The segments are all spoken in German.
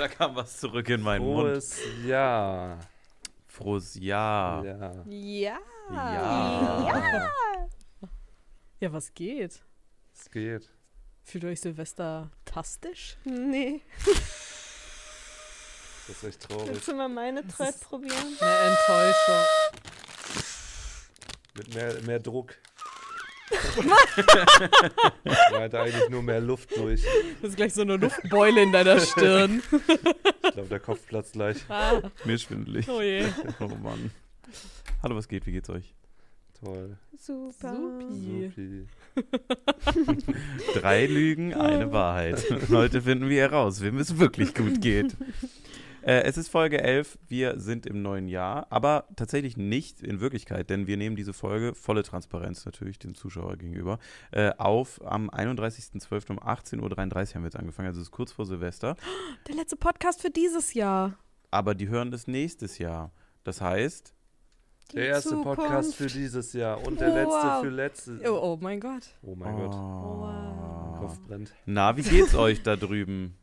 Silvester! Da kam was zurück in meinen Mund. Frohes Jahr. Frohes Jahr. Ja. Ja. Ja. Ja, was geht? Es geht. Fühlt euch Silvester-tastisch? Nee, Das ist echt traurig. willst du mal meine Thread probieren? Eine Enttäuschung. Mit mehr, mehr Druck. ich meinte eigentlich nur mehr Luft durch. Das ist gleich so eine Luftbeule in deiner Stirn. Ich glaube, der Kopf platzt gleich. Ah, Mir schwindelig. oh je. Oh Mann. Hallo, was geht? Wie geht's euch? Toll. Super. Supi. Supi. Drei Lügen, eine Wahrheit. Heute finden wir heraus, wem es wirklich gut geht. Äh, es ist Folge 11, wir sind im neuen Jahr, aber tatsächlich nicht in Wirklichkeit, denn wir nehmen diese Folge, volle Transparenz natürlich dem Zuschauer gegenüber, äh, auf am 31.12. um 18.33 Uhr haben wir jetzt angefangen, also es ist kurz vor Silvester, Der letzte Podcast für dieses Jahr. aber die hören das nächstes Jaar. Das heißt, Der erste Podcast für dieses Jahr und der letzte Wow. für letztes. Oh, oh mein Gott. Oh mein Gott. oh. Kopf brennt. Na, wie geht's euch da drüben?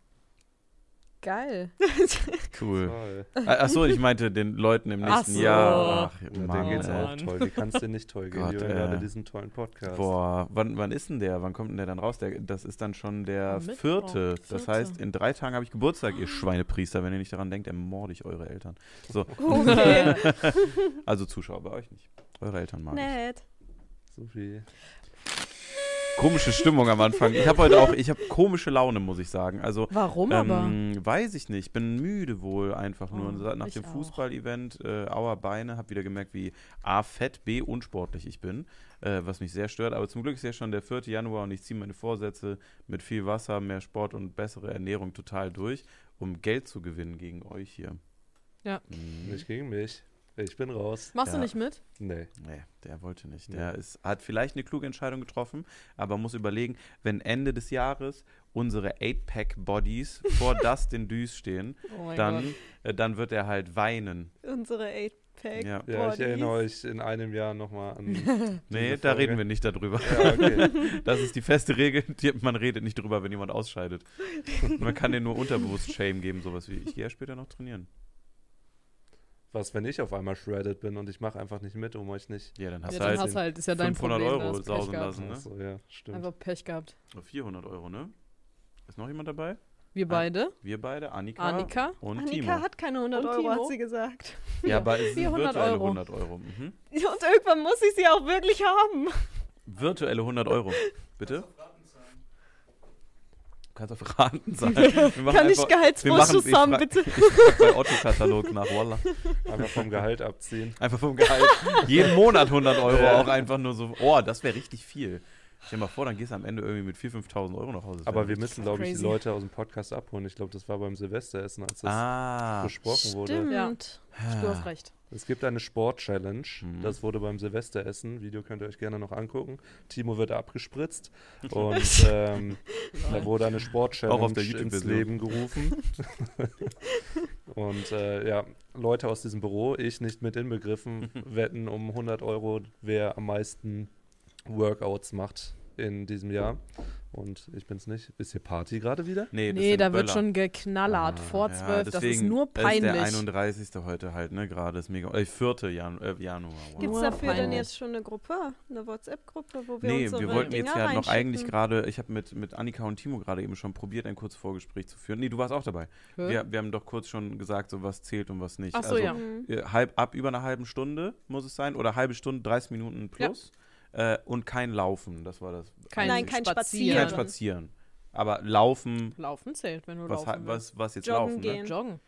Geil. Cool. Ah, Achso, ich meinte den Leuten im Ach nächsten so. Jahr. Ach, Ja, Mann, denen geht's auch toll. Wie kann's dir nicht toll gehen? Gott, die hören gerade diesen tollen Podcast. Boah, wann, wann ist denn der? Wann kommt denn der dann raus? Der, das ist dann schon der Mittwoch, vierte. Das vierte. heißt, in drei Tagen habe ich Geburtstag, ihr Schweinepriester. Wenn ihr nicht daran denkt, ermorde ich eure Eltern. So, Okay, also Zuschauer bei euch nicht. Eure Eltern mag ich. nett. Supi. Komische Stimmung am Anfang. Ich habe heute auch, ich habe komische Laune, muss ich sagen. Also, Warum aber? ähm, weiß ich nicht. Bin müde wohl einfach nur. Oh, Nach ich dem. Fußball-Event, äh, Auer Beine, habe wieder gemerkt, wie A, fett, B, unsportlich ich bin. Äh, was mich sehr stört. Aber zum Glück ist ja schon der 4. Januar und ich ziehe meine Vorsätze mit viel Wasser, mehr Sport und bessere Ernährung total durch, um Geld zu gewinnen gegen euch hier. Ja. Mhm. Nicht gegen mich. Ich bin raus. Machst du Ja. nicht mit? Nee. Nee, der wollte nicht. Nee. Der ist, hat vielleicht eine kluge Entscheidung getroffen, aber muss überlegen, wenn Ende des Jahres unsere 8-Pack-Bodies vor Dustin Düs stehen, Oh dann, äh, dann wird er halt weinen. Unsere 8-Pack. Ja. Ja, ich erinnere euch in einem Jahr nochmal an. Nee, da Folge. reden wir nicht darüber. Ja, okay. Das ist die feste Regel. Die, man redet nicht drüber, wenn jemand ausscheidet. Man kann dir nur unterbewusst Shame geben, sowas wie ich gehe ja später noch trainieren. Was, wenn ich auf einmal shredded bin und ich mache einfach nicht mit, um euch nicht. Ja, dann hast Ja, du dann halt hast du halt, ist ja dein 500 Problem. Euro sausen gehabt. lassen. ne? Achso, ja, stimmt. Einfach Pech gehabt. 400 Euro, ne? Ist noch jemand dabei? Wir beide. Wir beide, Annika, Annika. und Annika Timo. hat keine 100 Und Euro, Timo? hat sie gesagt. ja, aber es sind 400 virtuelle Euro. 100 Euro. Mhm. Und irgendwann muss ich sie auch wirklich haben. Virtuelle 100 Euro. Bitte? Du kannst auf Raten sein. Wir machen Kann ich Gehaltsvorschuss ich haben, fra- bitte? Ich bei Otto-Katalog nach, Wallah. Einfach vom Gehalt abziehen. Einfach vom Gehalt. Jeden Monat 100 Euro, auch einfach nur so. Oh, das wäre richtig viel. Stell dir mal vor, dann gehst du am Ende irgendwie mit 4.000, 5.000 Euro nach Hause. Aber wir müssen, glaube ich, die. Leute aus dem Podcast abholen. Ich glaube, das war beim Silvesteressen, als das Ah. besprochen wurde. Stimmt. Du hast recht. Es gibt eine Sport-Challenge. Mhm. Das wurde beim Silvesteressen. Video könnt ihr euch gerne noch angucken. Timo wird abgespritzt. Und ähm, da wurde eine Sport-Challenge ins. Leben gerufen. Und äh, ja, Leute aus diesem Büro, ich nicht mit inbegriffen, wetten um 100 Euro, wer am meisten Workouts macht in diesem Jahr. Und ich bin's nicht. Ist hier Party gerade wieder? Nee, das Nee, da wird Böller. schon geknallert Ah, vor Ja, zwölf. das ist nur ist der peinlich. 31. heute halt, ne? Gerade ist mega. Äh, 4. Jan äh, Januar. Wow. Gibt es Nur dafür denn peinlich. jetzt schon eine Gruppe? Eine WhatsApp-Gruppe, wo wir Nee, unsere wir wollten jetzt Dinger ja noch eigentlich gerade, ich habe mit, mit Annika und Timo gerade eben schon probiert, ein kurzes Vorgespräch zu führen. Nee, du warst auch dabei. Hä? Wir, wir haben doch kurz schon gesagt, so was zählt und was nicht. Ach so, also, ja. Halb, ab über einer halben Stunde muss es sein oder halbe Stunde, 30 Minuten plus. Äh, und kein Laufen, das war das. Kein Nein, kein Kein Spazieren. Spazieren. Aber Laufen, Laufen zählt, wenn du was, laufen ha- was, was jetzt Joggen Laufen, gehen. ne? Joggen.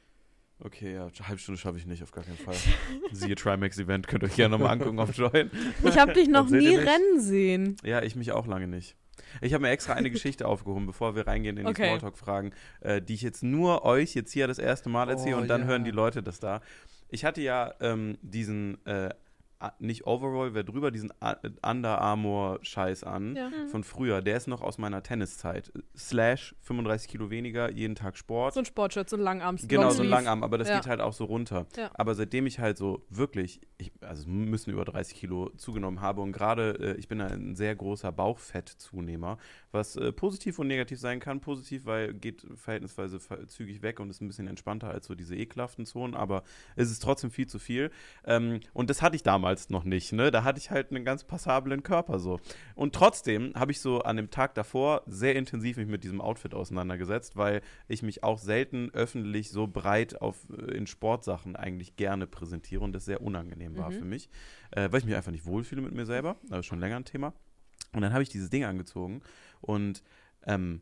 Okay, ja, eine halbe Stunde schaffe ich nicht, auf gar keinen Fall. Siehe Trimax Event, könnt ihr euch gerne nochmal angucken auf Join. Ich habe dich noch nie rennen sehen. Ja, ich mich auch lange nicht. Ich habe mir extra eine Geschichte aufgehoben, bevor wir reingehen in die Okay. Smalltalk-Fragen, äh, die ich jetzt nur euch jetzt hier das erste Mal erzähle Oh, und dann ja. hören die Leute das da. Ich hatte ja ähm, diesen äh, nicht Overall, wer drüber, diesen Under Armour Scheiß an. Ja. Von früher, der ist noch aus meiner Tenniszeit. Slash 35 Kilo weniger, jeden Tag Sport. So ein Sportshirt, so ein Langarm. Genau, so ein. Langarm, aber das Ja. geht halt auch so runter. Ja. Aber seitdem ich halt so wirklich, ich, also müssen über 30 Kilo zugenommen habe und gerade äh, ich bin ein sehr großer Bauchfettzunehmer, was äh, positiv und negativ sein kann. Positiv, weil geht verhältnisweise ver- zügig weg und ist ein bisschen entspannter als so diese ekelhaften Zonen, aber es ist trotzdem viel zu viel. Ähm, und das hatte ich damals noch nicht, ne? Da hatte ich halt einen ganz passablen Körper so. Und trotzdem habe ich so an dem Tag davor sehr intensiv mich mit diesem Outfit auseinandergesetzt, weil ich mich auch selten öffentlich so breit auf, äh, in Sportsachen eigentlich gerne präsentiere und das sehr unangenehm war Mhm. für mich, äh, weil ich mich einfach nicht wohlfühle mit mir selber. Das ist schon länger ein Thema. Und dann habe ich dieses Ding angezogen und ähm,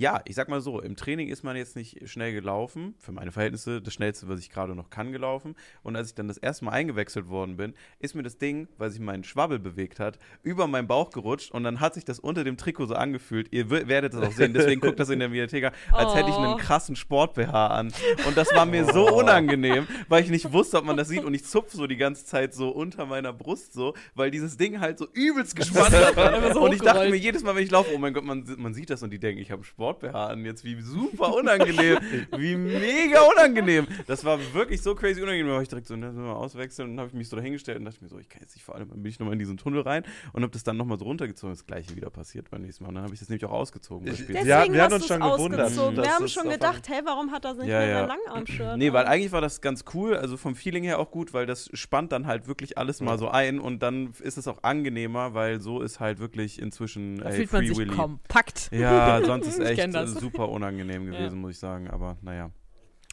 ja, ich sag mal so, im Training ist man jetzt nicht schnell gelaufen, für meine Verhältnisse das schnellste, was ich gerade noch kann, gelaufen. Und als ich dann das erste Mal eingewechselt worden bin, ist mir das Ding, weil sich mein Schwabbel bewegt hat, über meinen Bauch gerutscht und dann hat sich das unter dem Trikot so angefühlt. Ihr wer- werdet das auch sehen, deswegen guckt das in der Mediathek als hätte ich einen Oh. krassen Sport-BH an. Und das war mir so unangenehm, weil ich nicht wusste, ob man das sieht und ich zupfe so die ganze Zeit so unter meiner Brust so, weil dieses Ding halt so übelst gespannt hat. Und ich dachte mir jedes Mal, wenn ich laufe, oh mein Gott, man, man sieht das und die denken, ich habe Sport BH an jetzt, wie super unangenehm, wie mega unangenehm. Das war wirklich so crazy unangenehm, da war ich direkt so, ne, wir mal auswechseln und dann habe ich mich so dahingestellt und dachte mir so, ich kann jetzt nicht vor allem, dann bin ich nochmal in diesen Tunnel rein und habe das dann nochmal so runtergezogen, das gleiche wieder passiert beim nächsten Mal und dann habe ich das nämlich auch ausgezogen. Ich-. Wir Deswegen wir hatten hast uns schon gewundert, Wir haben schon gedacht, hey, warum hat er nicht Ja, mehr ja. sein Langarm-Shirt? Nee, weil eigentlich war das ganz cool, also vom Feeling her auch gut, weil das spannt dann halt wirklich alles mal so ein und dann ist es auch angenehmer, weil so ist halt wirklich inzwischen Da ey, fühlt man Free sich Willy. kompakt. Ja, sonst ist Ich echt äh, super unangenehm gewesen, Ja. muss ich sagen. Aber naja,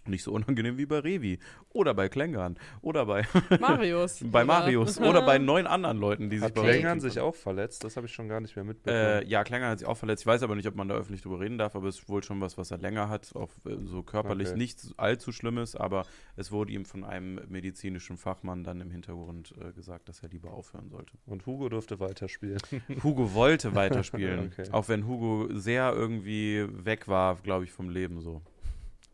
nicht so unangenehm wie bei Revi oder bei Klängern oder bei, Marius. bei oder? Marius oder bei neun anderen Leuten, die sich Hat bei uns Klängern sich auch verletzt? Das habe ich schon gar nicht mehr mitbekommen. Äh, ja, Klängern hat sich auch verletzt. Ich weiß aber nicht, ob man da öffentlich drüber reden darf, aber es ist wohl schon was, was er länger hat. Auch äh, so körperlich Okay. nichts allzu Schlimmes, aber es wurde ihm von einem medizinischen Fachmann dann im Hintergrund äh, gesagt, dass er lieber aufhören sollte. Und Hugo durfte weiterspielen. Hugo wollte weiterspielen, Okay. auch wenn Hugo sehr irgendwie weg war, glaube ich, vom Leben so.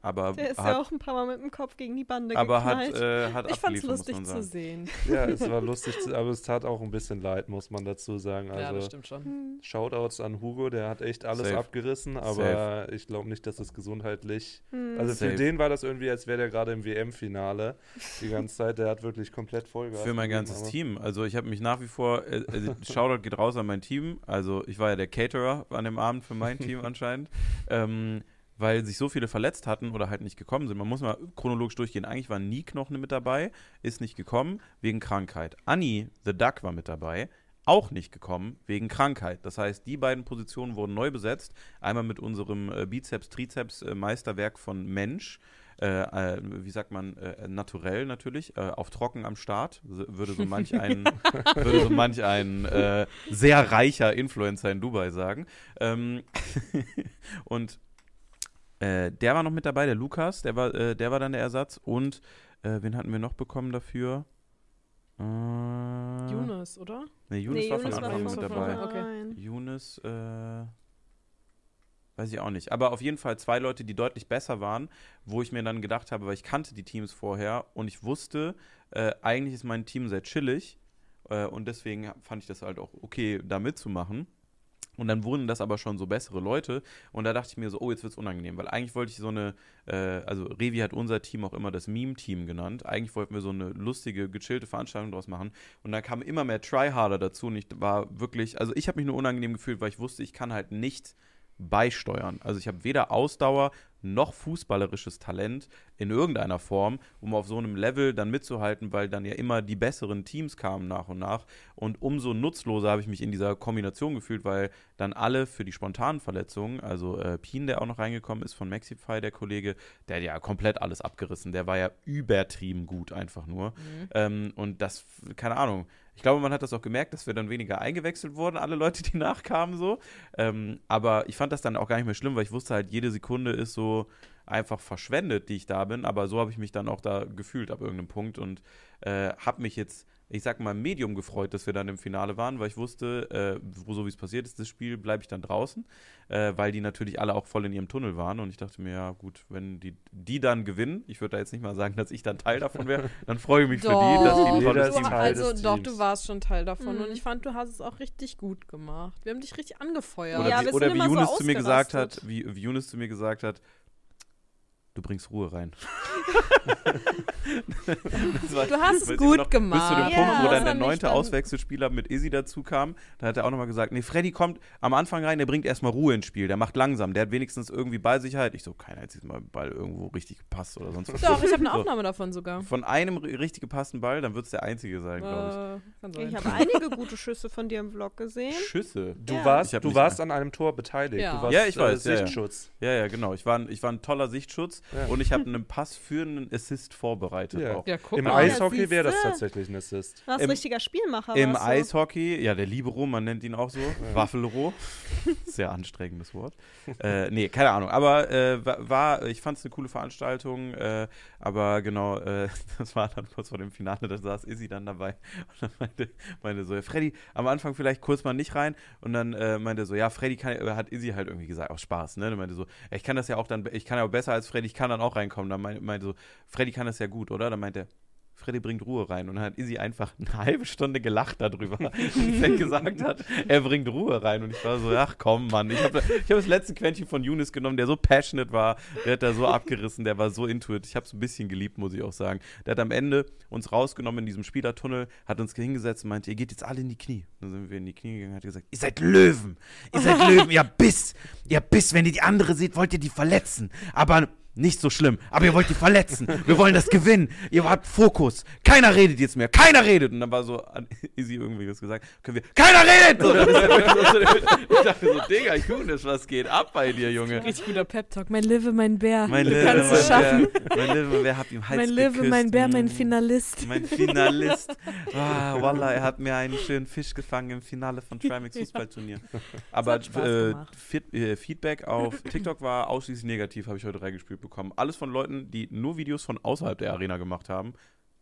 Aber Der ist hat, ja auch ein paar Mal mit dem Kopf gegen die Bande aber hat, geknallt. äh, hat Ich fand's lustig zu sehen. ja, es war lustig, zu, aber es tat auch ein bisschen leid, muss man dazu sagen. Also, ja, das stimmt schon. Hm. Shoutouts an Hugo, der hat echt alles Safe. abgerissen, aber ich glaube nicht, dass es gesundheitlich. Hm. Also für Safe. den war das irgendwie, als wäre der gerade im WM-Finale die ganze Zeit. Der hat wirklich komplett Vollgas. Für mein ganzes aber- Team. Also ich habe mich nach wie vor, äh, also Shoutout geht raus an mein Team. Also ich war ja der Caterer an dem Abend für mein Team anscheinend. Ähm, weil sich so viele verletzt hatten oder halt nicht gekommen sind. Man muss mal chronologisch durchgehen. Eigentlich war Nick noch mit dabei, ist nicht gekommen wegen Krankheit. Annie, The Duck, war mit dabei, auch nicht gekommen wegen Krankheit. Das heißt, die beiden Positionen wurden neu besetzt. Einmal mit unserem äh, Bizeps-Trizeps-Meisterwerk von Mensch. Äh, äh, wie sagt man, äh, naturell natürlich, äh, auf trocken am Start, würde so manch ein, würde so manch ein äh, sehr reicher Influencer in Dubai sagen. Ähm, und äh, der war noch mit dabei, der Lukas, der war, äh, der war dann der Ersatz. Und äh, wen hatten wir noch bekommen dafür? Äh, Yunus, oder? Nee, Yunus nee, war von Jonas Anfang an von mit dabei. Okay. Yunus, äh, weiß ich auch nicht. Aber auf jeden Fall zwei Leute, die deutlich besser waren, wo ich mir dann gedacht habe, weil ich kannte die Teams vorher und ich wusste, äh, eigentlich ist mein Team sehr chillig äh, und deswegen fand ich das halt auch okay, da mitzumachen. Und dann wurden das aber schon so bessere Leute. Und da dachte ich mir so, oh, jetzt wird es unangenehm. Weil eigentlich wollte ich so eine, äh, also Revi hat unser Team auch immer das Meme-Team genannt. Eigentlich wollten wir so eine lustige, gechillte Veranstaltung draus machen. Und da kamen immer mehr Tryharder dazu. Und ich war wirklich, also ich habe mich nur unangenehm gefühlt, weil ich wusste, ich kann halt nicht beisteuern. Also ich habe weder Ausdauer noch fußballerisches Talent in irgendeiner Form, um auf so einem Level dann mitzuhalten, weil dann ja immer die besseren Teams kamen nach und nach. Und umso nutzloser habe ich mich in dieser Kombination gefühlt, weil dann alle für die spontanen Verletzungen, also äh, Pien, der auch noch reingekommen ist von Maxify, der Kollege, der hat ja komplett alles abgerissen. Der war ja übertrieben gut einfach nur. Mhm. Ähm, und das, keine Ahnung. Ich glaube, man hat das auch gemerkt, dass wir dann weniger eingewechselt wurden, alle Leute, die nachkamen so. Ähm, aber ich fand das dann auch gar nicht mehr schlimm, weil ich wusste halt, jede Sekunde ist so einfach verschwendet, die ich da bin. Aber so habe ich mich dann auch da gefühlt ab irgendeinem Punkt und äh, habe mich jetzt ich sag mal, Medium gefreut, dass wir dann im Finale waren, weil ich wusste, äh, wo so wie es passiert ist, das Spiel bleibe ich dann draußen, äh, weil die natürlich alle auch voll in ihrem Tunnel waren und ich dachte mir, ja gut, wenn die, die dann gewinnen, ich würde da jetzt nicht mal sagen, dass ich dann Teil davon wäre, dann freue ich mich für die, dass die ein tolles Team also des doch, Teams. du warst schon Teil davon Mhm. und ich fand, du hast es auch richtig gut gemacht. Wir haben dich richtig angefeuert. Oder, Ja, wie, wir oder sind wie immer so zu mir gesagt hat, wie, wie Younes zu mir gesagt hat, du bringst Ruhe rein. War- Du hast es weiß ich gut noch, gemacht. Bis zu dem Ja, Punkt, wo dann der neunte Auswechselspieler mit Izzy dazu kam, da hat er auch nochmal gesagt, nee, Freddy kommt am Anfang rein, der bringt erstmal Ruhe ins Spiel, der macht langsam, der hat wenigstens irgendwie Ballsicherheit. Ich so, keiner hat jetzt mal Ball irgendwo richtig gepasst oder sonst was. Doch, ich habe eine So. Aufnahme davon sogar. Von einem ri- richtig gepassten Ball, dann wird es der einzige sein, glaube Äh, kann sein. Ich habe einige gute Schüsse von dir im Vlog gesehen. ich. Schüsse. Du Ja. warst, Ich du warst an einem Tor beteiligt. Ja. Du warst Ja, ich weiß, äh, ja, ja. Sichtschutz. Ja, ja, genau. Ich war, ein- ich war ein toller Sichtschutz Ja. und ich habe einen Pass für einen Assist vorbereitet Ja. auch. ja, guck Im mal. Eishockey wäre das tatsächlich ein Assist. Du warst Im- richtiger Spielmacher. Im warst du. Eishockey, ja, der Libero, man nennt ihn auch so, Waffelroh. Sehr anstrengendes Wort. Äh, nee, keine Ahnung. Aber äh, wa- war, ich fand es eine coole Veranstaltung. Äh, aber genau, äh, das war dann kurz vor dem Finale, da saß Izzy dann dabei. Und dann meinte, meinte so, ja, Freddy, am Anfang vielleicht kurz mal nicht rein. Und dann äh, meinte er so, ja, Freddy kann, hat Izzy halt irgendwie gesagt, aus Spaß, ne? Dann meinte so, ja, ich kann das ja auch dann, ich kann ja auch besser als Freddy, ich kann dann auch reinkommen. Dann meinte, meinte so, Freddy kann das ja gut, oder? Dann meinte er, Freddy bringt Ruhe rein. Und dann hat Izzy einfach eine halbe Stunde gelacht darüber, als er gesagt hat, er bringt Ruhe rein. Und ich war so, ach komm, Mann. Ich habe ich hab das letzte Quäntchen von Younes genommen, der so passionate war. Der hat da so abgerissen, der war so into it. Ich habe es ein bisschen geliebt, muss ich auch sagen. Der hat am Ende uns rausgenommen in diesem Spielertunnel, hat uns hingesetzt und meinte, ihr geht jetzt alle in die Knie. Dann sind wir in die Knie gegangen und hat gesagt, ihr seid Löwen. Ihr seid Löwen, ihr Biss. Ihr Biss. Wenn ihr die andere seht, wollt ihr die verletzen. Aber nicht so schlimm, aber ihr wollt die verletzen. Wir wollen das gewinnen. Ihr habt Fokus. Keiner redet jetzt mehr. Keiner redet. Und dann war so an Izzy irgendwie was gesagt. Können wir. Keiner redet! So, ich dachte so, Digga, Younes, was geht ab bei dir, Junge? Richtig guter Pep-Talk. Mein Live, mein Bär. Mein du Live, kannst mein es schaffen. Bär, mein Live, wer hat ihm Hals Mein Live, geküsst? mein Bär, mein Mm. Finalist. Mein Finalist. Ah, Wallah, er hat mir einen schönen Fisch gefangen im Finale von Trimax Fußballturnier. Aber äh, äh, Feedback auf TikTok war ausschließlich negativ, habe ich heute reingespielt bekommen. Alles von Leuten, die nur Videos von außerhalb der Arena gemacht haben.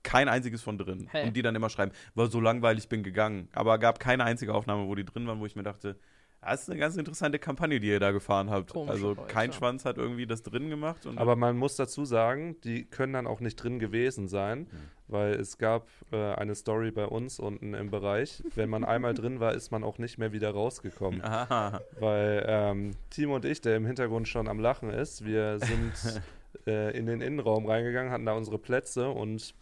Kein einziges von drin. Hä? Und die dann immer schreiben, war so langweilig, bin gegangen. Aber gab keine einzige Aufnahme, wo die drin waren, wo ich mir dachte, das ist eine ganz interessante Kampagne, die ihr da gefahren habt. Komische also Leute. kein Schwanz hat irgendwie das drin gemacht. Und Aber man muss dazu sagen, die können dann auch nicht drin gewesen sein, Hm. weil es gab äh, eine Story bei uns unten im Bereich. Wenn man einmal drin war, ist man auch nicht mehr wieder rausgekommen. Aha. Weil ähm, Timo und ich, der im Hintergrund schon am Lachen ist, wir sind äh, in den Innenraum reingegangen, hatten da unsere Plätze und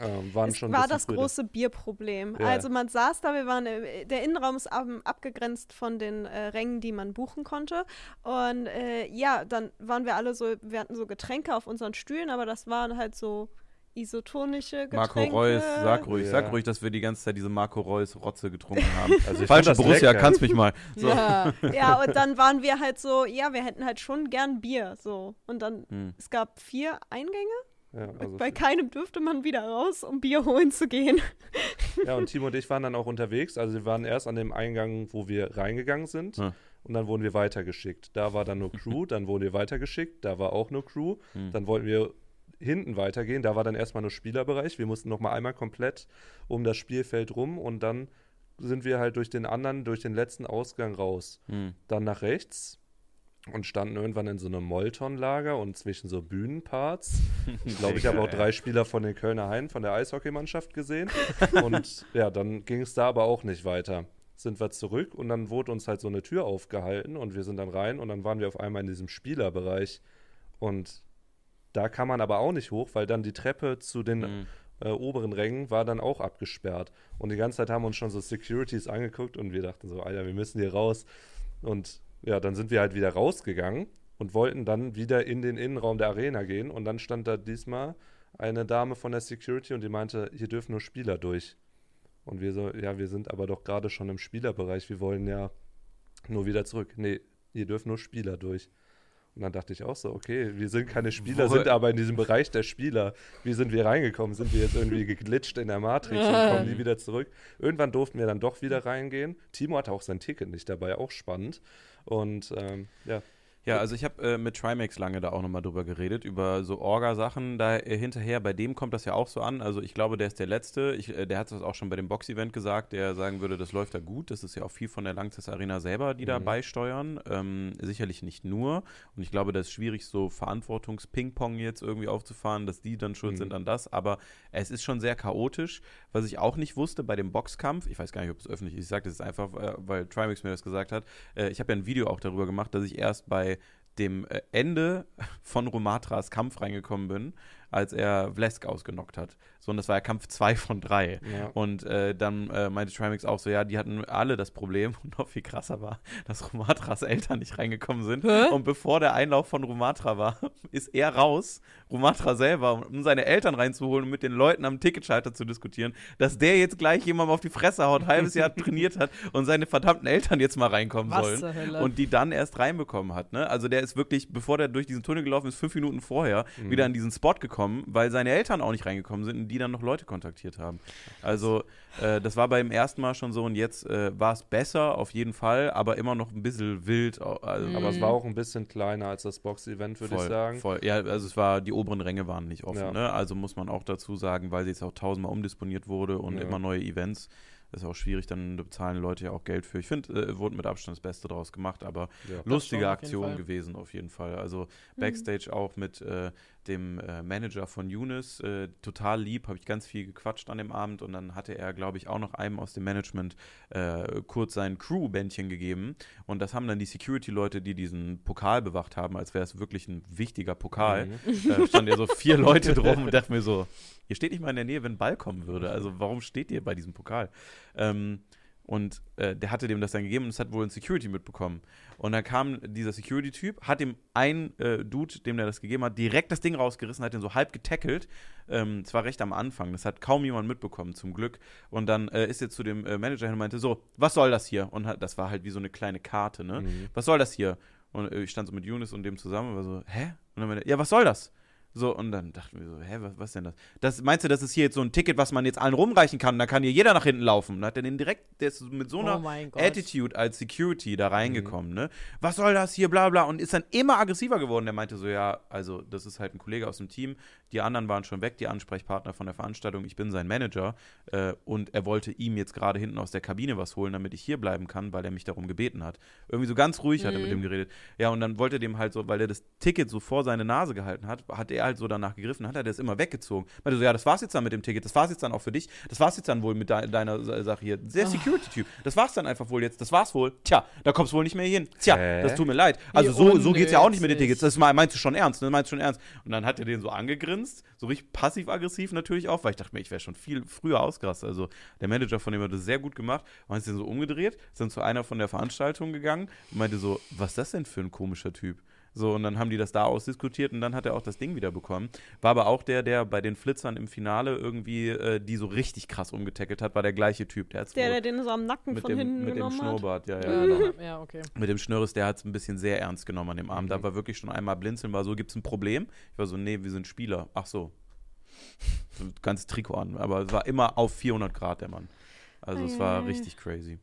ähm, waren Es schon war das große Bierproblem. Ja. Also man saß da, wir waren, äh, der Innenraum ist ab, abgegrenzt von den äh, Rängen, die man buchen konnte. Und äh, ja, dann waren wir alle so, wir hatten so Getränke auf unseren Stühlen, aber das waren halt so isotonische Getränke. Marco Reus, sag ruhig, Ja. sag ruhig, dass wir die ganze Zeit diese Marco Reus Rotze getrunken haben. Also ich Falsche Borussia, lecker. kannst mich mal. So. Ja. Ja, und dann waren wir halt so, ja, wir hätten halt schon gern Bier, so. Und dann, Hm. es gab vier Eingänge. Ja, also Bei keinem dürfte man wieder raus, um Bier holen zu gehen. Ja, und Timo und ich waren dann auch unterwegs. Also wir waren erst an dem Eingang, wo wir reingegangen sind. Ja. Und dann wurden wir weitergeschickt. Da war dann nur Crew, dann wurden wir weitergeschickt, da war auch nur Crew. Hm. Dann wollten wir hinten weitergehen, da war dann erstmal nur Spielerbereich. Wir mussten nochmal einmal komplett um das Spielfeld rum und dann sind wir halt durch den anderen, durch den letzten Ausgang raus. Hm. Dann nach rechts und standen irgendwann in so einem Molton-Lager und zwischen so Bühnenparts. Ich glaube, ich habe auch drei Spieler von den Kölner Haien, von der Eishockeymannschaft gesehen. Und ja, dann ging es da aber auch nicht weiter. Sind wir zurück und dann wurde uns halt so eine Tür aufgehalten und wir sind dann rein und dann waren wir auf einmal in diesem Spielerbereich. Und da kann man aber auch nicht hoch, weil dann die Treppe zu den Hm. äh, oberen Rängen war dann auch abgesperrt. Und die ganze Zeit haben uns schon so Securities angeguckt und wir dachten so, Alter, wir müssen hier raus. Und ja, dann sind wir halt wieder rausgegangen und wollten dann wieder in den Innenraum der Arena gehen. Und dann stand da diesmal eine Dame von der Security und die meinte, hier dürfen nur Spieler durch. Und wir so, ja, wir sind aber doch gerade schon im Spielerbereich, wir wollen ja nur wieder zurück. Nee, hier dürfen nur Spieler durch. Und dann dachte ich auch so, okay, wir sind keine Spieler, Wo- sind aber in diesem Bereich der Spieler. Wie sind wir reingekommen? Sind wir jetzt irgendwie geglitscht in der Matrix und kommen nie wieder zurück? Irgendwann durften wir dann doch wieder reingehen. Timo hatte auch sein Ticket nicht dabei, auch spannend. Und ähm, ja, Ja, also ich habe äh, mit Trimax lange da auch nochmal drüber geredet, über so Orga-Sachen da äh, hinterher. Bei dem kommt das ja auch so an. Also ich glaube, der ist der Letzte. Ich, äh, der hat das auch schon bei dem Box-Event gesagt, der sagen würde, das läuft da gut. Das ist ja auch viel von der Langzess Arena selber, die da Mhm. beisteuern. Ähm, sicherlich nicht nur. Und ich glaube, das ist schwierig, so Verantwortungs-Ping-Pong jetzt irgendwie aufzufahren, dass die dann schuld Mhm. sind an das. Aber es ist schon sehr chaotisch. Was ich auch nicht wusste bei dem Boxkampf, ich weiß gar nicht, ob es öffentlich ist, ich sage das jetzt einfach, äh, weil Trimax mir das gesagt hat. Äh, ich habe ja ein Video auch darüber gemacht, dass ich erst bei dem äh, Ende von Romatras Kampf reingekommen bin, als er Vlesk ausgenockt hat. So, und das war ja Kampf 2 von 3. Ja. Und äh, dann äh, meinte Trimax auch so, ja, die hatten alle das Problem und noch viel krasser war, dass Romatras Eltern nicht reingekommen sind. Hä? Und bevor der Einlauf von Rumatra war, ist er raus, Rumatra selber, um seine Eltern reinzuholen und mit den Leuten am Ticketschalter zu diskutieren, dass der jetzt gleich jemandem auf die Fresse haut, ein halbes Jahr trainiert hat und seine verdammten Eltern jetzt mal reinkommen Was sollen. Und die dann erst reinbekommen hat. Ne? Also der ist wirklich, bevor der durch diesen Tunnel gelaufen ist, fünf Minuten vorher Mhm. wieder an diesen Spot gekommen, weil seine Eltern auch nicht reingekommen sind und die dann noch Leute kontaktiert haben. Also äh, das war beim ersten Mal schon so und jetzt äh, war es besser auf jeden Fall, aber immer noch ein bisschen wild. Also, Mhm. Aber es war auch ein bisschen kleiner als das Box-Event, würde ich sagen. Voll. Ja, also es war, die oberen Ränge waren nicht offen. Ja. Ne? Also muss man auch dazu sagen, weil sie jetzt auch tausendmal umdisponiert wurde und Ja. immer neue Events. ist auch schwierig, dann bezahlen Leute ja auch Geld für. Ich finde, äh, wurde mit Abstand das Beste draus gemacht, aber Ja. lustige Aktion gewesen auf jeden Fall. Also Mhm. Backstage auch mit äh, dem äh, Manager von Younes, äh, total lieb, habe ich ganz viel gequatscht an dem Abend und dann hatte er, glaube ich, auch noch einem aus dem Management äh, kurz sein Crew-Bändchen gegeben und das haben dann die Security-Leute, die diesen Pokal bewacht haben, als wäre es wirklich ein wichtiger Pokal, Mhm. da standen ja so vier Leute drum und dachte mir so, ihr steht nicht mal in der Nähe, wenn ein Ball kommen würde. Also warum steht ihr bei diesem Pokal? Ähm, und äh, der hatte dem das dann gegeben und das hat wohl ein Security mitbekommen. Und dann kam dieser Security-Typ, hat dem einen äh, Dude, dem der das gegeben hat, direkt das Ding rausgerissen, hat den so halb getackelt. Ähm, es war recht am Anfang, das hat kaum jemand mitbekommen, zum Glück. Und dann äh, ist er zu dem äh, Manager hin und meinte, so, was soll das hier? Und hat, das war halt wie so eine kleine Karte, ne? Mhm. was soll das hier? Und äh, ich stand so mit Younes und dem zusammen und war so, hä? Und dann meinte er, ja, was soll das? So, und dann dachten wir so, hä, was, was denn das? das? Meinst du, das ist hier jetzt so ein Ticket, was man jetzt allen rumreichen kann? Da kann hier jeder nach hinten laufen. Und dann hat er den direkt, der ist mit so einer oh mein Gott. Attitude als Security da reingekommen, ne? Was soll das hier, bla bla. Und ist dann immer aggressiver geworden. Der meinte so, ja, also das ist halt ein Kollege aus dem Team. Die anderen waren schon weg, die Ansprechpartner von der Veranstaltung. Ich bin sein Manager. Äh, und er wollte ihm jetzt gerade hinten aus der Kabine was holen, damit ich hier bleiben kann, weil er mich darum gebeten hat. Irgendwie so ganz ruhig hat er mit Mhm. dem geredet. Ja, und dann wollte er dem halt so, weil er das Ticket so vor seine Nase gehalten hat, hat er halt so danach gegriffen, hat er das immer weggezogen. Meinte so, ja, das war's jetzt dann mit dem Ticket, das war's jetzt dann auch für dich, das war's jetzt dann wohl mit de deiner Sa- Sache hier. Der Security-Typ, das war's dann einfach wohl jetzt, das war's wohl. Tja, da kommst du wohl nicht mehr hin. Tja, Hä? das tut mir leid. Also Wie so, so geht's ja auch nicht mit den. Tickets. Das me- meinst du schon ernst, ne? Meinst du schon ernst? Und dann hat er den so angegrinst, so richtig passiv-aggressiv natürlich auch, weil ich dachte mir, ich wäre schon viel früher ausgerastet. Also der Manager von dem hat das sehr gut gemacht und ist den so umgedreht, ist dann zu einer von der Veranstaltung gegangen und meinte so, was ist das denn für ein komischer Typ? So, und dann haben die das da ausdiskutiert und dann hat er auch das Ding wieder bekommen. War aber auch der, der bei den Flitzern im Finale irgendwie äh, die so richtig krass umgetackelt hat, war der gleiche Typ. Der, Der, der den so am Nacken mit von dem, hinten mit dem genommen hat. Schnurrbart, ja, ja, Ja, genau. da- ja, okay. Mit dem Schnürres, der hat es ein bisschen sehr ernst genommen an dem Abend. Da Mhm. war wirklich schon einmal blinzeln, war so, gibt es ein Problem? Ich war so, nee, wir sind Spieler. Ach so. Ganzes Trikot an. Aber es war immer auf 400 Grad, der Mann. Also es war richtig crazy.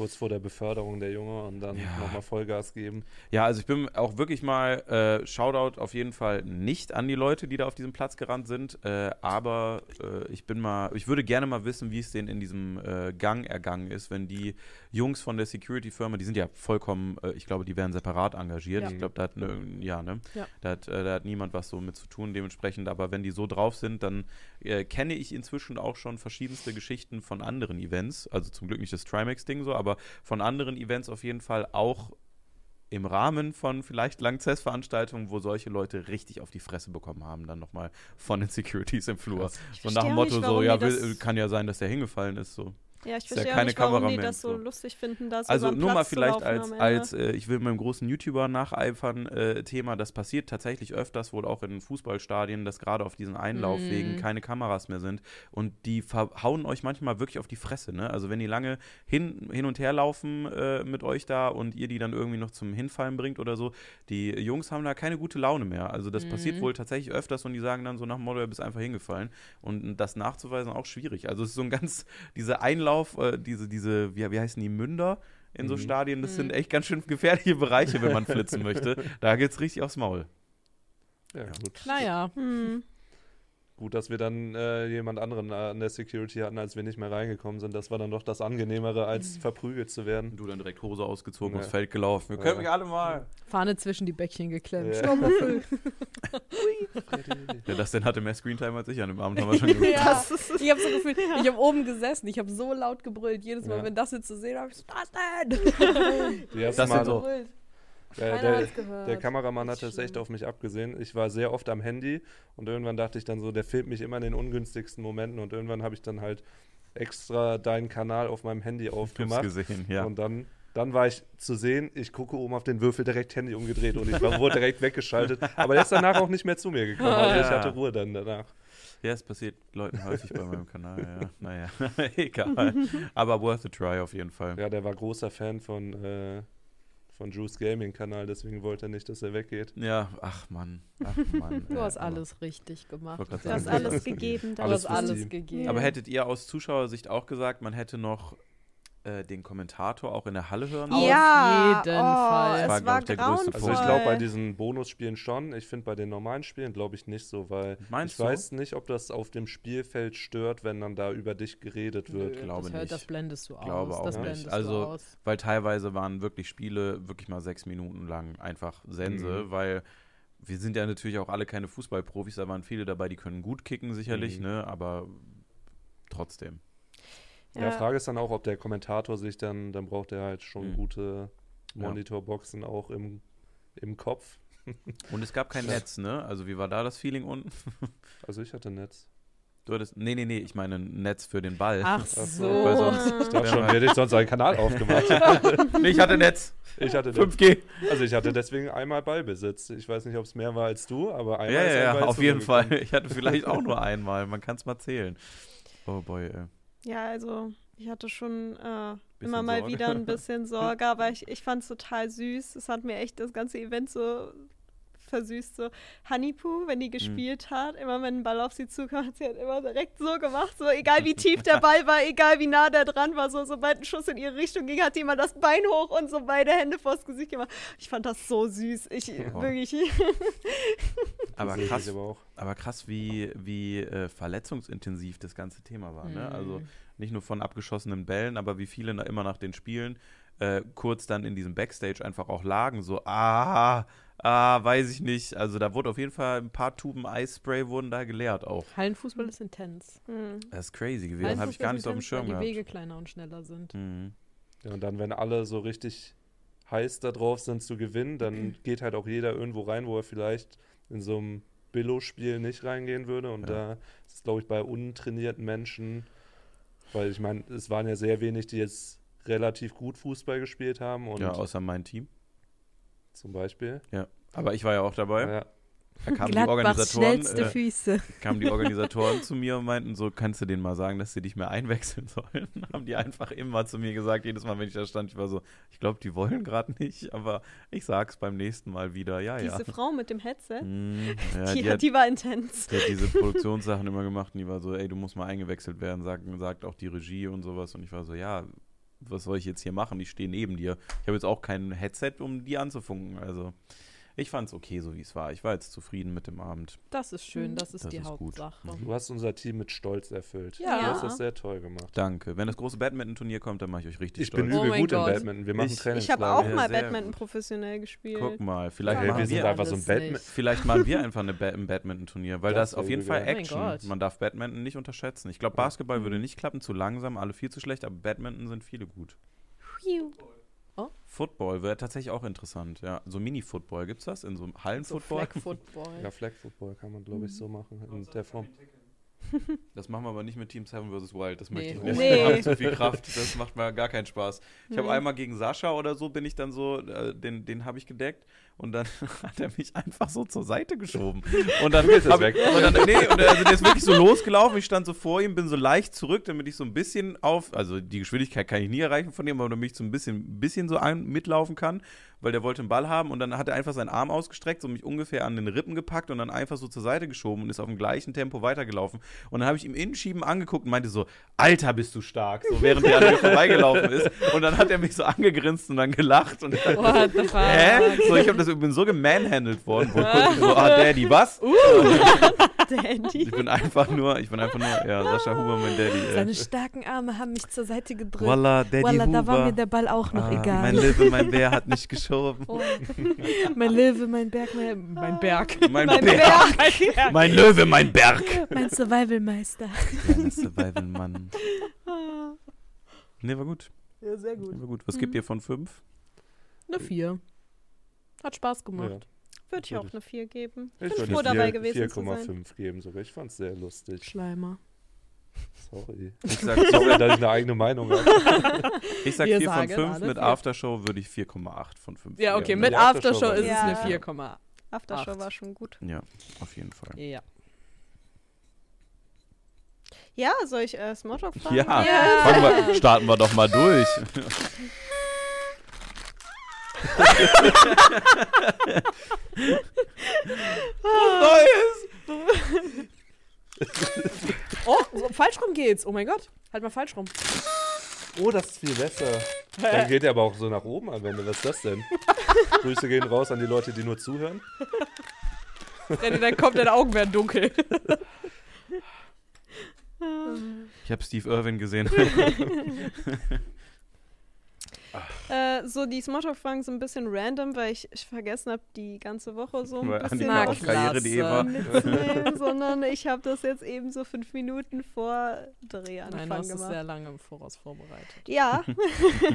Kurz vor der Beförderung der Junge und dann Ja. nochmal Vollgas geben. Ja, also ich bin auch wirklich mal, äh, Shoutout auf jeden Fall nicht an die Leute, die da auf diesem Platz gerannt sind, äh, aber äh, ich bin mal, ich würde gerne mal wissen, wie es denen in diesem äh, Gang ergangen ist, wenn die Jungs von der Security-Firma, die sind ja vollkommen, äh, ich glaube, die werden separat engagiert. Ja. Ich glaube, da hat, ne, ja, ne? Ja. Da, hat, äh, da hat niemand was so mit zu tun, dementsprechend, aber wenn die so drauf sind, dann äh, kenne ich inzwischen auch schon verschiedenste Geschichten von anderen Events, also zum Glück nicht das Trimax-Ding so, aber von anderen Events auf jeden Fall auch im Rahmen von vielleicht Langzess-Veranstaltungen, wo solche Leute richtig auf die Fresse bekommen haben, dann nochmal von den Securities im Flur. So nach dem Motto nicht, so, ja, will, kann ja sein, dass der hingefallen ist, so. Ja, ich ja verstehe auch keine nicht, warum die Kameramen, das so lustig finden, da so Also nur mal Platz zu vielleicht als, als äh, ich will meinem großen YouTuber nacheifern äh, Thema, das passiert tatsächlich öfters, wohl auch in Fußballstadien, dass gerade auf diesen Einlaufwegen Mhm. keine Kameras mehr sind und die hauen euch manchmal wirklich auf die Fresse, ne? Also wenn die lange hin, hin und her laufen äh, mit euch da und ihr die dann irgendwie noch zum Hinfallen bringt oder so, die Jungs haben da keine gute Laune mehr. Also das passiert Mhm. wohl tatsächlich öfters und die sagen dann so nach dem Motto, du bist einfach hingefallen und das nachzuweisen auch schwierig. Also es ist so ein ganz, dieser Einlauf, äh, diese, diese, wie, wie heißen die, Münder? in so Mhm. Stadien. Das sind Mhm. echt ganz schön gefährliche Bereiche, wenn man flitzen möchte. Da geht's richtig aufs Maul. Ja, gut. Naja. Hm. Gut, dass wir dann äh, jemand anderen an der Security hatten, als wir nicht mehr reingekommen sind. Das war dann doch das Angenehmere, als Mhm. verprügelt zu werden. Du dann direkt Hose ausgezogen, Ja. aufs Feld gelaufen. Wir Ja. können mich alle mal. Fahne zwischen die Bäckchen geklemmt. Ja. Ja, das denn hatte mehr Screentime als ich an dem Abend, haben wir schon gesagt. Ja. Das Ich habe so gefühlt, ich habe oben gesessen, ich habe so laut gebrüllt. Jedes Mal, Ja. wenn das jetzt zu sehen habe, ich so, was denn? Das sind Mal, so- Gebrüllt. Äh, Keiner der, der Kameramann hat es echt auf mich abgesehen. Ich war sehr oft am Handy und irgendwann dachte ich dann so, der filmt mich immer in den ungünstigsten Momenten und irgendwann habe ich dann halt extra deinen Kanal auf meinem Handy aufgemacht. gesehen, ja. Und dann, dann war ich zu sehen, ich gucke oben auf den Würfel, direkt Handy umgedreht und ich war, wurde direkt weggeschaltet. Aber der ist danach auch nicht mehr zu mir gekommen. Also ich hatte Ruhe dann danach. Ja, es passiert Leuten häufig bei meinem Kanal, ja. Naja, egal. Aber worth a try auf jeden Fall. Ja, der war großer Fan von, äh, von Juice Gaming Kanal, deswegen wollte er nicht, dass er weggeht. Ja, ach Mann, ach Mann. Du hast alles richtig gemacht. du hast alles gegeben. Du Alles hast alles gegeben. Aber hättet ihr aus Zuschauersicht auch gesagt, man hätte noch äh, den Kommentator auch in der Halle hören ja, jeden oh, Fall. Es War, war ich, der größte Also ich glaube bei diesen Bonusspielen schon. Ich finde bei den normalen Spielen glaube ich nicht so, weil Meinst ich du? weiß nicht, ob das auf dem Spielfeld stört, wenn dann da über dich geredet wird. Nö. glaube das, hört, nicht. das blendest du Glaube aus. auch das nicht. blendest Also, du aus. Weil teilweise waren wirklich Spiele wirklich mal sechs Minuten lang einfach Sense, Mhm. weil wir sind ja natürlich auch alle keine Fußballprofis, da waren viele dabei, die können gut kicken sicherlich, Mhm. ne? Aber trotzdem. Ja. Frage ist dann auch, ob der Kommentator sich dann, dann braucht er halt schon Mhm. gute Ja. Monitorboxen auch im, im Kopf. Und es gab kein Ja. Netz, ne? Also wie war da das Feeling unten? Also ich hatte Netz. Du hattest, nee, nee, nee, ich meine ein Netz für den Ball. Ach so. Weil sonst- Ich dachte schon, wer hätte ich sonst einen Kanal aufgemacht? nee, ich hatte Netz. Ich hatte Netz. 5G. Also ich hatte deswegen einmal Ballbesitz. Ich weiß nicht, ob es mehr war als du, aber einmal Ja, ist ja, ja, auf jeden Fall. Ich hatte vielleicht auch nur einmal, man kann es mal zählen. Oh boy, ey. Ja, also ich hatte schon äh, immer mal Sorge. wieder ein bisschen Sorge, aber ich, ich fand es total süß. Es hat mir echt das ganze Event so versüßt. So Honeypoo, wenn Mhm. die gespielt hat, immer wenn ein Ball auf sie zukam, hat sie halt immer direkt so gemacht. So egal wie tief der Ball war, egal wie nah der dran war, so sobald ein Schuss in ihre Richtung ging, hat die immer das Bein hoch und so beide Hände vors Gesicht gemacht. Ich fand das so süß. Ich Oh. wirklich. Aber krass, aber auch. aber krass, wie, wie äh, verletzungsintensiv das ganze Thema war. Ne? Mhm. Also nicht nur von abgeschossenen Bällen, aber wie viele immer nach den Spielen äh, kurz dann in diesem Backstage einfach auch lagen, so, ah, ah, weiß ich nicht. Also da wurde auf jeden Fall ein paar Tuben Eisspray wurden da geleert auch. Hallenfußball ist intens. Hm. Das ist crazy gewesen, habe ich gar nicht so auf dem Schirm weil die gehabt. Wege kleiner und schneller sind. Mhm. Ja, und dann, wenn alle so richtig heiß da drauf sind zu gewinnen, dann geht halt auch jeder irgendwo rein, wo er vielleicht in so einem Billo-Spiel nicht reingehen würde. Und Ja. da ist es, glaube ich, bei untrainierten Menschen, weil ich meine, es waren ja sehr wenig, die jetzt relativ gut Fußball gespielt haben. Und Ja, außer mein Team. Zum Beispiel. Aber ich war ja auch dabei. Ja, Da kamen die Organisatoren, schnellste äh, kamen die Organisatoren zu mir und meinten so, kannst du denen mal sagen, dass sie dich mehr einwechseln sollen? haben die einfach immer zu mir gesagt, jedes Mal, wenn ich da stand, ich war so, ich glaube, die wollen gerade nicht, aber ich sag's beim nächsten Mal wieder, ja, ja. Diese Frau mit dem Headset, Mm, ja die, die, hat, die war intens. die hat diese Produktionssachen immer gemacht und die war so, ey, du musst mal eingewechselt werden, sagt, sagt auch die Regie und sowas und ich war so, ja, was soll ich jetzt hier machen? Ich stehe neben dir. Ich habe jetzt auch kein Headset, um die anzufunken, also ich fand's okay, so wie es war. Ich war jetzt zufrieden mit dem Abend. Das ist schön, das ist Das die ist gut. Hauptsache. Mhm. du hast unser Team mit Stolz erfüllt. Ja. Du hast das sehr toll gemacht. Danke. Wenn das große Badminton-Turnier kommt, dann mache ich euch richtig Ich stolz. bin Oh übel mein gut im. Badminton. Wir machen Ich- Trainingslager. Ich habe auch Ja, mal Badminton gut. professionell gespielt. Guck mal, vielleicht Ja, machen wir sind wir, einfach so ein Badminton. vielleicht machen wir einfach eine ba ein Badminton-Turnier, weil das, Das auf jeden Fall geil. Oh Action. Gott. Man darf Badminton nicht unterschätzen. Ich glaube. Basketball würde Mhm. nicht klappen, zu langsam, alle viel zu schlecht, aber Badminton sind viele gut. Phew. Football wäre tatsächlich auch interessant, ja. So Mini-Football, gibt's das? In so einem So Hallenfootball? Flag Football. Ja, Flag Football kann man, glaube ich, so machen in der Form. Das machen wir aber nicht mit Team 7 vs. Wild. Das möchte ich Nee. nicht. Nee. Habe zu viel Kraft. Das macht mir gar keinen Spaß. Ich habe Nee. einmal gegen Sascha oder so, bin ich dann so, äh, den, den habe ich gedeckt und dann hat er mich einfach so zur Seite geschoben. Und dann ist hab, weg. Und dann, nee, und also der ist wirklich so losgelaufen. Ich stand so vor ihm, bin so leicht zurück, damit ich so ein bisschen auf, also die Geschwindigkeit kann ich nie erreichen von ihm, aber damit ich so ein bisschen, bisschen so ein, mitlaufen kann. weil der wollte einen Ball haben und dann hat er einfach seinen Arm ausgestreckt, so mich ungefähr an den Rippen gepackt und dann einfach so zur Seite geschoben und ist auf dem gleichen Tempo weitergelaufen. Und dann habe ich ihm Innenschieben angeguckt und meinte so, Alter, bist du stark, so während er an mir vorbeigelaufen ist. Und dann hat er mich so angegrinst und dann gelacht und dachte, What the fuck? Hä? So, ich hab das, ich bin so gemanhandelt worden. Wo kurz so, ah, Daddy, was? Dandy. Ich bin einfach nur, ich bin einfach nur, ja, Sascha Huber, mein Daddy. Äh. Seine starken Arme haben mich zur Seite gedrückt. Voila, Daddy Huber. da war mir der Ball auch noch ah, egal. Mein Löwe, mein Bär hat nicht geschoben. Oh. mein Löwe, mein Berg, mein, mein Berg. Mein, Mein Bär. Berg. Mein Löwe, mein Berg. Mein Survival-Meister. Kleiner Survival-Mann. Nee, war gut. Ja, sehr gut. War gut. Was gibt ihr von fünf? Eine vier. Hat Spaß gemacht. Würde ich auch eine 4 geben. Ich Bin froh dabei gewesen zu sein. 4,5 geben sogar. Ich fand es sehr lustig. Schleimer. Sorry. Ich sag, Sorry, dass ich eine eigene Meinung habe. ich sag Wir 4 von sagen 5. alle Mit vier. Aftershow würde ich 4,8 von 5 Ja, okay, geben. mit Aftershow Aftershow ist es Ja. eine 4,8. Aftershow war schon gut. Ja, auf jeden Fall. Ja. Ja, soll ich äh, Smalltalk fragen? Ja, Ja. Fangen wir, starten wir doch mal durch. Oh, so, falsch rum geht's. Oh mein Gott. Halt mal falsch rum. Oh, das ist viel besser. Dann geht er aber auch so nach oben am Ende. Was ist das denn? Grüße gehen raus an die Leute, die nur zuhören. Freddy, dein Kopf, deine Augen werden dunkel. Ich habe Steve Irwin gesehen. Äh, so, die Smalltalk-Fragen sind ein bisschen random, weil ich, ich vergessen habe, die ganze Woche so ein Weil bisschen auf Karriere.de war. mitzunehmen, sondern ich habe das jetzt eben so fünf Minuten vor Drehanfang Nein, du hast es gemacht. sehr lange im Voraus vorbereitet. Ja.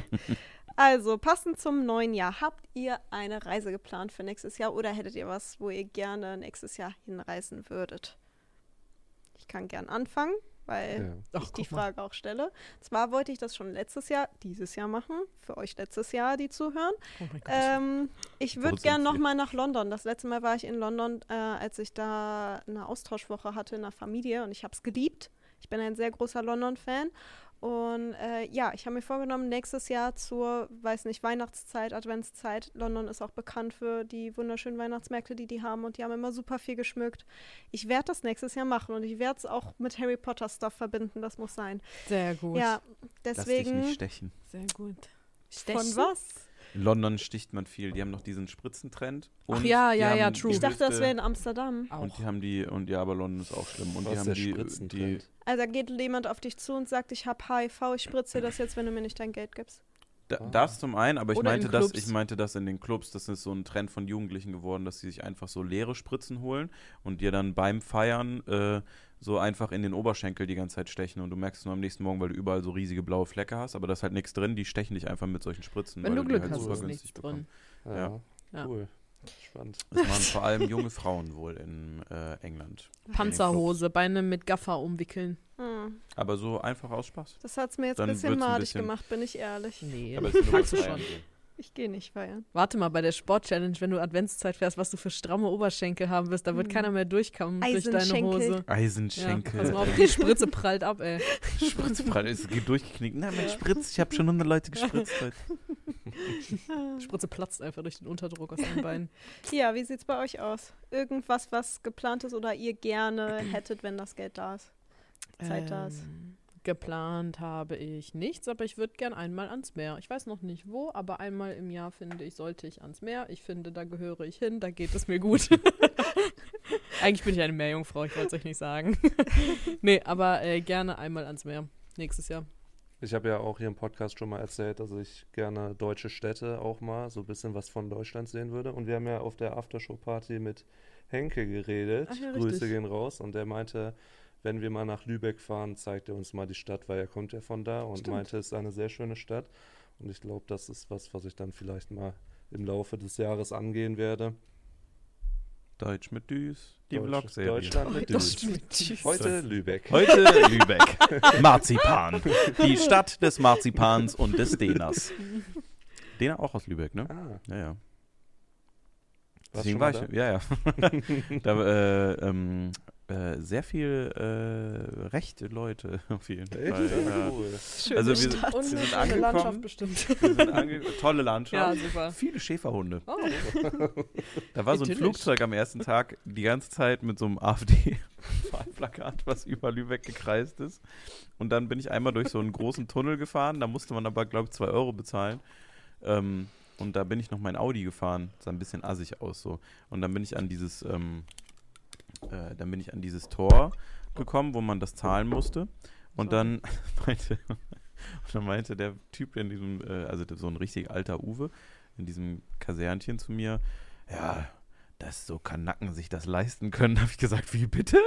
also, passend zum neuen Jahr, habt ihr eine Reise geplant für nächstes Jahr oder hättet ihr was, wo ihr gerne nächstes Jahr hinreisen würdet? Ich kann gern anfangen, weil Ja. ich die Frage auch stelle. Zwar wollte ich das schon letztes Jahr, dieses Jahr machen, für euch letztes Jahr, die zuhören. Oh mein Gott. Ähm, ich würde sind gern wir? noch mal nach London. Das letzte Mal war ich in London, äh, als ich da eine Austauschwoche hatte in der Familie und ich habe es geliebt. Ich bin ein sehr großer London-Fan. Und äh, ja, ich habe mir vorgenommen, nächstes Jahr zur, weiß nicht, Weihnachtszeit, Adventszeit. London ist auch bekannt für die wunderschönen Weihnachtsmärkte, die die haben und die haben immer super viel geschmückt. Ich werde das nächstes Jahr machen und ich werde es auch mit Harry Potter Stuff verbinden. Das muss sein. Sehr gut. Ja, Lass dich deswegen. nicht stechen. Sehr gut. Von was? In London sticht man viel. Die haben noch diesen Spritzentrend. Ach und ja, die ja, ja, die true. Ich dachte, das wäre in Amsterdam. Auch. Und die haben die, und ja, aber London ist auch schlimm. Und Was die ist haben der die, die, Spritzentrend? Also da geht jemand auf dich zu und sagt, ich habe HIV, ich spritze dir das jetzt, wenn du mir nicht dein Geld gibst. Da, Ah. das zum einen, aber ich Oder meinte, das, ich meinte das in den Clubs, das ist so ein Trend von Jugendlichen geworden, dass sie sich einfach so leere Spritzen holen und dir dann beim Feiern äh, so einfach in den Oberschenkel die ganze Zeit stechen und du merkst es nur am nächsten Morgen, weil du überall so riesige blaue Flecke hast, aber da ist halt nichts drin, die stechen dich einfach mit solchen Spritzen. Wenn weil du die Glück halt hast, super ist günstig nichts bekommen. drin. Ja. Ja. Cool. Spannend. Das machen vor allem junge Frauen wohl in äh, England. Panzerhose, Beine mit Gaffer umwickeln. Hm. Aber so einfach aus Spaß. Das hat es mir jetzt Dann ein bisschen madig bisschen- gemacht, bin ich ehrlich. Nee, Aber nur magst du schon. Ich gehe nicht feiern. Warte mal, bei der Sport-Challenge, wenn du Adventszeit fährst, was du für stramme Oberschenkel haben wirst, da wird Hm. keiner mehr durchkommen durch deine Eisenschenkel. Hose. Ja, Eisenschenkel. pass mal auf, die Spritze prallt ab, ey. Spritzbrand, es geht durchgeknickt. Na, mein Spritz, ich habe schon 100 Leute gespritzt heute. Die Spritze platzt einfach durch den Unterdruck aus deinen Beinen. Ja, wie sieht's bei euch aus? Irgendwas, was geplant ist oder ihr gerne hättet, wenn das Geld da ist? Zeit da ist. Ähm, Geplant habe ich nichts, aber ich würde gern einmal ans Meer. Ich weiß noch nicht wo, aber einmal im Jahr finde ich, sollte ich ans Meer. Ich finde, da gehöre ich hin, da geht es mir gut. Eigentlich bin ich eine Meerjungfrau, ich wollte es euch nicht sagen. nee, aber äh, gerne einmal ans Meer. Nächstes Jahr. Ich habe ja auch hier im Podcast schon mal erzählt, dass ich gerne deutsche Städte auch mal so ein bisschen was von Deutschland sehen würde. Und wir haben ja auf der Aftershow-Party mit Henke geredet. Ach ja, Grüße richtig. gehen raus. Und der meinte, wenn wir mal nach Lübeck fahren, zeigt er uns mal die Stadt, weil er kommt ja von da und Stimmt. meinte, es ist eine sehr schöne Stadt. Und ich glaube, das ist was, was ich dann vielleicht mal im Laufe des Jahres angehen werde. Deutsch mit Düs, die Deutsch- Vlogserie. Deutschland mit Das Düs. stimmt. Heute Lübeck. Heute Lübeck. Marzipan. Die Stadt des Marzipans und des Deners. Dena auch aus Lübeck, ne? Ah, Ja, ja. warst Deswegen schon war ich, ja, ja. da, äh, ähm, äh, sehr viel äh, rechte Leute auf jeden? Fall. Ja, Ja. cool. Schöne Also wir- Stadt. Sind eine schöne angekommen. Landschaft bestimmt. Wir sind ange tolle Ja, Landschaft. super. Viele Schäferhunde. Oh, Da war so ein Idyllisch. Flugzeug am ersten Tag die ganze Zeit mit so einem AfD-Wahlplakat, was über Lübeck gekreist ist. Und dann bin ich einmal durch so einen großen Tunnel gefahren. Da musste man aber, glaube ich, zwei Euro bezahlen. Ähm, und da bin ich noch mein Audi gefahren. Sah ein bisschen assig aus so. Und dann bin ich an dieses, ähm, äh, dann bin ich an dieses Tor gekommen, wo man das zahlen musste. Und dann meinte, und dann meinte der Typ in diesem, äh, also so ein richtig alter Uwe, in diesem Kasernchen zu mir, ja, dass so Kanacken sich das leisten können, habe ich gesagt, wie bitte?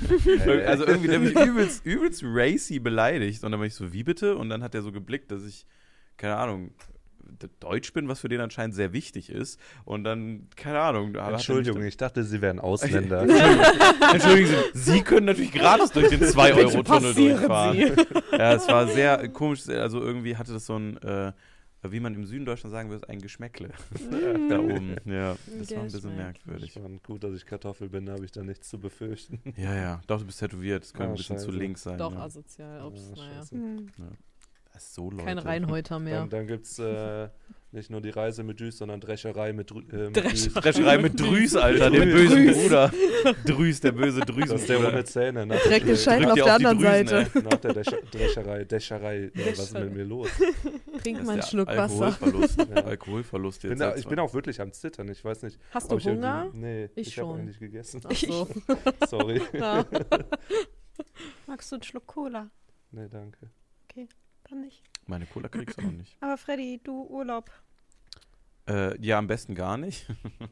also irgendwie, der mich übelst, übelst racy beleidigt. Und dann war ich so, wie bitte? Und dann hat er so geblickt, dass ich, keine Ahnung, Deutsch bin, was für den anscheinend sehr wichtig ist. Und dann, keine Ahnung. Entschuldigung, ich dachte, Sie wären Ausländer. Entschuldigen Sie, Sie können natürlich gratis durch den 2-Euro-Tunnel passieren durchfahren. Sie. Ja, es war sehr komisch. Also irgendwie hatte das so ein, äh, wie man im Süden Deutschlands sagen würde, ein Geschmäckle da oben. Ja, das war ein bisschen merkwürdig. Schon gut, dass ich Kartoffel bin, da habe ich da nichts zu befürchten. Ja, ja. Doch, du bist tätowiert. Das könnte Ah, ein bisschen zu scheiße. links sein. Doch, ja. asozial. Ups, Ah, naja. Das ist so Leute. Kein Reinhäuter mehr. Dann, dann gibt es äh, nicht nur die Reise mit Düs, sondern Drescherei mit, Drü äh, mit Drescherei. Düs. Drescherei mit Drüs, Alter, Mit den bösen Drüs. Bruder. Drüs, der böse Das ist der ohne Zähne. Nach, Direkt äh, gescheitert Drückt auf der anderen Drüsen, Seite. nach der Drescher- Drescherei, Drescherei, äh, was ist mit mir los? Trink mal einen Schluck der Wasser. Alkoholverlust. Ja. Alkoholverlust Bin jetzt. da, seit ich bin auch wirklich am Zittern. Ich weiß nicht. Hast du Hunger? Nee, Ich ich, habe schon. eigentlich gegessen. Ach so. Sorry. Ja. Magst du einen Schluck Cola? Nee, danke. Dann nicht. Meine Cola kriegst du noch nicht. Aber Freddy, du Urlaub. Äh, ja, am besten gar nicht.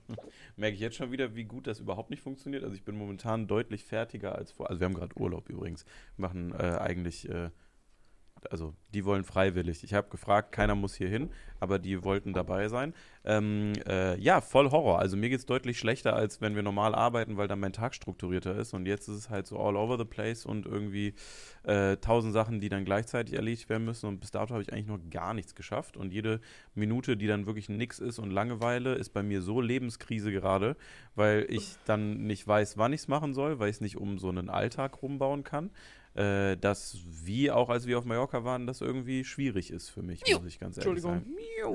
Merke ich jetzt schon wieder, wie gut das überhaupt nicht funktioniert. Also ich bin momentan deutlich fertiger als vor. Also wir haben gerade Urlaub übrigens. Wir machen äh, eigentlich, äh, also die wollen freiwillig. Ich habe gefragt, keiner muss hier hin, aber die wollten dabei sein. Ähm, äh, ja, voll Horror. Also mir geht es deutlich schlechter, als wenn wir normal arbeiten, weil dann mein Tag strukturierter ist. Und jetzt ist es halt so all over the place und irgendwie äh, tausend Sachen, die dann gleichzeitig erledigt werden müssen. Und bis dato habe ich eigentlich noch gar nichts geschafft. Und jede Minute, die dann wirklich nix ist und Langeweile, ist bei mir so Lebenskrise gerade, weil ich dann nicht weiß, wann ich es machen soll, weil ich es nicht um so einen Alltag rumbauen kann. Äh, dass, wie auch als wir auf Mallorca waren, das irgendwie schwierig ist für mich, muss ich ganz ehrlich Entschuldigung.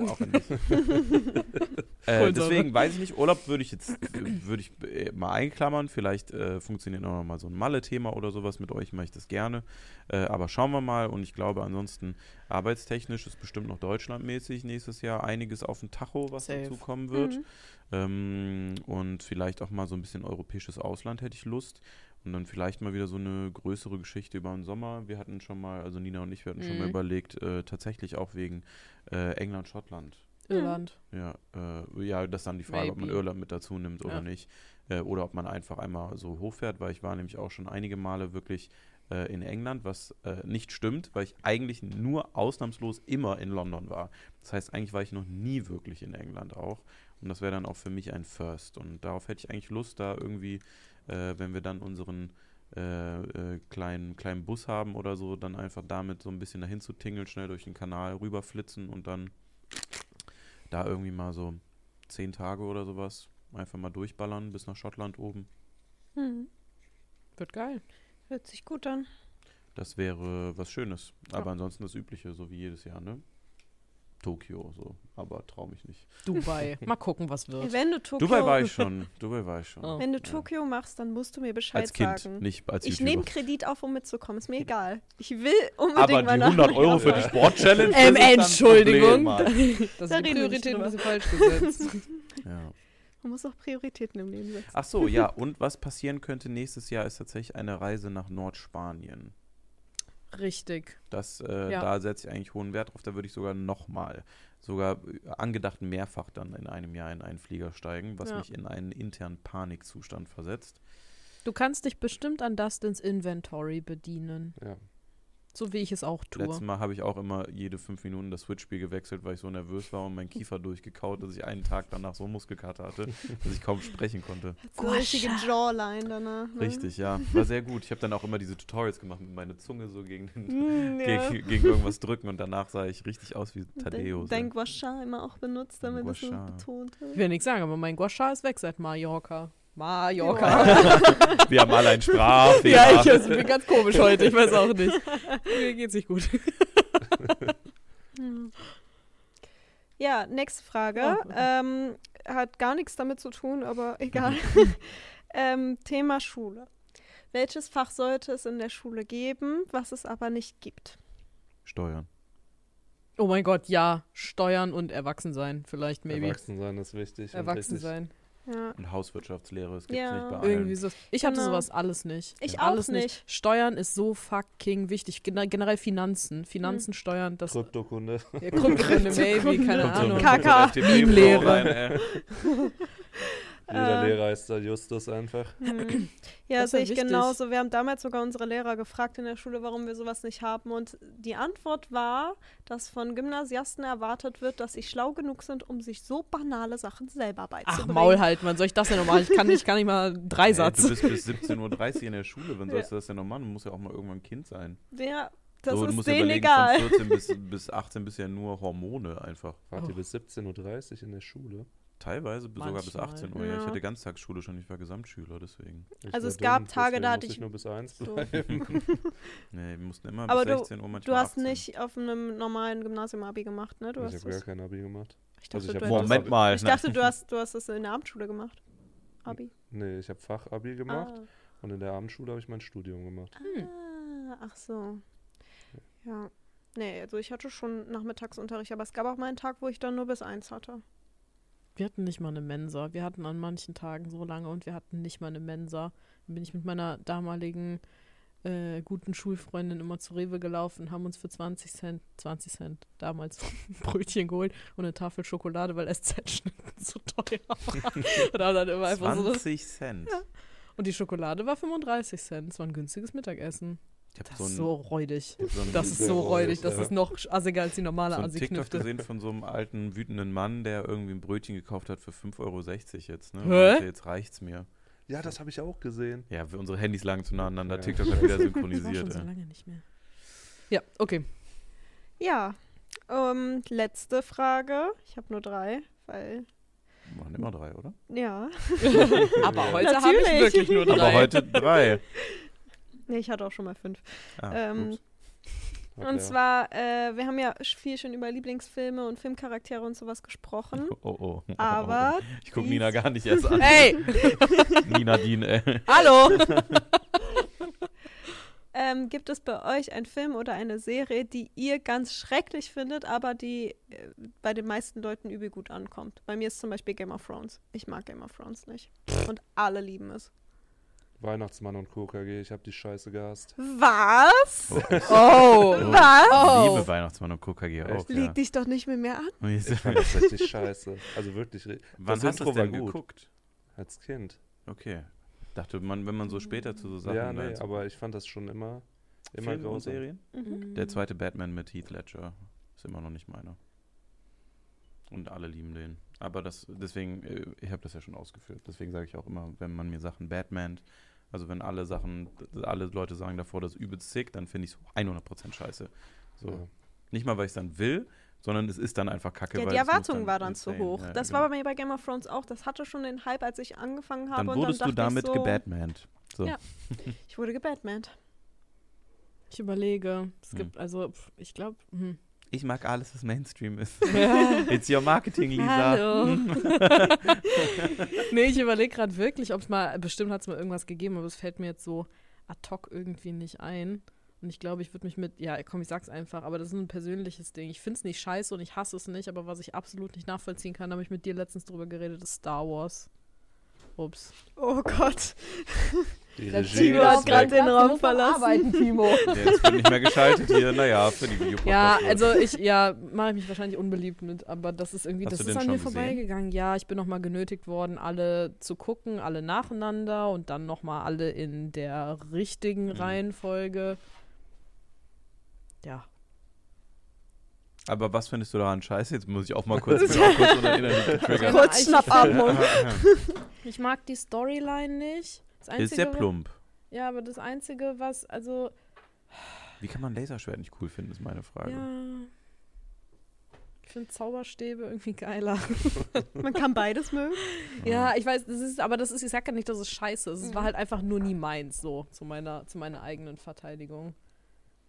sagen. Nicht. äh, deswegen weiß ich nicht, Urlaub würde ich jetzt würde ich äh, mal einklammern. Vielleicht äh, funktioniert auch noch mal so ein Malle-Thema oder sowas mit euch, mache ich das gerne. Äh, aber schauen wir mal. Und ich glaube, ansonsten arbeitstechnisch ist bestimmt noch deutschlandmäßig nächstes Jahr einiges auf dem Tacho, was Safe. dazu kommen wird. Mhm. Ähm, und vielleicht auch mal so ein bisschen europäisches Ausland hätte ich Lust. Und dann vielleicht mal wieder so eine größere Geschichte über den Sommer. Wir hatten schon mal, also Nina und ich, wir hatten schon mal Mhm. überlegt, äh, tatsächlich auch wegen äh, England, Schottland. Irland. Ja, äh, ja, das ist dann die Frage, ob man Maybe. Irland mit dazu nimmt oder Ja. nicht. Äh, oder ob man einfach einmal so hochfährt, weil ich war nämlich auch schon einige Male wirklich äh, in England, was äh, nicht stimmt, weil ich eigentlich nur ausnahmslos immer in London war. Das heißt, eigentlich war ich noch nie wirklich in England auch. Und das wäre dann auch für mich ein First. Und darauf hätte ich eigentlich Lust, da irgendwie, äh, wenn wir dann unseren äh, äh, kleinen, kleinen Bus haben oder so, dann einfach damit so ein bisschen dahin zu tingeln, schnell durch den Kanal rüberflitzen und dann da irgendwie mal so zehn Tage oder sowas einfach mal durchballern bis nach Schottland oben. Hm. Wird geil. Hört sich gut an. Das wäre was Schönes. Ja. Aber ansonsten das Übliche, so wie jedes Jahr, ne? Tokio, so. Aber trau mich nicht. Dubai. Mal gucken, was wird. Wenn du Tokio, Dubai war ich schon. Dubai war ich schon. Oh. wenn du Ja. Tokio machst, dann musst du mir Bescheid Als Kind, sagen. nicht als ich YouTuber. nehme Kredit auf, um mitzukommen. Ist mir egal. Ich will unbedingt Aber mal die nach 100 Euro für die. Sport-Challenge, das Ähm, ist Entschuldigung. Problem, Mann. Da sind die reden wir nicht Prioritäten ein bisschen falsch gesetzt. Ja. Man muss auch Prioritäten im Leben setzen. Ach so, ja. Und was passieren könnte nächstes Jahr, ist tatsächlich eine Reise nach Nordspanien. Richtig. Das, äh, Ja. Da setze ich eigentlich hohen Wert drauf. Da würde ich sogar nochmal, sogar äh, angedacht mehrfach dann in einem Jahr in einen Flieger steigen, was Ja. mich in einen internen Panikzustand versetzt. Du kannst dich bestimmt an Dustins Inventory bedienen. Ja. So wie ich es auch tue. Letztes Mal habe ich auch immer jede fünf Minuten das Switch-Spiel gewechselt, weil ich so nervös war und mein Kiefer durchgekaut, dass ich einen Tag danach so Muskelkater hatte, dass ich kaum sprechen konnte. So eine richtige Jawline danach. Ne? Richtig, ja. War sehr gut. Ich habe dann auch immer diese Tutorials gemacht mit meiner Zunge so gegen, den, Mm, ja. gegen, gegen irgendwas drücken und danach sah ich richtig aus wie Tadeo. Dein, dein Gua Sha immer auch benutzt, damit es so betont Ich wird. will nichts sagen, aber mein Guasha ist weg seit Mallorca. Mallorca. Wir haben alle einen Sprachfehler. ja, ich also, bin ganz komisch heute, ich weiß auch nicht. Mir geht's nicht gut. Ja, nächste Frage. Oh. Ähm, hat gar nichts damit zu tun, aber egal. ähm, Thema Schule. Welches Fach sollte es in der Schule geben, was es aber nicht gibt? Steuern. Oh mein Gott, ja. Steuern und Erwachsensein, vielleicht, maybe. Erwachsen sein ist wichtig. und Erwachsen richtig. sein. Ja. Und Hauswirtschaftslehre, das gibt es Ja. nicht bei allen. Irgendwie so. Ich hatte Genau. sowas alles nicht. Ich alles auch nicht. Steuern ist so fucking wichtig. Gen- Generell Finanzen. Finanzen, Hm. Steuern, das. Kryptokunde. Ja, Kryptokunde, maybe, keine Ahnung. kommt so ein. Jeder Äh. Lehrer ist da Justus einfach. Hm. Ja, Das ja sehe ich wichtig. genauso. Wir haben damals sogar unsere Lehrer gefragt in der Schule, warum wir sowas nicht haben. Und die Antwort war, dass von Gymnasiasten erwartet wird, dass sie schlau genug sind, um sich so banale Sachen selber Ach, beizubringen. Maul halten, wann soll ich das denn nochmal? Ich kann nicht, kann nicht mal drei Satz. du bist bis 17.30 Uhr in der Schule, wann Ja. sollst du das denn noch machen? Du musst ja auch mal irgendwann Kind sein. Ja, das so, du ist musst ja denen überlegen, egal. von 14 bis, bis 18 bist ja nur Hormone einfach. Wart ihr Oh. bis 17.30 Uhr in der Schule? Teilweise bis sogar bis Manchmal, 18 Uhr. Ja. ich hatte Ganztagsschule schon, ich war Gesamtschüler, deswegen. Ich Also es gab dumm, Tage, da hatte ich- nur bis 1 so. bleiben. Nee, wir mussten immer Aber bis du- 16 Uhr, manchmal Du hast 18. nicht auf einem normalen Gymnasium-Abi gemacht, ne? Du ich habe gar kein Abi gemacht. ich dachte, also ich du Moment mal. Ich dachte, du hast, du hast das in der Abendschule gemacht. Abi. Nee, ich habe Fachabi gemacht Ah. und in der Abendschule habe ich mein Studium gemacht. Ah, ach so. Ja. Nee, also ich hatte schon Nachmittagsunterricht, aber es gab auch mal einen Tag, wo ich dann nur bis eins hatte. Wir hatten nicht mal eine Mensa. Wir hatten an manchen Tagen so lange und wir hatten nicht mal eine Mensa. Dann bin ich mit meiner damaligen äh, guten Schulfreundin immer zu Rewe gelaufen, haben uns für 20 Cent, 20 Cent damals Brötchen geholt und eine Tafel Schokolade, weil SZ-Schnitten so teuer war. und haben dann immer einfach so das, 20 Cent. Und die Schokolade war 35 Cent. Das war ein günstiges Mittagessen. Das so, ist so räudig. so Das ist so räudig. Das ja. ist noch assiger als die normale so ein TikTok gesehen von so einem alten, wütenden Mann, der irgendwie ein Brötchen gekauft hat für 5,60 Euro jetzt. Ne? Meinte, Jetzt reicht's mir. Ja, das habe ich auch gesehen. Ja, unsere Handys lagen zu nah aneinander. Ja. TikTok hat wieder Das war schon synchronisiert. so lange nicht mehr. Ja, okay. Ja. Ähm, letzte Frage. Ich habe nur drei, weil. Wir machen immer drei, oder? Ja. Aber heute habe ich wirklich nur drei. Aber heute drei. Nee, ich hatte auch schon mal fünf. Ah, Ähm. Hat Und zwar, äh, wir haben ja viel schon über Lieblingsfilme und Filmcharaktere und sowas gesprochen. Oh, oh, oh. Aber. Ich gucke Nina gar nicht erst an. Hey, Nina Dien, ey. hallo. Ähm, gibt es bei euch einen Film oder eine Serie, die ihr ganz schrecklich findet, aber die äh, bei den meisten Leuten übel gut ankommt? Bei mir ist zum Beispiel Game of Thrones. Ich mag Game of Thrones nicht. Und alle lieben es. Weihnachtsmann und KKG, ich habe die Scheiße gehasst. Was? Oh. Was? Oh. Liebe Weihnachtsmann und KKG auch. Lieg Ja. dich doch nicht mit mir an. Ich fand das richtig scheiße. Also wirklich. Wann das hast du war denn gut. geguckt? Als Kind. Okay. Dachte man, wenn man so später zu so Sachen ja, nee, aber ich fand das schon immer, immer Filme und. Serien? Mhm. Der zweite Batman mit Heath Ledger ist immer noch nicht meiner. Und alle lieben den. Aber das, deswegen, äh, ich habe das ja schon ausgeführt. Deswegen sage ich auch immer, wenn man mir Sachen Batman, also wenn alle Sachen, alle Leute sagen davor, das ist übelst sick, dann finde ich es 100% scheiße. So. Ja. Nicht mal, weil ich es dann will, sondern es ist dann einfach kacke. Ja, weil die Erwartung war dann zu insane. hoch. Ja, das genau. war bei mir bei Game of Thrones auch. Das hatte schon den Hype, als ich angefangen habe. Dann und wurdest dann du damit ich so, gebatmant. So. Ja. Ich wurde gebatmant. Ich überlege. Es Hm. gibt, also, ich glaube. Hm. Ich mag alles, was Mainstream ist. Ja. It's your marketing, Lisa. Hallo. nee, ich überlege gerade wirklich, ob es mal, bestimmt hat es mal irgendwas gegeben, aber es fällt mir jetzt so ad hoc irgendwie nicht ein. Und ich glaube, ich würde mich mit, ja, komm, ich sag's einfach, aber das ist ein persönliches Ding. Ich finde es nicht scheiße und ich hasse es nicht, aber was ich absolut nicht nachvollziehen kann, da habe ich mit dir letztens drüber geredet, ist Star Wars. Ups. Oh Gott. Die Regie Timo hat weg. den Raum verlassen. Timo. Jetzt wird nicht mehr geschaltet hier. Naja, für die Videopodcast. Ja, also ich, ja, mache ich mich wahrscheinlich unbeliebt mit, aber das ist irgendwie, Hast das ist an mir vorbeigegangen. Ja, ich bin nochmal genötigt worden, alle zu gucken, alle nacheinander und dann nochmal alle in der richtigen Mhm. Reihenfolge. Ja. Aber was findest du daran scheiße? Jetzt muss ich auch mal kurz, bin auch kurz unter. Kurz ich- Schnappatmung. Ich mag die Storyline nicht. Das Einzige, Ist sehr plump. Ja, aber das Einzige, was, also, Wie kann man Laserschwert nicht cool finden, ist meine Frage. ja. finde Zauberstäbe irgendwie geiler. Man kann beides mögen. Ja, ich weiß, das ist, aber das ist, ich sag ja nicht, dass es scheiße ist. Es Mhm. war halt einfach nur nie meins, so, zu meiner, zu meiner eigenen Verteidigung.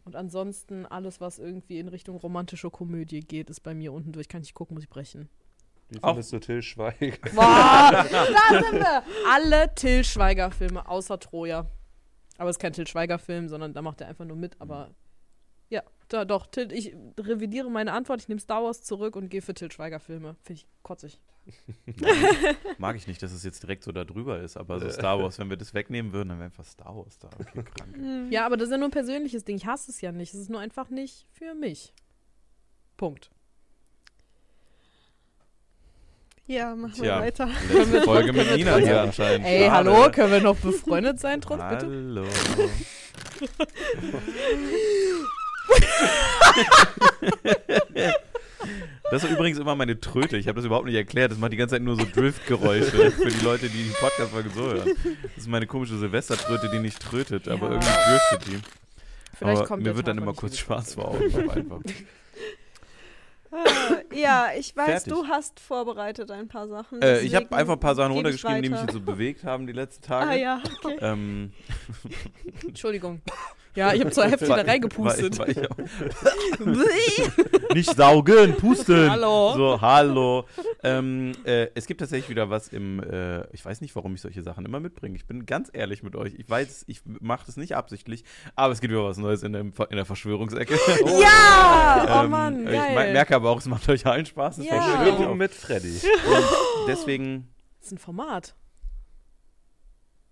Und ansonsten, alles, was irgendwie in Richtung romantische Komödie geht, ist bei mir unten durch. Kann ich nicht gucken, muss ich brechen. Wie findest du Till Schweiger? Boah, da sind wir! Alle Till Schweiger-Filme, außer Troja. Aber es ist kein Till Schweiger-Film, sondern da macht er einfach nur mit. Aber ja, da, doch, Till, ich revidiere meine Antwort. Ich nehme Star Wars zurück und gehe für Till Schweiger-Filme. Finde ich kotzig. Mag ich nicht, dass es jetzt direkt so da drüber ist, aber so Star Wars, wenn wir das wegnehmen würden, dann wäre einfach Star Wars da. Okay, krank. Ja, aber das ist ja nur ein persönliches Ding. Ich hasse es ja nicht. Es ist nur einfach nicht für mich. Punkt. Ja, machen wir weiter. Letzte Folge mit Nina hier anscheinend. Ey, Schade. hallo, können wir noch befreundet sein, trotz bitte? Hallo. Das ist übrigens immer meine Tröte. Ich habe das überhaupt nicht erklärt. Das macht die ganze Zeit nur so Driftgeräusche für die Leute, die die Podcast-Folge so hören. Das ist meine komische Silvestertröte, die nicht trötet, aber Ja. irgendwie driftet die. Vielleicht aber kommt mir wird dann immer kurz schwarz vor Augen. einfach. Äh, ja, ich weiß, Fertig. du hast vorbereitet ein paar Sachen. Äh, ich habe einfach ein paar Sachen runtergeschrieben, die mich jetzt so bewegt haben die letzten Tage. Ah ja, okay. Ähm, Entschuldigung. Ja, ich habe Hälfte war- wieder reingepustet. war ich- war ich Nicht saugen, pusten. Hallo. So, hallo. Ähm, äh, es gibt tatsächlich wieder was im, äh, ich weiß nicht, warum ich solche Sachen immer mitbringe. Ich bin ganz ehrlich mit euch. Ich weiß, ich mache das nicht absichtlich, aber es gibt wieder was Neues in, dem, in der Verschwörungsecke. Ja! Oh Ähm, Mann, Ich geil. mer- merke aber auch, es macht euch allen Spaß. Es Ja. ich Verschwörung mit Freddy. Und deswegen, Das ist ein Format.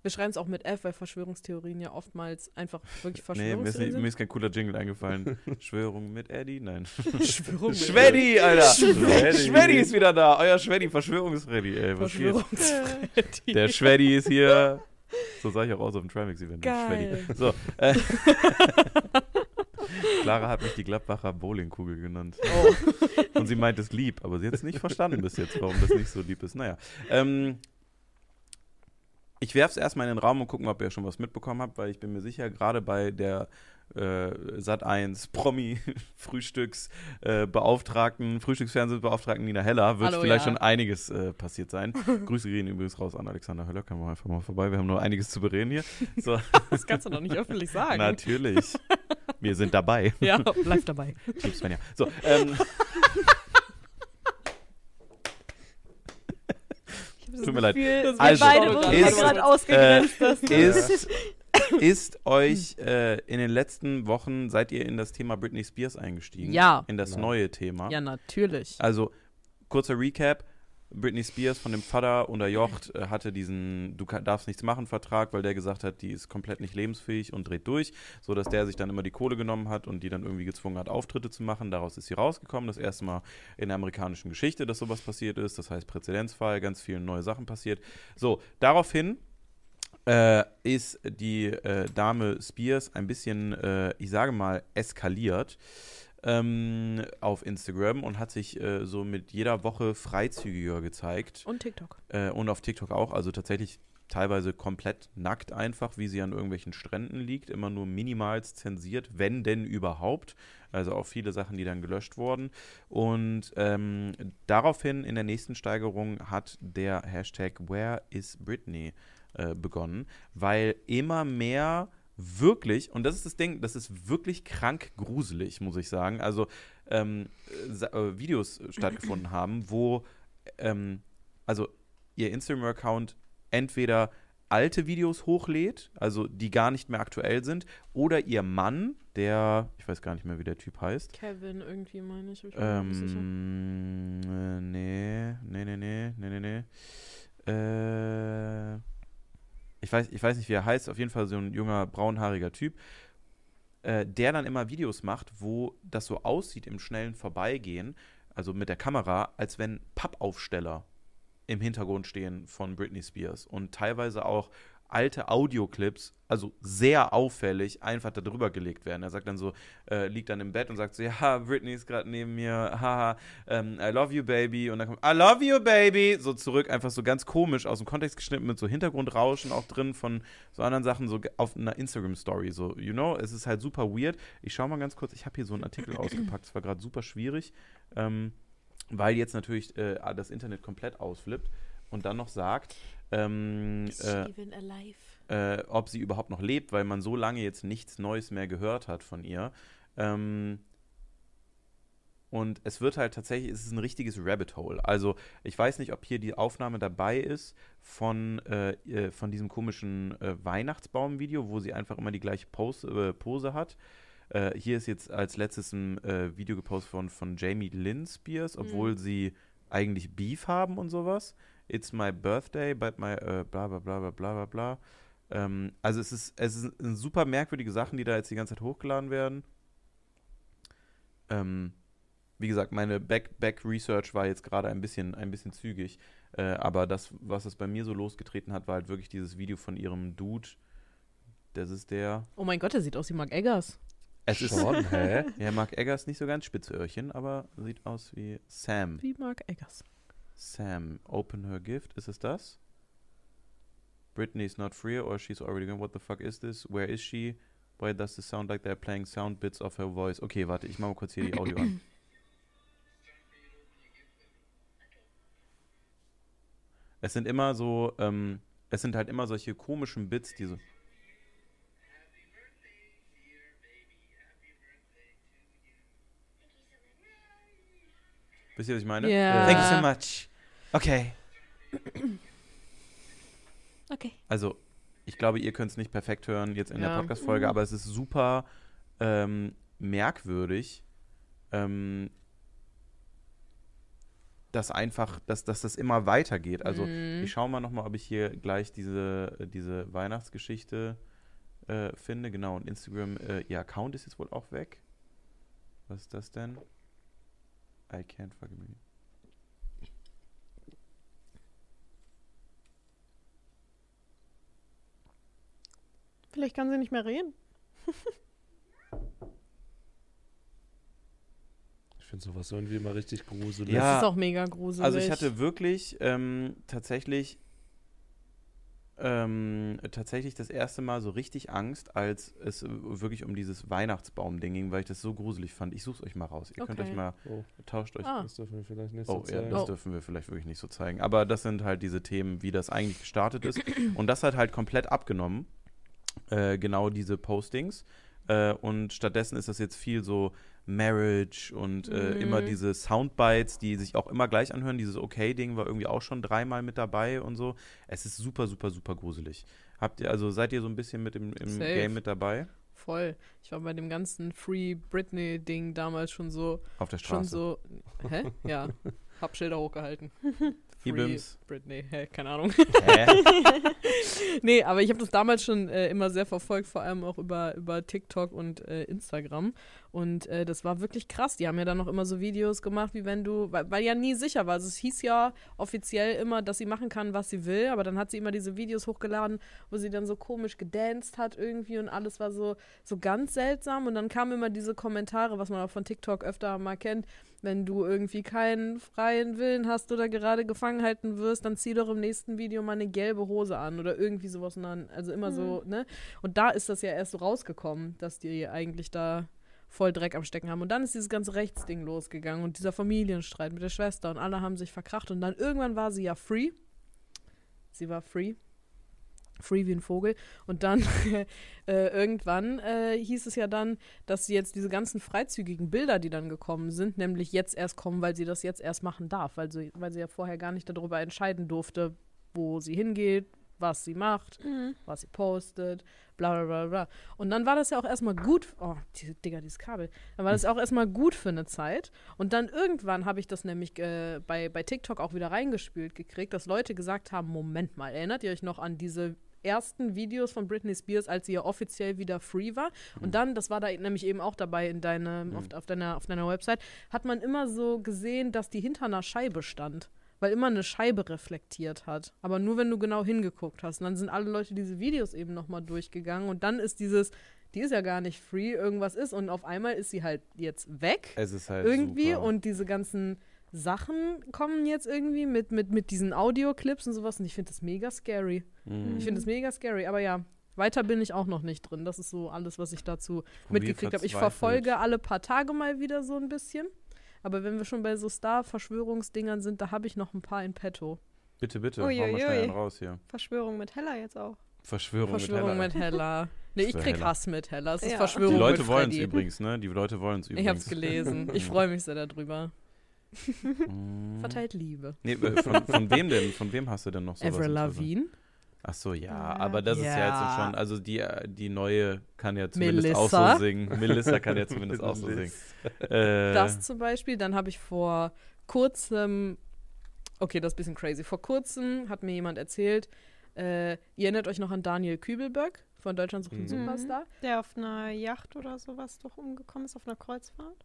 Wir schreiben es auch mit F, weil Verschwörungstheorien ja oftmals einfach wirklich nee, mir ist, Verschwörungstheorien mir ist kein cooler Jingle eingefallen. Schwörung mit Eddie? Nein. Verschwörung mit Schweddy, Alter. Schweddy. Schweddy ist wieder da. Euer Schweddy, Verschwörungsfreddy. Ey, was? Verschwörungsfreddy. Der Schweddy ist hier. So sah ich auch aus auf dem Trimix-Event. Schweddy. So. Äh, Clara hat mich die Gladbacher Bowlingkugel genannt. Oh. Und sie meint es lieb, aber sie hat es nicht verstanden bis jetzt, warum das nicht so lieb ist. Naja. Ähm, ich werfe es erstmal in den Raum und gucken, ob ihr schon was mitbekommen habt, weil ich bin mir sicher, gerade bei der äh, Sat1 Promi-Frühstücksbeauftragten, Frühstücksfernsehbeauftragten Nina Heller wird Hallo, vielleicht ja. schon einiges äh, passiert sein. Grüße gehen übrigens raus an Alexander Höller, können wir einfach mal vorbei. Wir haben nur einiges zu bereden hier. So, Das kannst du doch nicht öffentlich sagen. natürlich. Wir sind dabei. Ja, bleib dabei. Typ Svenja. So, ähm, Ich hab das Tut mir leid. Gefühl, Also, beide wurden ist- gerade ausgegrenzt. dass- ist, ist euch äh, in den letzten Wochen, seid ihr in das Thema Britney Spears eingestiegen? Ja. In das Nein. neue Thema? Ja, natürlich. Also, kurzer Recap. Britney Spears von dem Vater unterjocht äh, hatte diesen Du darfst nichts machen Vertrag, weil der gesagt hat, die ist komplett nicht lebensfähig und dreht durch, so dass der sich dann immer die Kohle genommen hat und die dann irgendwie gezwungen hat, Auftritte zu machen. Daraus ist sie rausgekommen. Das erste Mal in der amerikanischen Geschichte, dass sowas passiert ist. Das heißt Präzedenzfall, ganz viele neue Sachen passiert. So, daraufhin äh, ist die äh, Dame Spears ein bisschen, äh, ich sage mal, eskaliert ähm, auf Instagram und hat sich äh, so mit jeder Woche freizügiger gezeigt. Und TikTok. Äh, und auf TikTok auch, also tatsächlich teilweise komplett nackt einfach, wie sie an irgendwelchen Stränden liegt, immer nur minimals zensiert, wenn denn überhaupt. Also auch viele Sachen, die dann gelöscht wurden. Und ähm, daraufhin in der nächsten Steigerung hat der Hashtag Where is Britney äh, begonnen, weil immer mehr wirklich, und das ist das Ding, das ist wirklich krank gruselig, muss ich sagen. Also ähm, äh, Videos stattgefunden haben, wo ähm, also ihr Instagram-Account entweder alte Videos hochlädt, also die gar nicht mehr aktuell sind, oder ihr Mann, der, ich weiß gar nicht mehr, wie der Typ heißt. Kevin irgendwie, meine ich. ich bin mir nicht sicher. Ähm, äh, nee, nee, nee, nee, nee, nee, nee. Äh, ich weiß, ich weiß nicht, wie er heißt, auf jeden Fall so ein junger, braunhaariger Typ, äh, der dann immer Videos macht, wo das so aussieht im schnellen Vorbeigehen, also mit der Kamera, als wenn Pappaufsteller im Hintergrund stehen von Britney Spears. Und teilweise auch alte Audioclips, also sehr auffällig, einfach da drüber gelegt werden. Er sagt dann so, äh, liegt dann im Bett und sagt so, ja, Britney ist gerade neben mir, haha, ähm, I love you, baby. Und dann kommt, I love you, baby, so zurück, einfach so ganz komisch aus dem Kontext geschnitten mit so Hintergrundrauschen auch drin von so anderen Sachen, so auf einer Instagram-Story, so, you know, es ist halt super weird. Ich schau mal ganz kurz, ich habe hier so einen Artikel ausgepackt, es war gerade super schwierig. Ähm, weil jetzt natürlich äh, das Internet komplett ausflippt und dann noch sagt, ähm, äh, äh, ob sie überhaupt noch lebt, weil man so lange jetzt nichts Neues mehr gehört hat von ihr. Ähm, und es wird halt tatsächlich, es ist ein richtiges Rabbit Hole. Also ich weiß nicht, ob hier die Aufnahme dabei ist von, äh, äh, von diesem komischen äh, Weihnachtsbaum-Video, wo sie einfach immer die gleiche Pose, äh, Pose hat. Hier ist jetzt als letztes ein Video gepostet von, von Jamie Lynn Spears, obwohl Mhm. sie eigentlich Beef haben und sowas. It's my birthday, but my äh, bla bla bla bla bla bla bla. Ähm, also es ist, es sind super merkwürdige Sachen, die da jetzt die ganze Zeit hochgeladen werden. Ähm, wie gesagt, meine Back-Back-Research war jetzt gerade ein bisschen, ein bisschen zügig. Äh, aber das, was es bei mir so losgetreten hat, war halt wirklich dieses Video von ihrem Dude. Das ist der. Oh mein Gott, der sieht aus wie Mark Eggers. Es ist. Schon, hä? Ja, Mark Eggers nicht so ganz spitze Öhrchen, aber sieht aus wie Sam. Wie Mark Eggers. Sam, open her gift. Ist es das? Britney's not free or she's already gone. What the fuck is this? Where is she? Why does this sound like they're playing sound bits of her voice? Okay, warte, ich mache mal kurz hier die Audio an. Es sind immer so, ähm, es sind halt immer solche komischen Bits, die so. Wisst ihr, was ich meine? Ja. Thank you so much. Okay. Okay. Also, ich glaube, ihr könnt es nicht perfekt hören jetzt in der Ja. Podcast-Folge, Mhm. aber es ist super ähm, merkwürdig, ähm, dass einfach, dass, dass das immer weitergeht. Also, Mhm. ich schaue mal nochmal, ob ich hier gleich diese, äh, diese Weihnachtsgeschichte äh, finde. Genau, und Instagram, äh, ihr Account ist jetzt wohl auch weg. Was ist das denn? I can't fucking believe. Vielleicht kann sie nicht mehr reden. Ich finde sowas irgendwie immer richtig gruselig. Ja. Das ist auch mega gruselig. Also ich hatte wirklich ähm, tatsächlich ähm, tatsächlich das erste Mal so richtig Angst, als es wirklich um dieses Weihnachtsbaum-Ding ging, weil ich das so gruselig fand. Ich such's euch mal raus. Ihr könnt Okay. euch mal, Oh, tauscht euch. Ah. das dürfen wir vielleicht nicht Oh so ja, zeigen. das Oh. dürfen wir vielleicht wirklich nicht so zeigen. Aber das sind halt diese Themen, wie das eigentlich gestartet ist. Und das hat halt komplett abgenommen. Äh, genau diese Postings. Äh, und stattdessen ist das jetzt viel so Marriage und äh, Mhm. immer diese Soundbites, die sich auch immer gleich anhören. Dieses Okay-Ding war irgendwie auch schon dreimal mit dabei und so. Es ist super, super, super gruselig. Habt ihr, also seid ihr so ein bisschen mit im, im. Game mit dabei? Voll. Ich war bei dem ganzen Free Britney-Ding damals schon so, Auf der schon Straße. so, hä? Ja. Hab Schilder hochgehalten. Free Ibims. Britney, hä? Keine Ahnung. Hä? nee, aber ich habe das damals schon äh, immer sehr verfolgt, vor allem auch über, über TikTok und äh, Instagram. Und äh, das war wirklich krass. Die haben ja dann noch immer so Videos gemacht, wie wenn du, weil, weil ja nie sicher war. Also es hieß ja offiziell immer, dass sie machen kann, was sie will, aber dann hat sie immer diese Videos hochgeladen, wo sie dann so komisch gedanced hat irgendwie und alles war so, so ganz seltsam. Und dann kamen immer diese Kommentare, was man auch von TikTok öfter mal kennt, wenn du irgendwie keinen freien Willen hast oder gerade gefangen halten wirst, dann zieh doch im nächsten Video mal eine gelbe Hose an oder irgendwie sowas. Und dann, also immer so, ne? Und da ist das ja erst so rausgekommen, dass die eigentlich da voll Dreck am Stecken haben. Und dann ist dieses ganze Rechtsding losgegangen und dieser Familienstreit mit der Schwester und alle haben sich verkracht. Und dann irgendwann war sie ja free. Sie war free. Free wie ein Vogel. Und dann äh, irgendwann äh, hieß es ja dann, dass sie jetzt diese ganzen freizügigen Bilder, die dann gekommen sind, nämlich jetzt erst kommen, weil sie das jetzt erst machen darf, weil sie, weil sie ja vorher gar nicht darüber entscheiden durfte, wo sie hingeht, was sie macht, Mhm. was sie postet, bla bla bla bla. Und dann war das ja auch erstmal gut, oh, diese, Digga, dieses Kabel. Dann war das auch erstmal gut für eine Zeit. Und dann irgendwann habe ich das nämlich äh, bei, bei TikTok auch wieder reingespült gekriegt, dass Leute gesagt haben, Moment mal, erinnert ihr euch noch an diese ersten Videos von Britney Spears, als sie ja offiziell wieder free war. Und dann, das war da nämlich eben auch dabei in deinem, auf, auf, deiner, auf deiner Website, hat man immer so gesehen, dass die hinter einer Scheibe stand. Weil immer eine Scheibe reflektiert hat. Aber nur, wenn du genau hingeguckt hast. Und dann sind alle Leute diese Videos eben nochmal durchgegangen. Und dann ist dieses, die ist ja gar nicht free, irgendwas ist. Und auf einmal ist sie halt jetzt weg Es ist halt irgendwie super. und diese ganzen Sachen kommen jetzt irgendwie mit, mit, mit diesen Audioclips und sowas und ich finde das mega scary. Mhm. Ich finde das mega scary, aber ja, weiter bin ich auch noch nicht drin. Das ist so alles, was ich dazu mitgekriegt habe. Ich verfolge alle paar Tage mal wieder so ein bisschen. Aber wenn wir schon bei so Star-Verschwörungsdingern sind, da habe ich noch ein paar in petto. Bitte, bitte, hau Uiuiui. mal schnell einen raus hier. Verschwörung mit Hella jetzt auch. Verschwörung, Verschwörung mit mit Hella. Nee, ich krieg Hella. Hass mit Hella. Es ist Ja. Verschwörung Die Leute mit wollen es übrigens, ne? Die Leute wollen es übrigens. Ich hab's gelesen. Ich freue mich sehr darüber. Verteilt Liebe. Nee, äh, von, von wem denn? Von wem hast du denn noch sowas? Avril? Lavigne. Ach so, ja, Ja. aber das ist ja jetzt Ja. schon, also die, äh, die neue kann ja zumindest auch Melissa. so singen. Melissa kann ja zumindest auch so singen. Äh, Das zum Beispiel. Dann habe ich vor kurzem, okay, das ist ein bisschen crazy. Vor kurzem hat mir jemand erzählt, äh, ihr erinnert euch noch an Daniel Kübelböck von Deutschland sucht den Mhm. Superstar? Der auf einer Yacht oder sowas doch umgekommen ist, auf einer Kreuzfahrt.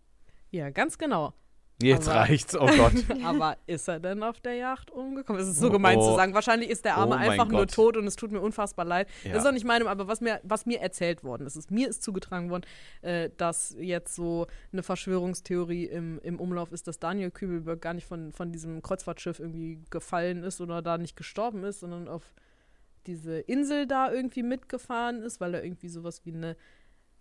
Ja, ganz genau. Jetzt aber- reicht's, oh Gott. Aber ist er denn auf der Yacht umgekommen? Es ist so Oh, gemein zu oh. sagen. Wahrscheinlich ist der Arme Oh einfach nur Gott. tot und es tut mir unfassbar leid. Ja. Das ist auch nicht meinem, aber was mir, was mir erzählt worden ist, ist, mir ist zugetragen worden, äh, dass jetzt so eine Verschwörungstheorie im, im Umlauf ist, dass Daniel Kübelberg gar nicht von, von diesem Kreuzfahrtschiff irgendwie gefallen ist oder da nicht gestorben ist, sondern auf diese Insel da irgendwie mitgefahren ist, weil er irgendwie sowas wie eine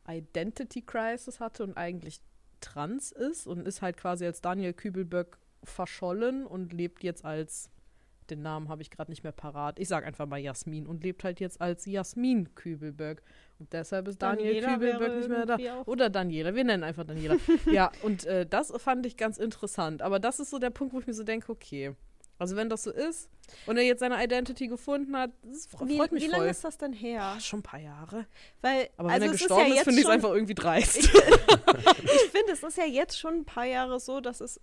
Identity Crisis hatte und eigentlich trans ist und ist halt quasi als Daniel Kübelböck verschollen und lebt jetzt als, den Namen habe ich gerade nicht mehr parat, ich sage einfach mal Jasmin und lebt halt jetzt als Jasmin Kübelböck. Und deshalb ist Daniel Daniela Kübelböck nicht mehr da. auch- Oder Daniela, wir nennen einfach Daniela. ja, und äh, das fand ich ganz interessant. Aber das ist so der Punkt, wo ich mir so denke, okay, also wenn das so ist und er jetzt seine Identity gefunden hat, das fre- Wie, freut mich wie voll. lange ist das denn her? Ah, schon ein paar Jahre. Weil, Aber also wenn er es gestorben ist, ist, ja finde ich es einfach irgendwie dreist. schon, ich finde, es ist ja jetzt schon ein paar Jahre so, dass es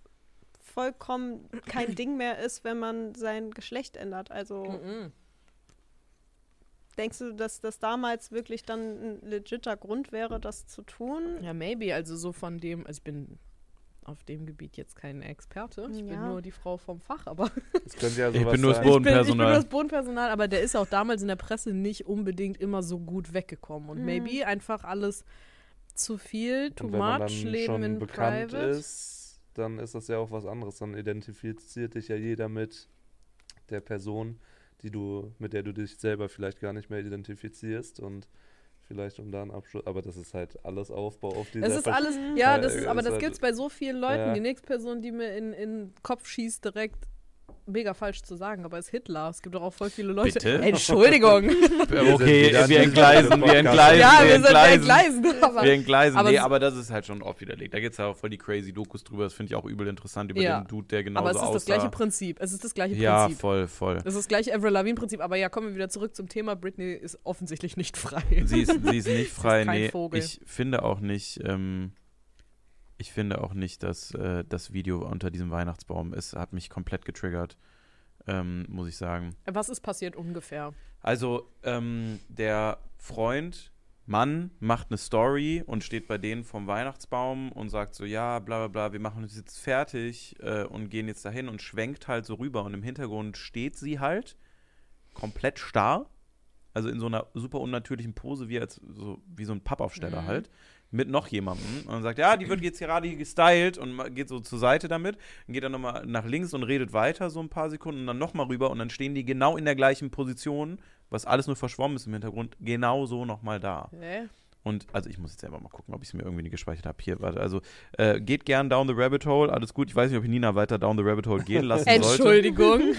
vollkommen kein Ding mehr ist, wenn man sein Geschlecht ändert. Also Mhm. denkst du, dass das damals wirklich dann ein legitter Grund wäre, das zu tun? Ja, maybe. Also so von dem, also ich bin auf dem Gebiet jetzt kein Experte. Ich bin Ja. nur die Frau vom Fach, aber Das könnte ja Ich sowas bin nur das sein. ich bin, ich bin Bodenpersonal. nur das Bodenpersonal, aber der ist auch damals in der Presse nicht unbedingt immer so gut weggekommen. Und Mhm. maybe einfach alles zu viel, too Und wenn man dann much, Leben schon in bekannt private. ist, dann ist das ja auch was anderes. Dann identifiziert dich ja jeder mit der Person, die du, mit der du dich selber vielleicht gar nicht mehr identifizierst und vielleicht um da einen Abschluss. Aber das ist halt alles Aufbau auf dieser Es ist Versch- alles, ja, das ist, aber ist das halt- gibt es bei so vielen Leuten. Ja. Die nächste Person, die mir in, in den Kopf schießt, direkt mega falsch zu sagen, aber ist Hitler. Es gibt doch auch voll viele Leute. Bitte? Entschuldigung. Okay, wir entgleisen, wir entgleisen, ja, wir wir sind bei entgleisen. Gleisen. Aber, Wir entgleisen, aber nee, es- aber das ist halt schon oft widerlegt. Da gibt es ja auch voll die crazy Dokus drüber, das finde ich auch übel interessant über Ja. den Dude, der genauso aber es ist das aussah. gleiche Prinzip. Es ist das gleiche ja, Prinzip. voll, voll. Es ist das gleiche Avril Lavigne-Prinzip, aber ja, kommen wir wieder zurück zum Thema. Britney ist offensichtlich nicht frei. Sie ist, sie ist nicht frei, kein nee. Vogel. Ich finde auch nicht, ähm, ich finde auch nicht, dass äh, das Video unter diesem Weihnachtsbaum ist, hat mich komplett getriggert, ähm, muss ich sagen. Was ist passiert ungefähr? Also, ähm, der Freund, Mann, macht eine Story und steht bei denen vom Weihnachtsbaum und sagt so, ja, bla bla bla, wir machen uns jetzt fertig äh, und gehen jetzt dahin und schwenkt halt so rüber und im Hintergrund steht sie halt komplett starr, also in so einer super unnatürlichen Pose, wie, als, so, wie so ein Pappaufsteller Mhm. halt, mit noch jemandem und sagt, ja, die wird jetzt gerade gestylt und geht so zur Seite damit, und geht dann nochmal nach links und redet weiter so ein paar Sekunden und dann nochmal rüber und dann stehen die genau in der gleichen Position, was alles nur verschwommen ist im Hintergrund, genau so nochmal da. Hä? Und also ich muss jetzt selber mal gucken, ob ich es mir irgendwie nicht gespeichert habe. Hier, warte, also äh, geht gern down the rabbit hole, alles gut. Ich weiß nicht, ob ich Nina weiter down the rabbit hole gehen lassen sollte. Entschuldigung.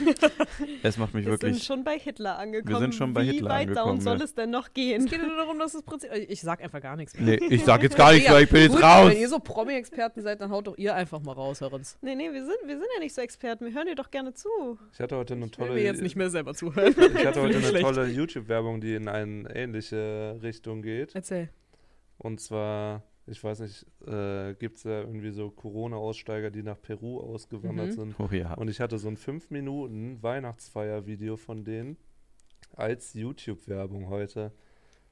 Es macht mich Wir sind wirklich. schon bei Hitler angekommen. sind schon bei Wie Hitler weit angekommen, down soll es denn noch Es gehen? geht nur darum, dass das Prinzip. Ich sag einfach gar nichts Nee, mehr. ich sag jetzt gar nichts, weil ich bin jetzt Gut, raus. Wenn ihr so Promi-Experten seid, dann haut doch ihr einfach mal raus, Herr Rins. Nee, nee, wir sind, wir sind ja nicht so Experten. Wir hören dir doch gerne zu. Ich hatte heute eine Ich will tolle, mir jetzt nicht mehr selber zuhören. ich hatte heute eine tolle YouTube-Werbung, die in eine ähnliche Richtung geht. Erzähl. Und zwar, ich weiß nicht, äh, gibt es ja irgendwie so Corona-Aussteiger, die nach Peru ausgewandert Mhm. sind. Oh ja. Und ich hatte so ein 5 Minuten Weihnachtsfeier-Video von denen als YouTube-Werbung heute.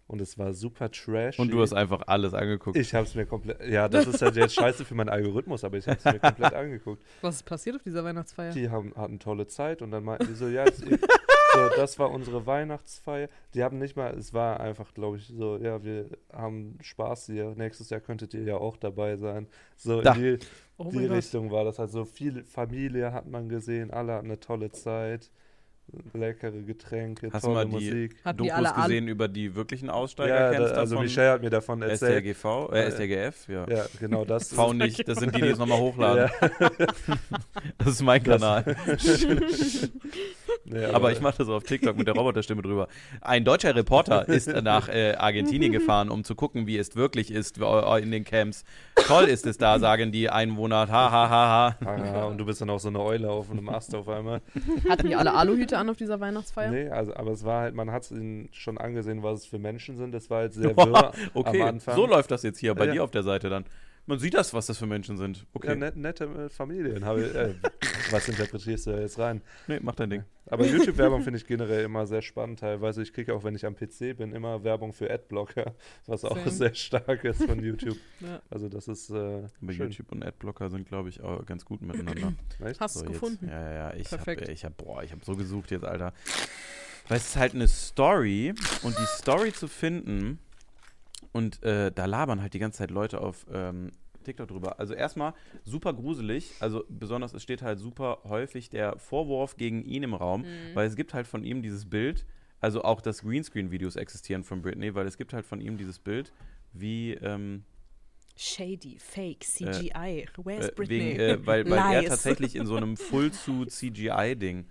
Und es war super trash. Und du hast einfach alles angeguckt. Ich habe es mir komplett. Ja, das ist halt jetzt scheiße für meinen Algorithmus, aber ich habe es mir komplett angeguckt. Was ist passiert auf dieser Weihnachtsfeier? Die haben, hatten tolle Zeit und dann meinten die so, ja, jetzt, so, das war unsere Weihnachtsfeier. Die haben nicht mal, es war einfach, glaube ich, so, ja, wir haben Spaß hier. Nächstes Jahr könntet ihr ja auch dabei sein. So Da. in die, oh die mein Gott. Richtung war das halt so. Viel Familie hat man gesehen, alle hatten eine tolle Zeit. leckere Getränke, Hast du tolle mal die Musik. Die Dokus alle an? gesehen über die wirklichen Ja, Aussteigercamps da, also davon? Michelle hat mir davon erzählt. STRGV, äh, STRGF, ja. Ja, genau das. V nicht, das sind die, die es nochmal hochladen. Ja. Das ist mein Das- Kanal. Nee, Aber ich mache das auf TikTok mit der Roboterstimme drüber. Ein deutscher Reporter ist nach äh, Argentinien gefahren, um zu gucken, wie es wirklich ist äh, in den Camps. Toll ist es da, sagen die Einwohner. Ha, ha, ha, ha. Ah, und du bist dann auch so eine Eule auf einem Ast auf einmal. Hatten die alle Aluhüte an auf dieser Weihnachtsfeier? Nee, also, aber es war halt, man hat es ihnen schon angesehen, was es für Menschen sind. Das war halt sehr wirr Okay, am Anfang. so läuft das jetzt hier bei Ja. dir auf der Seite dann. Man sieht das, was das für Menschen sind. Okay, Ja, net, nette äh, Familien. Habe, ich- äh, was interpretierst du da jetzt rein? nee, mach dein Ding. Aber YouTube-Werbung finde ich generell immer sehr spannend teilweise. Ich kriege auch, wenn ich am PC bin, immer Werbung für Adblocker, was auch Same. sehr stark ist von YouTube. Ja. Also das ist äh, Aber schön. YouTube und Adblocker sind, glaube ich, auch ganz gut miteinander. Echt? Hast du So, es jetzt- gefunden? Ja, ja, ja. Ich habe, Perfekt. ich hab, boah, ich habe so gesucht jetzt, Alter. Weil es ist halt eine Story und die Story zu finden und äh, da labern halt die ganze Zeit Leute auf ähm, TikTok drüber. Also erstmal super gruselig, also besonders es steht halt super häufig der Vorwurf gegen ihn im Raum, Mhm. weil es gibt halt von ihm dieses Bild, also auch dass Greenscreen-Videos existieren von Britney, weil es gibt halt von ihm dieses Bild, wie ähm, Shady, Fake, CGI. Where's äh, Britney? wegen, äh, weil, weil er Lies. tatsächlich in so einem Full-Suit-CGI-Ding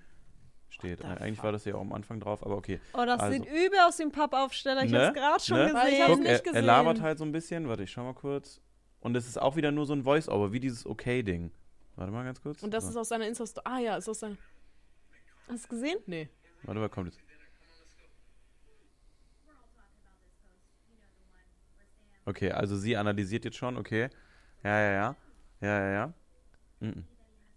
steht. Eigentlich war das ja auch am Anfang drauf, aber okay. Oh, das Also. sieht übel aus dem Pappaufsteller. Ich Ne? hab's gerade schon Ne? Weil ich gesehen. hab's Guck, nicht er, er labert gesehen. halt so ein bisschen. Warte, ich schau mal kurz. Und es ist auch wieder nur so ein Voice-Over, wie dieses Okay-Ding. Warte mal ganz kurz. Und das so. ist aus seiner Insta-Story. Ah ja, ist aus seiner. Hast du gesehen? Nee. Warte mal, kommt jetzt. Okay, also sie analysiert jetzt schon, okay. Ja, ja, ja. Ja, ja, ja. Mhm.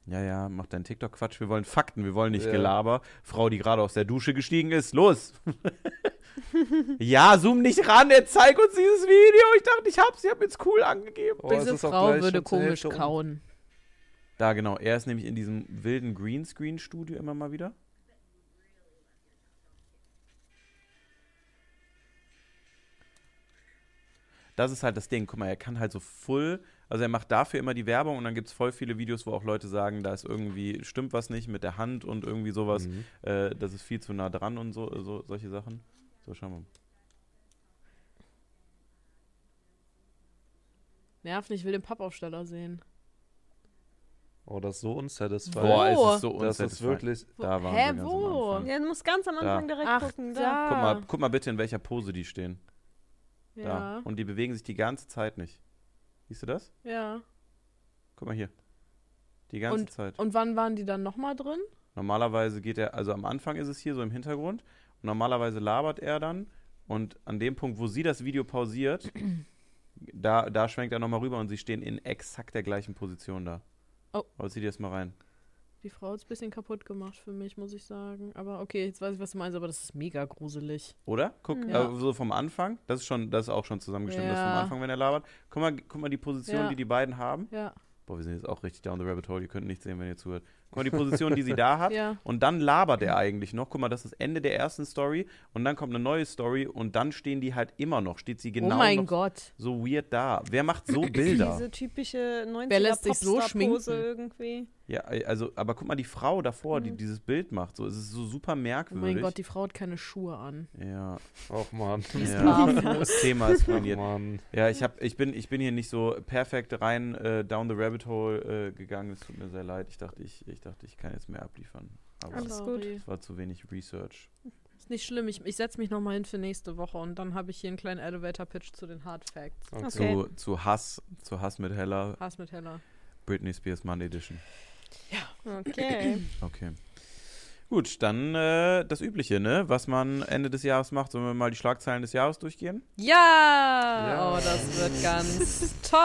Ja, ja, mach deinen TikTok-Quatsch. Wir wollen Fakten, wir wollen nicht Ja. Gelaber. Frau, die gerade aus der Dusche gestiegen ist, los! ja, zoom nicht ran, er zeig uns dieses Video. Ich dachte, ich hab's, ich hab jetzt cool angegeben. Oh, es Diese Frau würde komisch Hälfte kauen. Da, genau. Er ist nämlich in diesem wilden Greenscreen-Studio immer mal wieder. Das ist halt das Ding. Guck mal, er kann halt so full, also er macht dafür immer die Werbung und dann gibt es voll viele Videos, wo auch Leute sagen, da ist irgendwie, stimmt was nicht mit der Hand und irgendwie sowas, Mhm. äh, das ist viel zu nah dran und so, so solche Sachen. So, schauen wir mal. Nerv nicht, ich will den Pappaufsteller sehen. Oh, das ist so unsatisfying. Boah, Wo? es ist so das ist unsatisfying. wirklich. Da waren Hä, wir ganz am wo? Anfang. Ja, du musst ganz am Anfang direkt Ach, gucken. da. Guck mal, guck mal bitte, in welcher Pose die stehen. Da. Ja. Und die bewegen sich die ganze Zeit nicht. Siehst du das? Ja. Guck mal hier. Die ganze Zeit. Und wann waren die dann nochmal drin? Normalerweise geht er, also am Anfang ist es hier so im Hintergrund. Und normalerweise labert er dann. Und an dem Punkt, wo sie das Video pausiert, da, da schwenkt er nochmal rüber und sie stehen in exakt der gleichen Position da. Oh. Aber zieh dir das mal rein. Die Frau hat es ein bisschen kaputt gemacht für mich, muss ich sagen. Aber okay, jetzt weiß ich, was du meinst, aber das ist mega gruselig. Oder? Guck, Mhm. äh, Ja. so vom Anfang, das ist schon, das ist auch schon zusammengeschnitten, das Ja. vom Anfang, wenn er labert. Guck mal, guck mal die Position, Ja. die die beiden haben. Ja. Boah, wir sind jetzt auch richtig down the rabbit hole, ihr könnt nichts sehen, wenn ihr zuhört. Guck mal, die Position, die sie da hat. Ja. Und dann labert er eigentlich noch. Guck mal, das ist das Ende der ersten Story. Und dann kommt eine neue Story. Und dann stehen die halt immer noch. Steht sie genau oh mein noch Gott. so weird da. Wer macht so Bilder? Diese typische 90er Wer lässt sich so Popstar-Pose schminken? irgendwie. ja, also, aber guck mal, die Frau davor, die Mhm. dieses Bild macht. So, es ist so super Oh merkwürdig. mein Gott, die Frau hat keine Schuhe an. ja, Och Mann. ist ja. Das Thema ist ruiniert. Ja, ich, hab, ich, bin, ich bin hier nicht so perfekt rein äh, down the rabbit hole äh, gegangen. Es tut mir sehr leid. Ich dachte, ich, ich dachte, ich kann jetzt mehr abliefern. Aber Alles es gut. Sorry. war zu wenig Research. Ist nicht schlimm, ich, ich setze mich nochmal hin für nächste Woche und dann habe ich hier einen kleinen Elevator-Pitch zu den Hard Facts. Okay. Zu, zu Hass, zu Hass mit Hella, Hass mit Heller. Britney Spears Monday Edition. Okay. Okay. Gut, dann äh, das Übliche, ne? Was man Ende des Jahres macht. Sollen wir mal die Schlagzeilen des Jahres durchgehen? Ja! Ja. Oh, das wird ganz toll.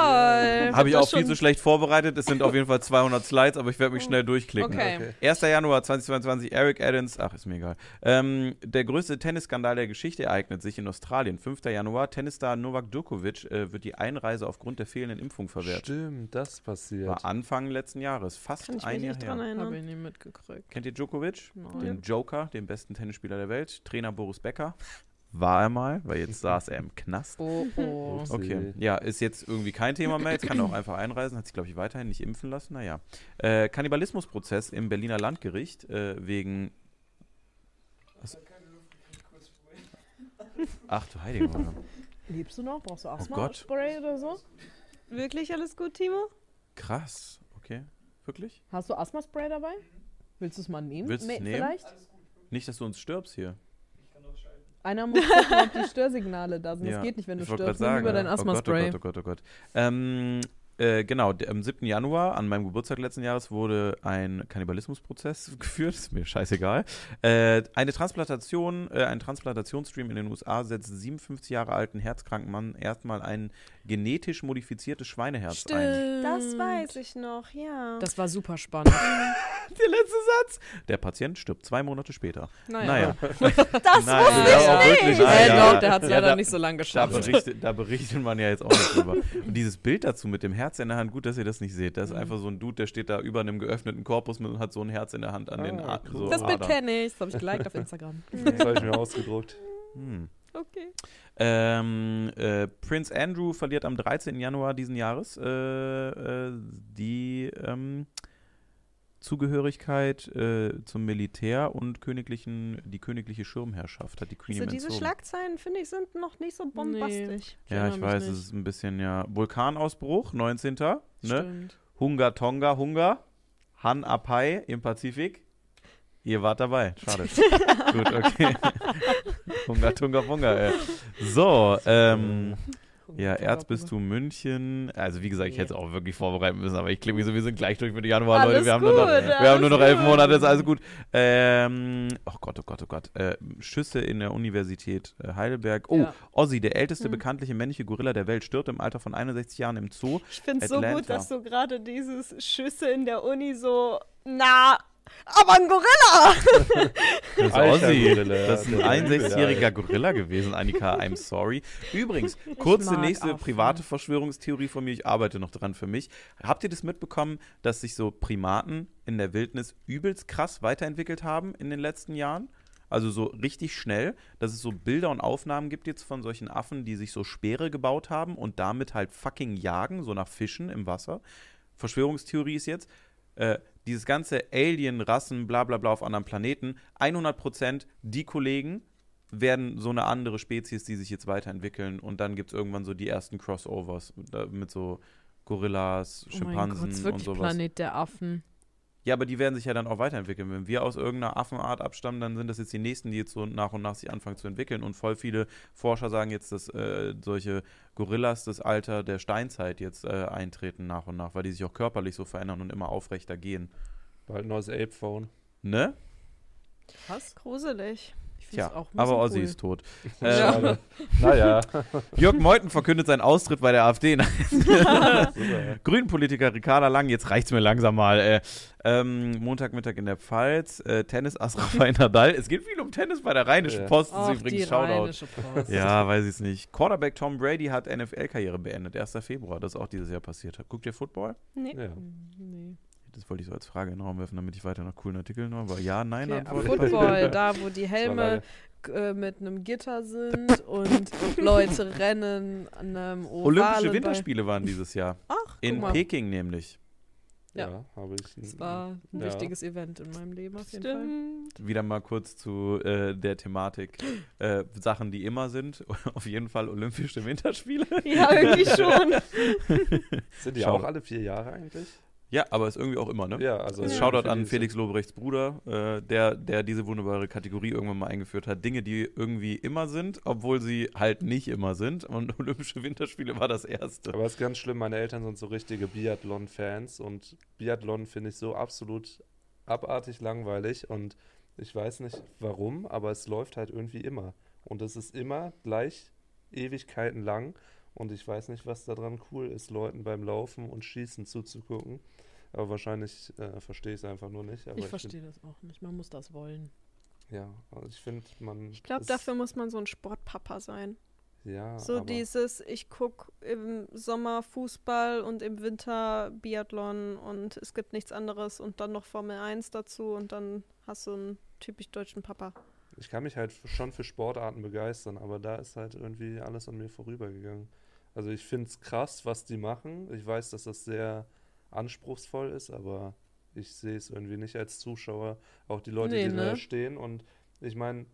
Habe ich auch viel zu schlecht vorbereitet. Es sind auf jeden Fall 200 Slides, aber ich werde mich schnell durchklicken. Okay. Okay. 1. Januar 2022, Eric Adams, ach, ist mir egal. Ähm, der größte Tennisskandal der Geschichte ereignet sich in Australien. 5. Januar, Tennisstar Novak Djokovic äh, wird die Einreise aufgrund der fehlenden Impfung verwehrt. Stimmt, das passiert. War Anfang letzten Jahres, fast Kann ich ein mich Jahr nicht dran her. Habe erinnern. ich nie mitgekriegt. Kennt ihr Djokovic? Nein. Den Joker, den besten Tennisspieler der Welt. Trainer Boris Becker. War er mal, weil jetzt saß er im Knast. Oh, oh. Okay, ja, ist jetzt irgendwie kein Thema mehr. Jetzt kann er auch einfach einreisen. Hat sich, glaube ich, weiterhin nicht impfen lassen. Naja. Äh, Kannibalismusprozess im Berliner Landgericht äh, wegen Ach du Heilige. Mann. Lebst du noch? Brauchst du Gott. Asthma-Spray oder so? Wirklich alles gut, Timo? Krass. Okay. Wirklich? Hast du Asthma-Spray dabei? Willst du es mal nehmen? Willst du's Me- nehmen? Vielleicht? Nicht, dass du uns stirbst hier. Einer muss gucken, ob die Störsignale da sind. Ja, Das geht nicht, wenn du ich stirbst. gerade Nimm lieber sagen. dein oh Gott, oh Asthma-Spray. Gott, oh Gott, oh Gott. Ähm, äh, genau, am 7. Januar, an meinem Geburtstag letzten Jahres, wurde ein Kannibalismusprozess geführt. Ist mir scheißegal. Äh, eine Transplantation, äh, ein Transplantationsstream in den USA setzt 57 Jahre alten herzkranken Mann erstmal ein genetisch modifiziertes Schweineherz ein. Das weiß ich noch, ja. Das war super spannend. Der letzte Satz. Der Patient stirbt zwei Monate später. Naja. das Nein, wusste ja, ich nicht. wirklich. Nein, ja. doch, der hat es Ja, leider da- nicht so lange Da geschafft. berichtet, da berichtet man ja jetzt auch nicht drüber. Und dieses Bild dazu mit dem Herz in der Hand, gut, dass ihr das nicht seht. Da ist Mhm. einfach so ein Dude, der steht da über einem geöffneten Korpus mit, und hat so ein Herz in der Hand an den Ah, A cool. so Das Bild kenne ich. Das habe ich geliked auf Instagram. Das habe ich mir ausgedruckt. Hm. Okay. Ähm, äh, Prince Andrew verliert am 13. Januar diesen Jahres äh, äh, die ähm, Zugehörigkeit äh, zum Militär und königlichen, die königliche Schirmherrschaft hat die Queen Also diese entzogen. Schlagzeilen, finde ich, sind noch nicht so bombastisch. Ja, ich weiß, nicht. es ist ein bisschen ja Vulkanausbruch, 19. Ne? Stimmt. Hunga Tonga Hunga, Han Apai im Pazifik. Ihr wart dabei, schade. Gut, okay. Hunga Tunga Bunga, ey. So, ähm, ja, Erzbistum München. Also wie gesagt, ich hätte es auch wirklich vorbereiten müssen, aber ich klinge so, wir sind gleich durch mit Januar, Leute. Alles Wir haben, nur noch, gut, wir haben nur noch elf gut. Monate, ist alles gut. Ähm, oh Gott, oh Gott, oh Gott. Äh, Schüsse in der Universität äh, Heidelberg. Oh, Ja. Ozzy, der älteste Hm. bekanntliche männliche Gorilla der Welt, stirbt im Alter von 61 Jahren im Zoo. Ich finde es so gut, dass du gerade dieses Schüsse in der Uni so, na, aber ein Gorilla! Das ist Alter Ozzy. Gorilla, Das ist ein der Übel, 61-jähriger Gorilla gewesen, Annika. I'm sorry. Übrigens, kurze nächste Affen. private Verschwörungstheorie von mir. Ich arbeite noch dran für mich. Habt ihr das mitbekommen, dass sich so Primaten in der Wildnis übelst krass weiterentwickelt haben in den letzten Jahren? Also so richtig schnell, dass es so Bilder und Aufnahmen gibt jetzt von solchen Affen, die sich so Speere gebaut haben und damit halt fucking jagen, so nach Fischen im Wasser. Verschwörungstheorie ist jetzt, äh, dieses ganze Alien-Rassen, bla bla bla auf anderen Planeten, 100% die Kollegen werden so eine andere Spezies, die sich jetzt weiterentwickeln und dann gibt es irgendwann so die ersten Crossovers da- mit so Gorillas, Oh mein Gott, Schimpansen und sowas. Planet der Affen. Ja, aber die werden sich ja dann auch weiterentwickeln. Wenn wir aus irgendeiner Affenart abstammen, dann sind das jetzt die nächsten, die jetzt so nach und nach sich anfangen zu entwickeln. Und voll viele Forscher sagen jetzt, dass äh, solche Gorillas das Alter der Steinzeit jetzt äh, eintreten nach und nach, weil die sich auch körperlich so verändern und immer aufrechter gehen. Bald ein neues Ape-Phone. Ne? Was? Gruselig. Ein aber Ozzy cool. ist tot. Schade. naja. Jörg Meuthen verkündet seinen Austritt bei der AfD. Super. Grünen-Politiker Ricarda Lang, jetzt reicht's mir langsam mal. Äh, ähm, Montagmittag in der Pfalz. Äh, Tennis-Ass Rafael Nadal. Es geht viel um Tennis bei der Rheinischen Ja. Post. Das ist übrigens Shoutout. Ja, weiß ich nicht. Quarterback Tom Brady hat NFL-Karriere beendet. 1. Februar. Das ist auch dieses Jahr passiert. Guckt ihr Football? Nee. Ja. Nee. Das wollte ich so als Frage in den Raum werfen, damit ich weiter nach coolen Artikeln habe. Aber ja, nein, Okay, aber Football, da wo die Helme äh, mit einem Gitter sind und Leute rennen an einem ovalen Olympische. Winterspiele waren dieses Jahr. Ach, In. Peking nämlich. Ja. Ja, habe ich. Das war ein Ja. wichtiges Event in meinem Leben auf jeden Fall. Stimmt. Wieder mal kurz zu äh, der Thematik. Äh, Sachen, die immer sind. Auf jeden Fall Olympische Winterspiele. Ja, irgendwie schon. Sind die Schau. auch alle vier Jahre eigentlich? Ja, aber ist irgendwie auch immer, ne? Ja, also. Ja. Shoutout an Felix Lobrechts Bruder, äh, der, der diese wunderbare Kategorie irgendwann mal eingeführt hat. Dinge, die irgendwie immer sind, obwohl sie halt nicht immer sind. Und Olympische Winterspiele war das erste. Aber es ist ganz schlimm, meine Eltern sind so richtige Biathlon-Fans und Biathlon finde ich so absolut abartig langweilig und ich weiß nicht warum, aber es läuft halt irgendwie immer. Und es ist immer gleich Ewigkeiten lang und ich weiß nicht, was daran cool ist, Leuten beim Laufen und Schießen zuzugucken. Aber wahrscheinlich äh, verstehe ich es einfach nur nicht. Aber Ich verstehe das auch nicht. Man muss das wollen. Ja, also ich finde, man. Ich glaube, dafür muss man so ein Sportpapa sein. Ja, So dieses, ich gucke im Sommer Fußball und im Winter Biathlon und es gibt nichts anderes und dann noch Formel 1 dazu und dann hast du einen typisch deutschen Papa. Ich kann mich halt schon für Sportarten begeistern, aber da ist halt irgendwie alles an mir vorübergegangen. Also ich finde es krass, was die machen. Ich weiß, dass das sehr anspruchsvoll ist, aber ich sehe es irgendwie nicht als Zuschauer. Auch die Leute, Nee, die da ne? stehen und Ich meine,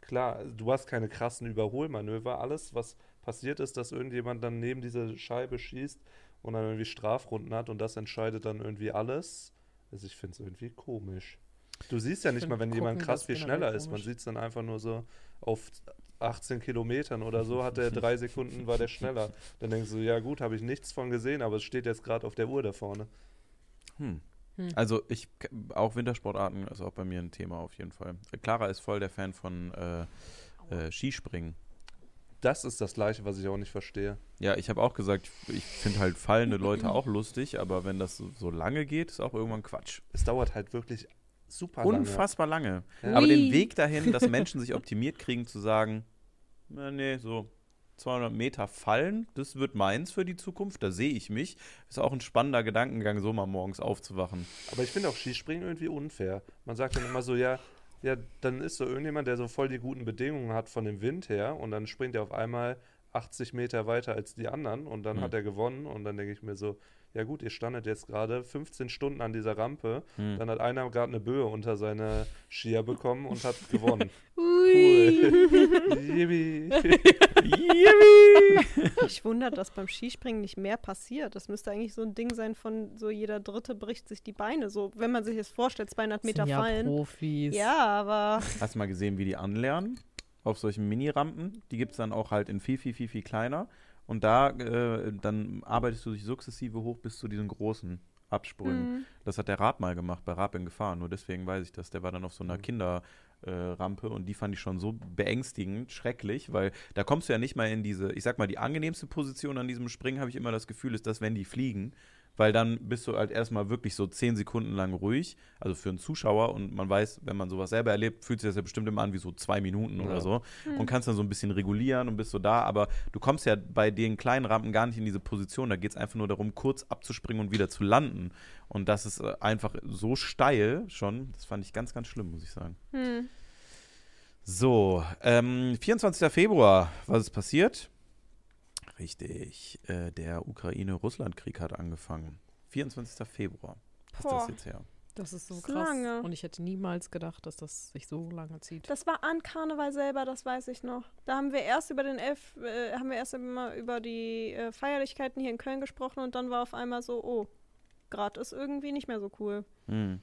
klar, du hast keine krassen Überholmanöver. Alles, was passiert ist, dass irgendjemand dann neben diese Scheibe schießt und dann irgendwie Strafrunden hat und das entscheidet dann irgendwie alles. Also ich finde es irgendwie komisch. Du siehst ja Ich nicht mal, wenn jemand krass viel schneller ist. Man sieht es dann einfach nur so auf 18 Kilometern oder so, hat er drei Sekunden, war der schneller. Dann denkst du, ja gut, habe ich nichts von gesehen, aber es steht jetzt gerade auf der Uhr da vorne. Hm. Hm. Also ich, auch Wintersportarten ist auch bei mir ein Thema auf jeden Fall. Clara ist voll der Fan von äh, äh, Skispringen. Das ist das Gleiche, was ich auch nicht verstehe. Ja, ich habe auch gesagt, ich finde halt fallende Leute auch lustig, aber wenn das so, so lange geht, ist auch irgendwann Quatsch. Es dauert halt wirklich super lange. Unfassbar lange. Ja. Aber den. Weg dahin, dass Menschen sich optimiert kriegen, zu sagen, na, nee, so 200 Meter fallen, das wird meins für die Zukunft, da sehe ich mich. Ist auch ein spannender Gedankengang, so mal morgens aufzuwachen. Aber ich finde auch Skispringen irgendwie unfair. Man sagt dann immer so, ja, ja, dann ist so irgendjemand, der so voll die guten Bedingungen hat von dem Wind her und dann springt er auf einmal 80 Meter weiter als die anderen und dann Hm. hat er gewonnen und dann denke ich mir so, ja gut, ihr standet jetzt gerade 15 Stunden an dieser Rampe, Hm. dann hat einer gerade eine Böe unter seine Skier bekommen und hat gewonnen. Cool. Yippie. Ich wundere, dass beim Skispringen nicht mehr passiert. Das müsste eigentlich so ein Ding sein von so jeder Dritte bricht sich die Beine. So, wenn man sich das vorstellt, 200 Meter Sind ja fallen. Profis. Ja, aber Hast du mal gesehen, wie die anlernen? Auf solchen Mini-Rampen. Die gibt es dann auch halt in viel, viel, viel, viel kleiner. Und da, äh, dann arbeitest du dich sukzessive hoch bis zu diesen großen Absprüngen. Mhm. Das hat der Raab mal gemacht bei Raab in Gefahr. Nur deswegen weiß ich das. Der war dann auf so einer Mhm. Kinderrampe äh, Rampe und die fand ich schon so beängstigend, schrecklich, weil da kommst du ja nicht mal in diese, ich sag mal, die angenehmste Position an diesem Springen, habe ich immer das Gefühl, ist das, wenn die fliegen. Weil dann bist du halt erstmal wirklich so zehn Sekunden lang ruhig, also für einen Zuschauer. Und man weiß, wenn man sowas selber erlebt, fühlt sich das ja bestimmt immer an wie so zwei Minuten Ja. oder so. Hm. Und kannst dann so ein bisschen regulieren und bist so da. Aber du kommst ja bei den kleinen Rampen gar nicht in diese Position. Da geht es einfach nur darum, kurz abzuspringen und wieder zu landen. Und das ist äh, einfach so steil schon. Das fand ich ganz, ganz schlimm, muss ich sagen. Hm. So, ähm, 24. Februar, was ist passiert? Richtig, äh, der Ukraine-Russland-Krieg hat angefangen. 24. Februar ist das jetzt her. Das ist so Das ist krass. lange. Und ich hätte niemals gedacht, dass das sich so lange zieht. Das war an Karneval selber, das weiß ich noch. Da haben wir erst über den elf, äh, haben wir erst immer über die äh, Feierlichkeiten hier in Köln gesprochen und dann war auf einmal so, oh, gerade ist irgendwie nicht mehr so cool. Hm.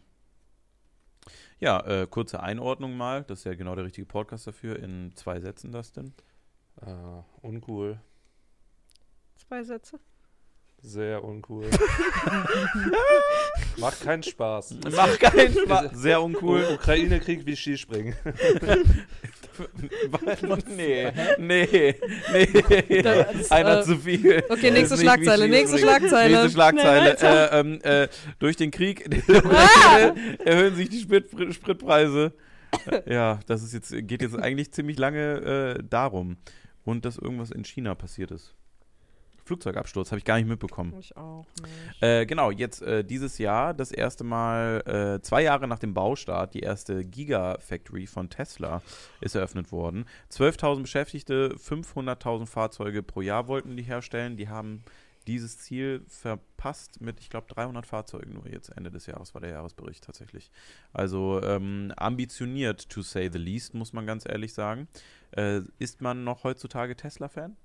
Ja, äh, kurze Einordnung mal. Das ist ja genau der richtige Podcast dafür. In zwei Sätzen das denn. Ah, uncool. Zwei Sätze. Sehr uncool. Macht keinen Spaß. Macht keinen Spaß. Sehr uncool. Ukraine-Krieg wie Skispringen. nee, nee, nee. Das, Einer äh, zu viel. Okay, nächste Schlagzeile, nächste. Schlagzeile. Nächste Schlagzeile. Schnell Äh, ähm, äh, durch den Krieg Ah! erhöhen sich die Sprit Spritpreise. Ja, das ist jetzt, geht jetzt eigentlich ziemlich lange äh, darum. Und dass irgendwas in China passiert ist. Flugzeugabsturz, habe ich gar nicht mitbekommen. Ich auch nicht. Äh, genau, jetzt äh, dieses Jahr das erste Mal, äh, zwei Jahre nach dem Baustart, die erste Gigafactory von Tesla ist eröffnet worden. 12.000 Beschäftigte, 500.000 Fahrzeuge pro Jahr wollten die herstellen. Die haben dieses Ziel verpasst mit, ich glaube, 300 Fahrzeugen nur jetzt Ende des Jahres war der Jahresbericht tatsächlich. Also ähm, ambitioniert, to say the least, muss man ganz ehrlich sagen. Äh, ist man noch heutzutage Tesla-Fan?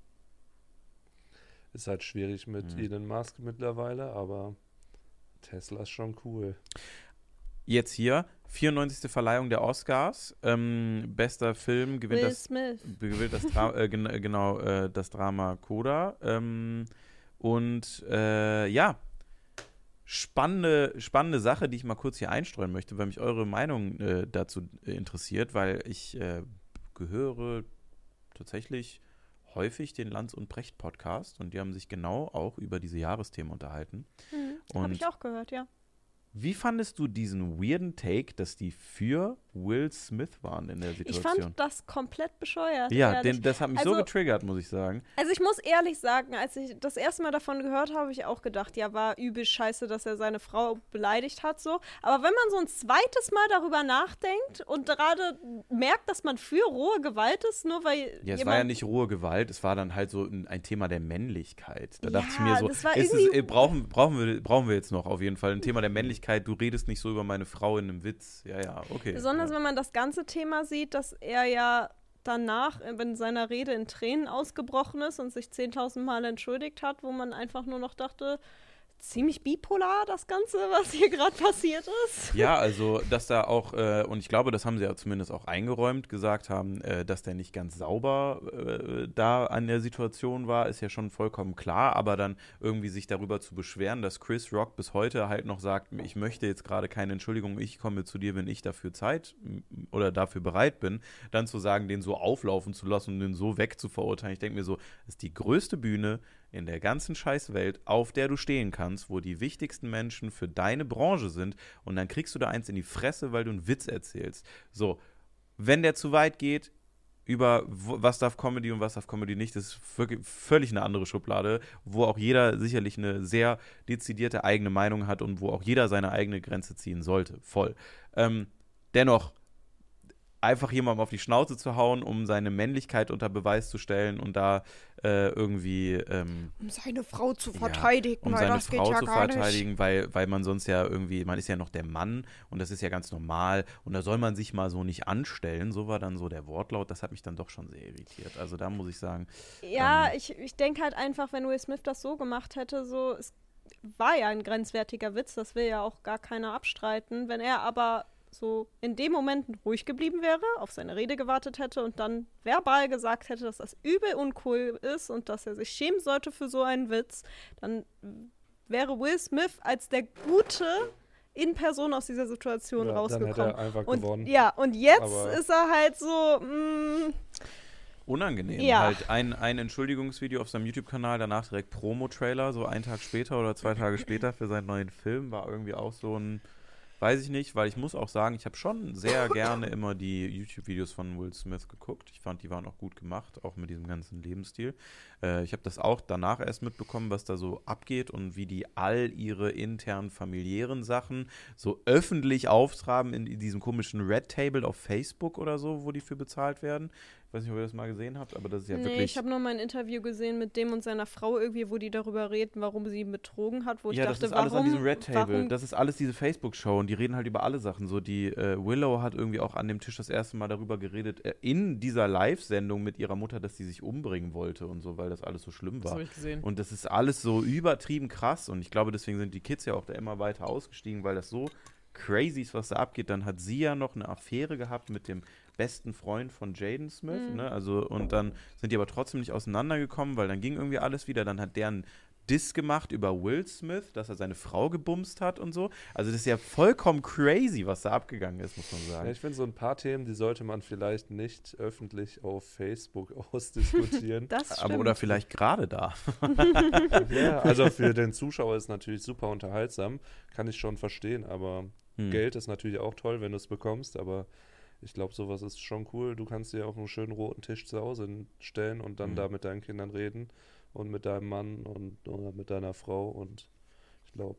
Ist halt schwierig mit Mhm. Elon Musk mittlerweile, aber Tesla ist schon cool. Jetzt hier, 94. Verleihung der Oscars. Ähm, bester Film gewinnt Will das, Smith. gewinnt das Dra äh, gen äh, genau äh, das Drama Coda. Ähm, und äh, ja, spannende, spannende Sache, die ich mal kurz hier einstreuen möchte, weil mich eure Meinung äh, dazu interessiert, weil ich äh, gehöre tatsächlich häufig den Lanz und Precht Podcast und die haben sich genau auch über diese Jahresthemen unterhalten. Mhm. Habe ich auch gehört, ja. wie fandest du diesen weirden Take, dass die für Will Smith waren in der Ich Situation? fand das komplett bescheuert. ja, den, das hat mich so Also- getriggert, muss ich sagen. Also ich muss ehrlich sagen, als ich das erste Mal davon gehört habe, habe ich auch gedacht, ja, war übel scheiße, dass er seine Frau beleidigt hat, so. Aber wenn man so ein zweites Mal darüber nachdenkt und gerade merkt, dass man für rohe Gewalt ist, nur weil Ja, es war ja nicht rohe Gewalt, es war dann halt so ein, ein Thema der Männlichkeit. Da dachte ich mir Ja, so, ist es, äh, brauchen, brauchen, wir, brauchen wir jetzt noch auf jeden Fall ein Thema der Männlichkeit. Du redest nicht so über meine Frau in einem Witz. Ja, ja, okay. Besonders Also wenn man das ganze Thema sieht, dass er ja danach in seiner Rede in Tränen ausgebrochen ist und sich 10.000 Mal entschuldigt hat, wo man einfach nur noch dachte, ziemlich bipolar, das Ganze, was hier gerade passiert ist. Ja, also, dass da auch, äh, und ich glaube, das haben sie ja zumindest auch eingeräumt, gesagt haben, äh, dass der nicht ganz sauber äh, da an der Situation war, ist ja schon vollkommen klar, aber dann irgendwie sich darüber zu beschweren, dass Chris Rock bis heute halt noch sagt, ich möchte jetzt gerade keine Entschuldigung, ich komme zu dir, wenn ich dafür Zeit oder dafür bereit bin, dann zu sagen, den so auflaufen zu lassen und den so wegzuverurteilen. Ich denke mir so, das ist die größte Bühne, in der ganzen Scheißwelt, auf der du stehen kannst, wo die wichtigsten Menschen für deine Branche sind und dann kriegst du da eins in die Fresse, weil du einen Witz erzählst. So, wenn der zu weit geht, über was darf Comedy und was darf Comedy nicht, das ist wirklich völlig eine andere Schublade, wo auch jeder sicherlich eine sehr dezidierte eigene Meinung hat und wo auch jeder seine eigene Grenze ziehen sollte. Voll. Ähm, dennoch einfach jemandem auf die Schnauze zu hauen, um seine Männlichkeit unter Beweis zu stellen und da äh, irgendwie ähm, um seine Frau zu verteidigen, ja, um seine Frau ja zu verteidigen, nicht. weil weil man sonst ja irgendwie, man ist ja noch der Mann und das ist ja ganz normal und da soll man sich mal so nicht anstellen. So war dann so der Wortlaut. Das hat mich dann doch schon sehr irritiert. Also da muss ich sagen. Ja, ähm, ich, ich denke halt einfach, wenn Will Smith das so gemacht hätte, so es war ja ein grenzwertiger Witz, das will ja auch gar keiner abstreiten. Wenn er aber so in dem Moment ruhig geblieben wäre, auf seine Rede gewartet hätte und dann verbal gesagt hätte, dass das übel uncool ist und dass er sich schämen sollte für so einen Witz, dann wäre Will Smith als der Gute in Person aus dieser Situation ja, rausgekommen. Dann hätte er einfach und, gewonnen. Ja, und jetzt Aber ist er halt so. Mh, mm, unangenehm. Ja. Halt ein, ein Entschuldigungsvideo auf seinem YouTube-Kanal, danach direkt Promo-Trailer, so einen Tag später oder zwei Tage später für seinen neuen Film, war irgendwie auch so ein Weiß ich nicht, weil ich muss auch sagen, ich habe schon sehr gerne immer die YouTube-Videos von Will Smith geguckt. Ich fand, die waren auch gut gemacht, auch mit diesem ganzen Lebensstil. Äh, ich habe das auch danach erst mitbekommen, was da so abgeht und wie die all ihre internen familiären Sachen so öffentlich auftraben in, in diesem komischen Red Table auf Facebook oder so, wo die für bezahlt werden. Ich weiß nicht, ob ihr das mal gesehen habt, aber das ist ja nee, wirklich. Ich habe nur mal ein Interview gesehen mit dem und seiner Frau irgendwie, wo die darüber reden, warum sie ihn betrogen hat, wo ja, ich dachte, das ist warum, alles an diesem Red Table. Warum? Das ist alles diese Facebook-Show und die reden halt über alle Sachen. So die äh, Willow hat irgendwie auch an dem Tisch das erste Mal darüber geredet, äh, in dieser Live-Sendung mit ihrer Mutter, dass sie sich umbringen wollte und so, weil das alles so schlimm war. Das habe ich gesehen. Und das ist alles so übertrieben krass und ich glaube, deswegen sind die Kids ja auch da immer weiter ausgestiegen, weil das so crazy ist, was da abgeht. Dann hat sie ja noch eine Affäre gehabt mit dem besten Freund von Jaden Smith, Mhm. ne? Also, und dann sind die aber trotzdem nicht auseinandergekommen, weil dann ging irgendwie alles wieder. Dann hat der einen Diss gemacht über Will Smith, dass er seine Frau gebumst hat und so. Also, das ist ja vollkommen crazy, was da abgegangen ist, muss man Ja, sagen. ich finde, so ein paar Themen, die sollte man vielleicht nicht öffentlich auf Facebook ausdiskutieren. Das stimmt. aber oder vielleicht gerade da. ja, also für den Zuschauer ist es natürlich super unterhaltsam, kann ich schon verstehen, aber Hm. Geld ist natürlich auch toll, wenn du es bekommst, aber ich glaube, sowas ist schon cool. Du kannst dir auch einen schönen roten Tisch zu Hause stellen und dann Mhm. da mit deinen Kindern reden und mit deinem Mann und oder mit deiner Frau und ich glaube,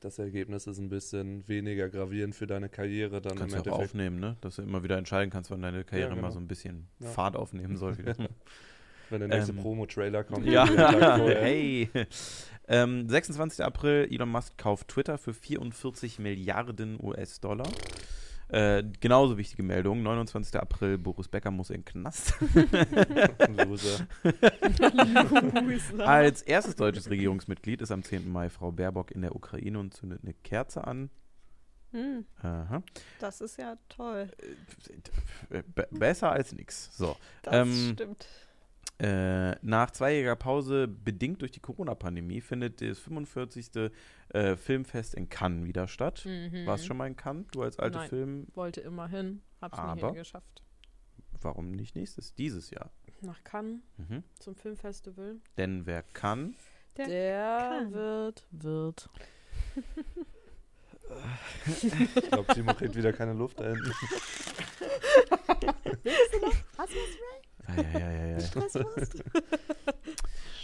das Ergebnis ist ein bisschen weniger gravierend für deine Karriere dann Kannst im Endeffekt. aufnehmen, ne? Dass du immer wieder entscheiden kannst, wann deine Karriere genau. mal so ein bisschen Ja. Fahrt aufnehmen soll. Wenn der nächste Ähm, Promo-Trailer kommt. Ja, hey. Ähm, 26. April, Elon Musk kauft Twitter für 44 Milliarden US-Dollar. Äh, genauso wichtige Meldung. 29. April, Boris Becker muss in den Knast. Loser. Als erstes deutsches Regierungsmitglied ist am 10. Mai Frau Baerbock in der Ukraine und zündet eine Kerze an. Hm, Aha. das ist ja toll. Äh, be- besser als nix. So. Das Ähm, stimmt. Äh, nach zweijähriger Pause, bedingt durch die Corona-Pandemie, findet das 45. Äh, Filmfest in Cannes wieder statt. Mhm. Warst du schon mal in Cannes? Du als alte Nein. Film? Wollte immer hin, hab's nie Aber? geschafft. Warum nicht nächstes? Dieses Jahr. Nach Cannes Mhm. zum Filmfestival. Denn wer kann, Der Der kann. wird, wird. Ich glaube, Timo kriegt wieder keine Luft da hinten. Hast du was, Ah, ja, ja, ja, ja. Stresswurst?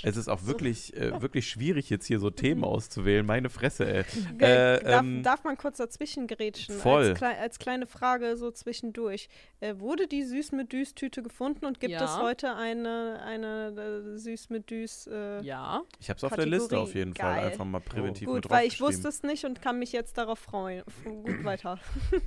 Es ist auch wirklich, äh, wirklich schwierig, jetzt hier so Themen auszuwählen. Meine Fresse, ey. Äh, darf, ähm, darf man kurz dazwischen grätschen? voll. Als, klei als kleine Frage so zwischendurch. Äh, wurde die Süß mit Düs Tüte gefunden und gibt Ja. es heute eine, eine äh, Süß mit Düs? Äh, Ja. Ich habe es auf der Liste auf jeden Fall Geil. einfach mal präventiv Gut, mit weil ich wusste es nicht und kann mich jetzt darauf freuen. Gut weiter.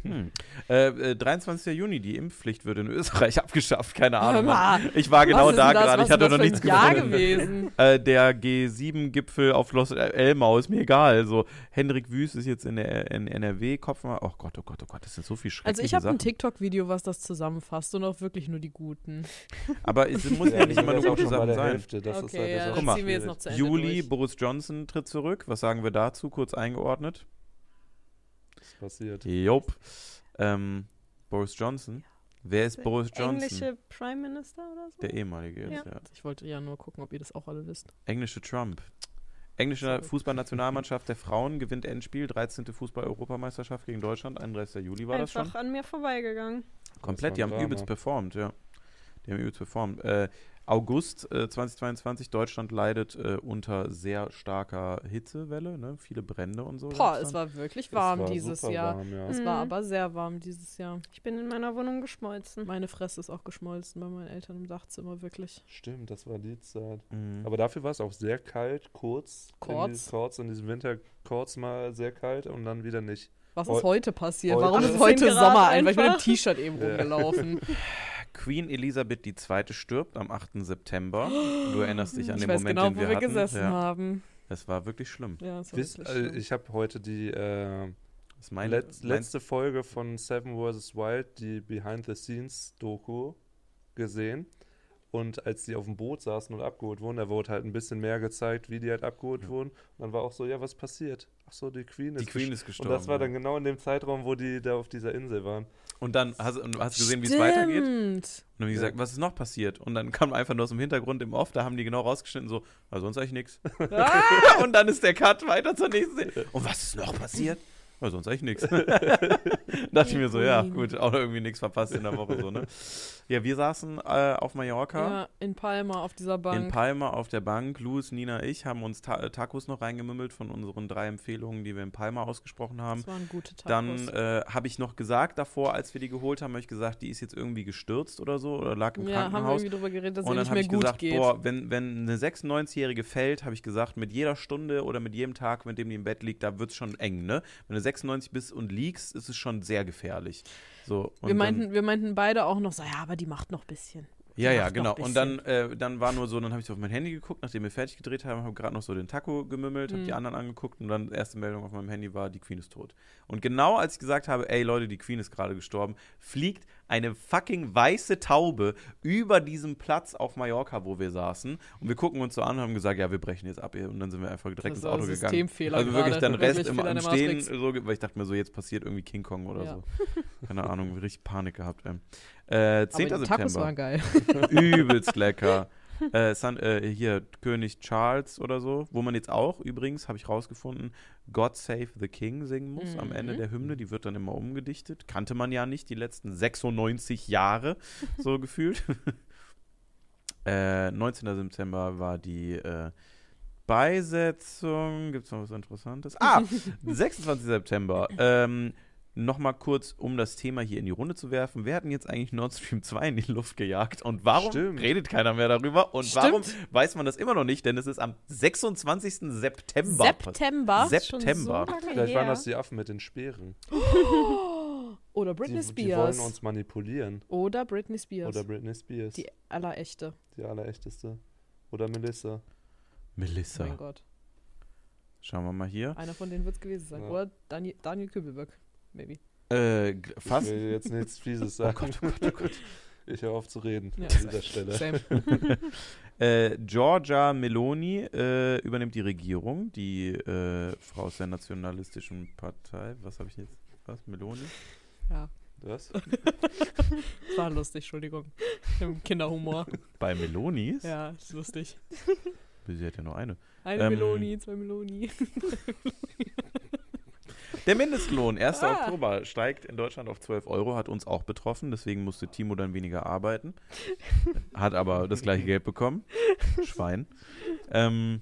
Hm. Äh, äh, 23. Juni, die Impfpflicht wird in Österreich abgeschafft. Keine Ahnung. Hör mal, Ich war genau Was ist da das? gerade. Ich hatte ist noch das nichts Jahr gewesen. Äh, der G7-Gipfel auf Los Elmau ist mir egal. Also Hendrik Wüst ist jetzt in der in NRW Kopfmann. Oh Gott, oh Gott, oh Gott, das sind so viel schreckliche Also ich habe ein. TikTok-Video, was das zusammenfasst und auch wirklich nur die guten. Aber es muss ja, nicht immer nur gute Sachen sein. Hälfte. Das ist okay, halt ja, jetzt auch Guck das mal. ziehen wir jetzt noch zu Ende Juli, durch. Boris Johnson tritt zurück. Was sagen wir dazu? Kurz eingeordnet. Was ist passiert. Jop. Ähm, Boris Johnson. Wer ist Boris Johnson? Englische Prime Minister oder so? Der ehemalige jetzt, Ja. ja. Ich wollte ja nur gucken, ob ihr das auch alle wisst. Englische Trump. Englische. Fußballnationalmannschaft der Frauen gewinnt Endspiel, 13. Fußball-Europameisterschaft gegen Deutschland, 31. Juli war das schon. Einfach an mir vorbeigegangen. Komplett, die haben übelst performt, ja. Die haben übelst performt. Äh, August äh, 2022, Deutschland leidet äh, unter sehr starker Hitzewelle, ne? viele Brände und so. Boah, es war wirklich warm war dieses Jahr. Warm, ja. Es Mhm. war aber sehr warm dieses Jahr. Ich bin in meiner Wohnung geschmolzen. Meine Fresse ist auch geschmolzen bei meinen Eltern im Dachzimmer, wirklich. Stimmt, das war die Zeit. Mhm. Aber dafür war es auch sehr kalt, kurz. Kurz. In, kurz in diesem Winter kurz mal sehr kalt und dann wieder nicht. Was Heu- ist heute passiert? heute- Warum ist 18 heute Sommer einfach? Ich bin im. T-Shirt eben Ja. rumgelaufen. Queen Elisabeth II. stirbt am 8. September. Du erinnerst dich an ich den Moment, genau, den wo wir, wir hatten. gesessen ja, haben. Es war wirklich schlimm. Ja, war Wisst, wirklich äh, schlimm. ich habe heute die äh, Das ist mein, Letz, mein, letzte Folge von Seven vs. Wild, die Behind the Scenes Doku, gesehen. Und als die auf dem Boot saßen und abgeholt wurden, da wurde halt ein bisschen mehr gezeigt, wie die halt abgeholt Ja. wurden. Und dann war auch so, ja, was passiert? Ach so, die Queen ist die Queen ist gestorben. Und das war dann genau in dem Zeitraum, wo die da auf dieser Insel waren. Und dann hast, und hast du gesehen, wie es weitergeht? Und dann haben die gesagt, Ja. was ist noch passiert? Und dann kam einfach nur aus dem Hintergrund im Off, da haben die genau rausgeschnitten, so, ah, sonst eigentlich nichts. Ah! und dann ist der Cut weiter zur nächsten Szene. Und was ist noch passiert? Ja, sonst eigentlich nichts. Dachte ich mir so, ja, gut, auch irgendwie nichts verpasst in der Woche so, ne? Ja, wir saßen äh, auf Mallorca. Ja, in Palma auf dieser Bank. In Palma auf der Bank, Louis, Nina, ich haben uns Ta äh, Tacos noch reingemümmelt von unseren drei Empfehlungen, die wir in Palma ausgesprochen haben. das waren gute Tacos. Dann äh, habe ich noch gesagt davor, als wir die geholt haben, habe ich gesagt, die ist jetzt irgendwie gestürzt oder so oder lag im ja, haben wir Krankenhaus. irgendwie drüber geredet, dass Und dann nicht habe ich gut gesagt, geht. boah, wenn, wenn eine 96-Jährige fällt, habe ich gesagt, mit jeder Stunde oder mit jedem Tag, mit dem die im Bett liegt, da wird es schon eng, ne? Wenn du 96 bist und liegst, ist es schon sehr gefährlich. So, wir, dann- meinten, wir meinten beide auch noch so, ja, aber die macht noch ein bisschen. Die ja, ja, genau. Und dann, äh, dann war nur so, dann habe ich so auf mein Handy geguckt, nachdem wir fertig gedreht haben, habe gerade noch so den Taco gemümmelt, habe Mhm. die anderen angeguckt und dann erste Meldung auf meinem Handy war, die Queen ist tot. Und genau als ich gesagt habe, ey Leute, die Queen ist gerade gestorben, fliegt eine fucking weiße Taube über diesem Platz auf Mallorca, wo wir saßen. Und wir gucken uns so an und haben gesagt, ja, wir brechen jetzt ab. Und dann sind wir einfach direkt ins Auto gegangen. Also wirklich dann Rest Wirklich im, Stehen, so, weil ich dachte mir so, jetzt passiert irgendwie King Kong oder Ja. so. Keine Ahnung, richtig Panik gehabt. Ähm. Äh, 10. Aber die Tacos waren September. geil. Übelst lecker. Äh, San, äh, hier, König Charles oder so, wo man jetzt auch übrigens, habe ich rausgefunden, God Save the King singen muss am Ende Mhm. der Hymne. Die wird dann immer umgedichtet. Kannte man ja nicht die letzten 96 Jahre, so gefühlt. äh, 19. September war die äh, Beisetzung. Gibt es noch was Interessantes? Ah, 26. September. Ähm, Nochmal kurz, um das Thema hier in die Runde zu werfen. Wer hat denn jetzt eigentlich Nord Stream 2 in die Luft gejagt? Und warum Stimmt. redet keiner mehr darüber? Und Stimmt. warum weiß man das immer noch nicht? Denn es ist am 26. September. September. September. So lange Vielleicht waren her. das die Affen mit den Speeren. Oder Britney Die, die wollen Spears. uns manipulieren. Oder Britney Spears. Oder Britney Spears. die allerechte. Die allerechteste. Oder Melissa. Melissa. Mein Gott. Schauen wir mal hier. Einer von denen wird es gewesen sein. Ja. Oder Daniel, Daniel Kübelberg. Maybe. Äh, g- Ich fast. will jetzt nichts Fieses Oh sagen. Gott, oh Gott, oh Gott. Ich höre auf zu reden Ja. an dieser Stelle. Same. Äh, Giorgia Meloni äh, übernimmt die Regierung, die äh, Frau aus der nationalistischen Partei. Was habe ich jetzt? Was? Meloni? Ja. Was? Das war lustig, Entschuldigung. Im Kinderhumor. Bei Melonis? Ja, ist lustig. Sie hat ja nur eine. Eine Ähm, Meloni, zwei Meloni. Der Mindestlohn, 1. Ah. Oktober, steigt in Deutschland auf 12 Euro, hat uns auch betroffen, deswegen musste Timo dann weniger arbeiten. Hat aber das gleiche Geld bekommen. Schwein. Ähm,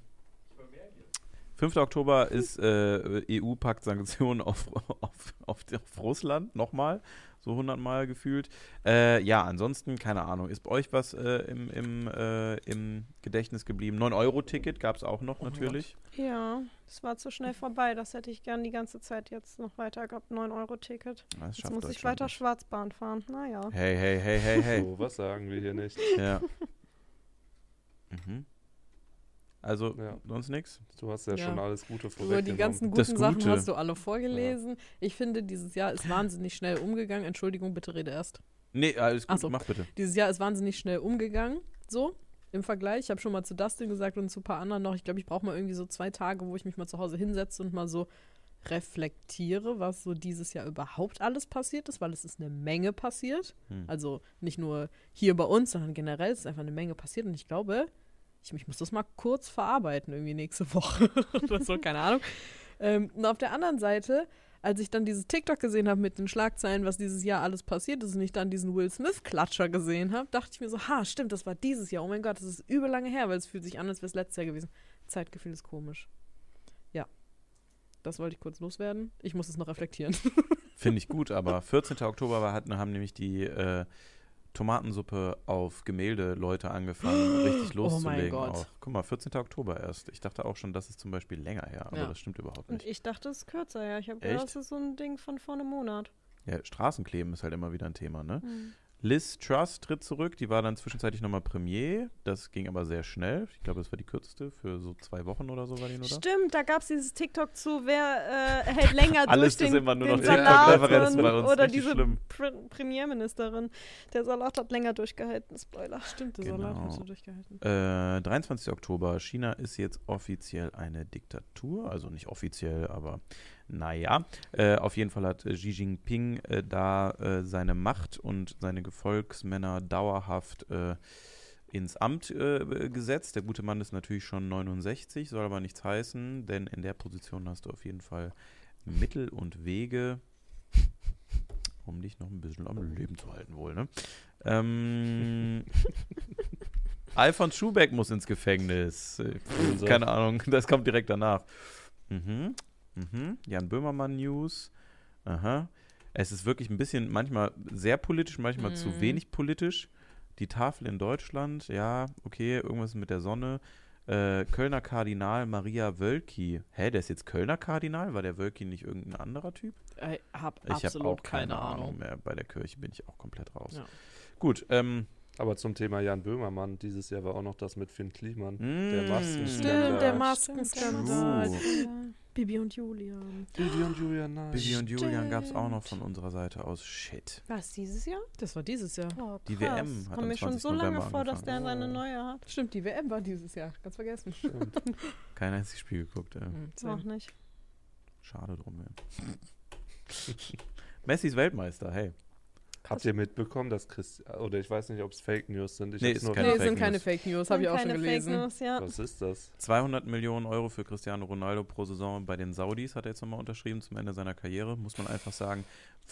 5. Oktober ist äh, EU packt Sanktionen auf, auf, auf, auf Russland, nochmal, so 100 Mal gefühlt. Äh, ja, ansonsten, keine Ahnung, ist bei euch was äh, im, im, äh, im Gedächtnis geblieben? 9-Euro-Ticket gab es auch noch Oh natürlich. Ja, das war zu schnell vorbei. Das hätte ich gern die ganze Zeit jetzt noch weiter gehabt. 9-Euro-Ticket. Das Jetzt muss ich weiter nicht. Schwarzbahn fahren. Naja. Hey, hey, hey, hey, hey. So, was sagen wir hier nicht? Ja. Mhm. Also, Ja. sonst nichts? Du hast ja, Ja. schon alles Gute Über die vorweggenommen. ganzen Das guten Sachen Gute. hast du alle vorgelesen. Ich finde, dieses Jahr ist wahnsinnig schnell umgegangen. Entschuldigung, bitte rede erst. Nee, alles gut, so. mach bitte. Dieses Jahr ist wahnsinnig schnell umgegangen. So, im Vergleich. Ich habe schon mal zu Dustin gesagt und zu ein paar anderen noch. Ich glaube, ich brauche mal irgendwie so zwei Tage, wo ich mich mal zu Hause hinsetze und mal so reflektiere, was so dieses Jahr überhaupt alles passiert ist, weil es ist eine Menge passiert. Hm. Also nicht nur hier bei uns, sondern generell ist einfach eine Menge passiert. Und ich glaube, ich, ich muss das mal kurz verarbeiten, irgendwie nächste Woche oder so, keine Ahnung. Ähm, und auf der anderen Seite, als ich dann dieses TikTok gesehen habe mit den Schlagzeilen, was dieses Jahr alles passiert ist, und ich dann diesen Will Smith-Klatscher gesehen habe, dachte ich mir so, ha, stimmt, das war dieses Jahr. Oh mein Gott, das ist übel lange her, weil es fühlt sich an, als wäre es letztes Jahr gewesen. Zeitgefühl ist komisch. Ja. Das wollte ich kurz loswerden. Ich muss es noch reflektieren. Finde ich gut, aber 14. Oktober war, hatten, haben nämlich die äh, Tomatensuppe auf Gemälde Leute angefangen, richtig Oh loszulegen. Gott. Auch. Guck mal, 14. Oktober erst. Ich dachte auch schon, das ist zum Beispiel länger her, aber Ja. das stimmt überhaupt Und nicht. ich dachte, es ist kürzer, ja. Ich habe gedacht, das ist so ein Ding von vor einem Monat. Ja, Straßenkleben ist halt immer wieder ein Thema, ne? Hm. Liz Truss tritt zurück, die war dann zwischenzeitlich nochmal Premier. Das ging aber sehr schnell. Ich glaube, das war die kürzeste für so zwei Wochen oder so war die nur da. Stimmt, da gab es dieses TikTok zu, wer äh, hält länger Alles durch ist den, immer nur den noch TikTok-Referenzen bei uns, Oder diese. Pre Premierministerin. Der Salat hat länger durchgehalten, Spoiler. Stimmt, der Genau. Salat hast du durchgehalten. Äh, 23. Oktober. China ist jetzt offiziell eine Diktatur. Also nicht offiziell, aber naja. Äh, auf jeden Fall hat äh, Xi Jinping äh, da äh, seine Macht und seine Gefolgsmänner dauerhaft äh, ins Amt äh, gesetzt. Der gute Mann ist natürlich schon 69, soll aber nichts heißen, denn in der Position hast du auf jeden Fall Mittel und Wege, um dich noch ein bisschen am Leben zu halten, wohl, ne? Ähm, Alfons Schubeck muss ins Gefängnis. Keine Ahnung, das kommt direkt danach. Mhm. Mhm. Jan Böhmermann News. Aha. Es ist wirklich ein bisschen, manchmal sehr politisch, manchmal zu Mhm. wenig politisch. Die Tafel in Deutschland, ja, okay, irgendwas mit der Sonne. Äh, Kölner Kardinal Maria Wölki. Hä, der ist jetzt Kölner Kardinal? War der Wölki nicht irgendein anderer Typ? Ich habe Ich habe absolut auch keine, Ahnung Ahnung. mehr. Bei der Kirche bin ich auch komplett raus. Ja. Gut, ähm, Aber zum Thema Jan Böhmermann, dieses Jahr war auch noch das mit Finn Kliman. Der mm, Maskenskandal. Stimmt, der Skandal. Maskenskandal. Bibi und Julian. Bibi und Julian, nein. Bibi und Julian gab es auch noch von unserer Seite aus. Shit. War es dieses Jahr? Das war dieses Jahr. Oh, Die. WM hat Kommt mir schon 20. so lange November vor, dass der angefangen. seine neue hat. Stimmt, die WM war dieses Jahr. Ganz vergessen. Stimmt. Kein einziges Spiel geguckt. Äh. Hm, Noch same. nicht. Schade drum. Ja. Messi ist Weltmeister, hey. Habt ihr mitbekommen, dass Christ oder ich weiß nicht, ob es Fake News sind. Ich Nee, ist nur keine Nee, Fake sind keine. Fake News, habe ich auch schon Keine gelesen. Fake News, ja. Was ist das? 200 Millionen Euro für Cristiano Ronaldo pro Saison bei den Saudis hat er jetzt nochmal unterschrieben zum Ende seiner Karriere. Muss man einfach sagen,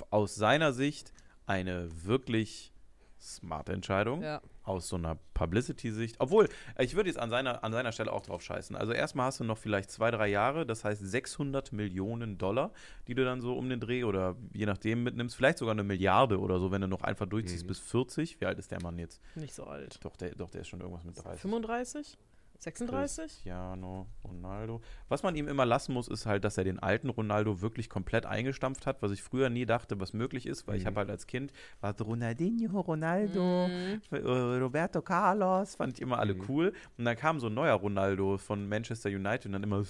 aus seiner Sicht eine wirklich smarte Entscheidung. Ja. aus so einer Publicity-Sicht. Obwohl, äh, ich würde jetzt an seiner, an seiner Stelle auch drauf scheißen. Also erstmal hast du noch vielleicht zwei, drei Jahre, das heißt 600 Millionen Dollar, die du dann so um den Dreh oder je nachdem mitnimmst. Vielleicht sogar eine Milliarde oder so, wenn du noch einfach durchziehst Mhm. bis 40. Wie alt ist der Mann jetzt? Nicht so alt. Doch, der, doch, der ist schon irgendwas mit 30. 35? 36? Cristiano Ronaldo. Was man ihm immer lassen muss, ist halt, dass er den alten Ronaldo wirklich komplett eingestampft hat, was ich früher nie dachte, was möglich ist, weil ich Mhm. habe halt als Kind, war Ronaldinho, Ronaldo, Mhm. äh, Roberto Carlos, fand ich immer alle Mhm. cool. Und dann kam so ein neuer Ronaldo von Manchester United und dann immer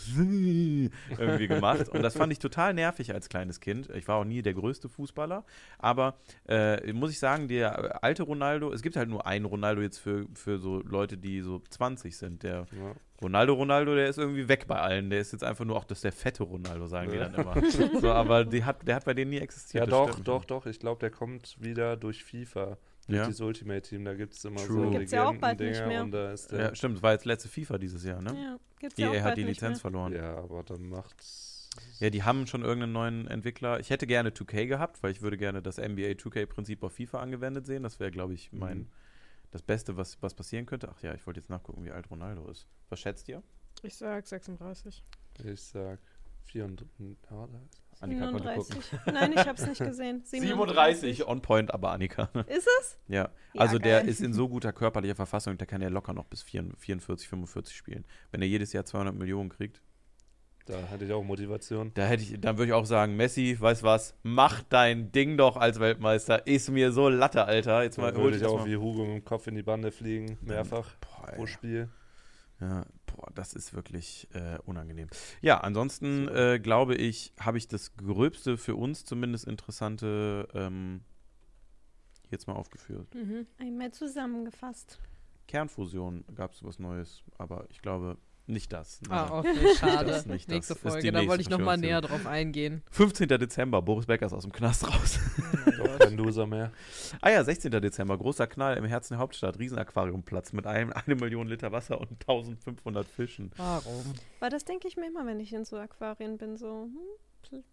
irgendwie gemacht. Und das fand ich total nervig als kleines Kind. Ich war auch nie der größte Fußballer. Aber äh, muss ich sagen, der alte Ronaldo, es gibt halt nur einen Ronaldo jetzt für, für so Leute, die so 20 sind. Der Ja. Ronaldo, Ronaldo, der ist irgendwie weg bei allen. Der ist jetzt einfach nur auch das der fette Ronaldo, sagen die Ja. dann immer. so, aber die hat, der hat bei denen nie existiert. Ja, doch, doch, doch. Ich glaube, der kommt wieder durch FIFA. Durch Ja. dieses Ultimate Team, da gibt es immer True. so Gibt's ja auch bald nicht Legenden-Dinger mehr. und da ist der. Ja, stimmt, war jetzt letzte FIFA dieses Jahr, ne? Ja, gibt's ja EA auch hat bald die nicht Lizenz mehr. verloren. Ja, aber dann macht's. Ja, die haben schon irgendeinen neuen Entwickler. Ich hätte gerne 2K gehabt, weil ich würde gerne das NBA 2K-Prinzip auf FIFA angewendet sehen. Das wäre, glaube ich, mein Mhm. Das Beste, was, was passieren könnte. Ach ja, ich wollte jetzt nachgucken, wie alt Ronaldo ist. Was schätzt ihr? Ich sag 36. Ich sag 34. Ja, da ist- Annika konnte gucken. 37. Nein, ich habe es nicht gesehen. 37, on point, aber Annika. Ist es? Ja, Ja, also der geil. ist in so guter körperlicher Verfassung, der kann ja locker noch bis 44, 45 spielen. Wenn er jedes Jahr 200 Millionen kriegt, Da hatte ich auch Motivation. da hätte ich, dann würde ich auch sagen, Messi, weißt was, mach dein Ding doch als Weltmeister. Ist mir so Latte, Alter. Jetzt mal Da hol würde ich auch mal. wie Hugo mit dem Kopf in die Bande fliegen, mehrfach Boah, pro. Spiel. Ja, boah, das ist wirklich äh, unangenehm. Ja, ansonsten So. äh, glaube ich, habe ich das Gröbste für uns zumindest interessante ähm, jetzt mal aufgeführt. Mhm. Einmal zusammengefasst. Kernfusion gab es was Neues, aber ich glaube nicht das. Ah, Nein. okay, schade. das, nicht das. Nächste Ist die Folge, da wollte ich nochmal näher drauf eingehen. 15. Dezember, Boris Becker ist aus dem Knast raus. Doch kein Loser mehr. ah ja, 16. Dezember, großer Knall im Herzen der Hauptstadt, Riesenaquariumplatz mit einem, eine Million Liter Wasser und 1500 Fischen. Warum? Weil das denke ich mir immer, wenn ich in so Aquarien bin, so, hm,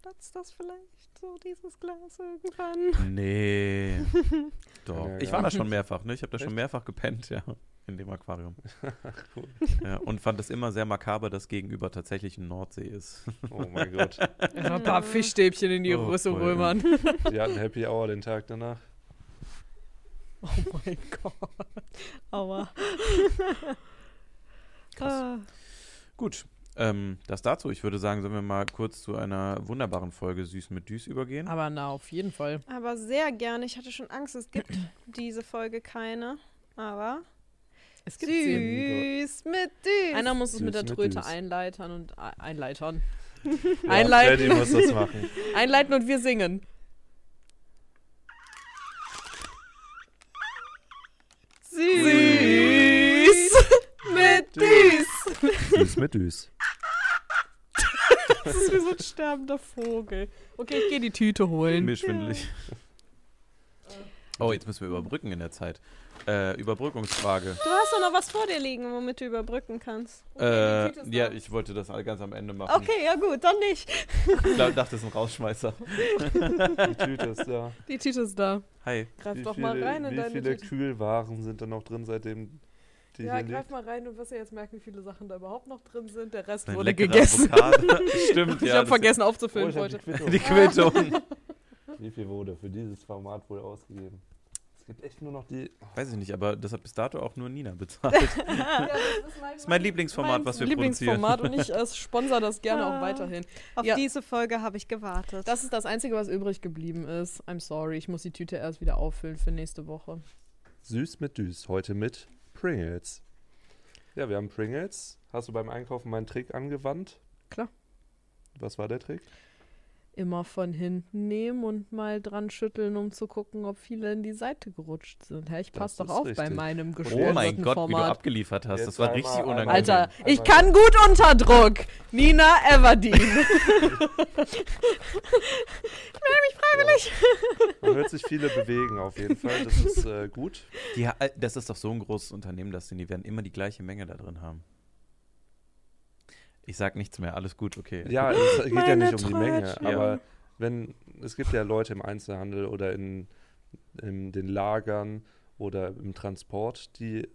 platzt das vielleicht so, dieses Glas irgendwann? Nee. Doch. Ja, ich ja. war da schon mehrfach, ne? Ich habe da schon Echt? mehrfach gepennt, ja. In dem Aquarium. Cool. Ja, und fand es immer sehr makaber, dass gegenüber tatsächlich eine Nordsee ist. Oh mein Gott. Einfach ein paar Fischstäbchen in die Oh, Rüssel voll. römern. Die hatten Happy Hour den Tag danach. Oh mein Gott. Aua. Krass. Ah, Gut. Ähm, das dazu. Ich würde sagen, sollen wir mal kurz zu einer wunderbaren Folge Süß mit Düs übergehen. Aber na, auf jeden Fall. aber sehr gerne. Ich hatte schon Angst, es gibt diese Folge keine. Aber Es gibt sie. süß mit Düs. Einer muss es mit der Süß mit Tröte Düs. einleitern und e- einleitern. Ja, Einleiten. Freddy muss das machen. Einleiten und wir singen. süß mit Düs. Süß mit Düs. Das ist wie so ein sterbender Vogel. Okay, ich gehe die Tüte holen. Mir schwindelig. Oh, jetzt müssen wir überbrücken in der Zeit. Äh, Überbrückungsfrage. Du hast doch noch was vor dir liegen, womit du überbrücken kannst. äh, Tüte ist ja, ich wollte das ganz am Ende machen. Okay, ja gut, dann nicht. Ich glaub, dachte, das ist ein Rausschmeißer. Die Tüte ist da. Die Tüte ist da. Hi. Greif Wie doch viele, mal rein in wie deine viele Tüte. Kühlwaren sind da noch drin, seitdem die Ja, hier greif liegt? mal rein und wirst ja jetzt merken, wie viele Sachen da überhaupt noch drin sind. Der Rest Ein wurde gegessen. Stimmt, Ich ja. habe vergessen Oh, aufzufüllen ich hab die heute. Quittung. Die Quittung. Wie viel wurde für dieses Format wohl ausgegeben? Es gibt echt nur noch die. Weiß ich nicht, aber das hat bis dato auch nur Nina bezahlt. ja, das ist mein, Das ist mein Lieblingsformat, was wir Lieblingsformat produzieren. und ich äh, sponsor das gerne auch Ah. weiterhin. Auf Ja. diese Folge habe ich gewartet. Das ist das Einzige, was übrig geblieben ist. I'm sorry, ich muss die Tüte erst wieder auffüllen für nächste Woche. Süß mit Düs. Heute mit Pringles. Ja, wir haben Pringles. Hast du beim Einkaufen meinen Trick angewandt? Klar. Was war der Trick? Immer von hinten nehmen und mal dran schütteln, um zu gucken, ob viele in die Seite gerutscht sind. Hä, ich Das passe doch auf bei richtig. meinem Oh gesponserten mein Gott, wie du Format. abgeliefert hast. Jetzt das war einmal- richtig unangenehm. Alter, ich kann gut unter Druck. Nina Everdeen. Man hört sich viele bewegen auf jeden Fall. Das ist äh, gut. Die, ha- das ist doch so ein großes Unternehmen, dass die, die werden immer die gleiche Menge da drin haben. Ich sag nichts mehr, alles gut, okay. Ja, es geht ja Meine nicht um die Menge, Trötchen. aber wenn es gibt ja Leute im Einzelhandel oder in, in den Lagern oder im Transport, die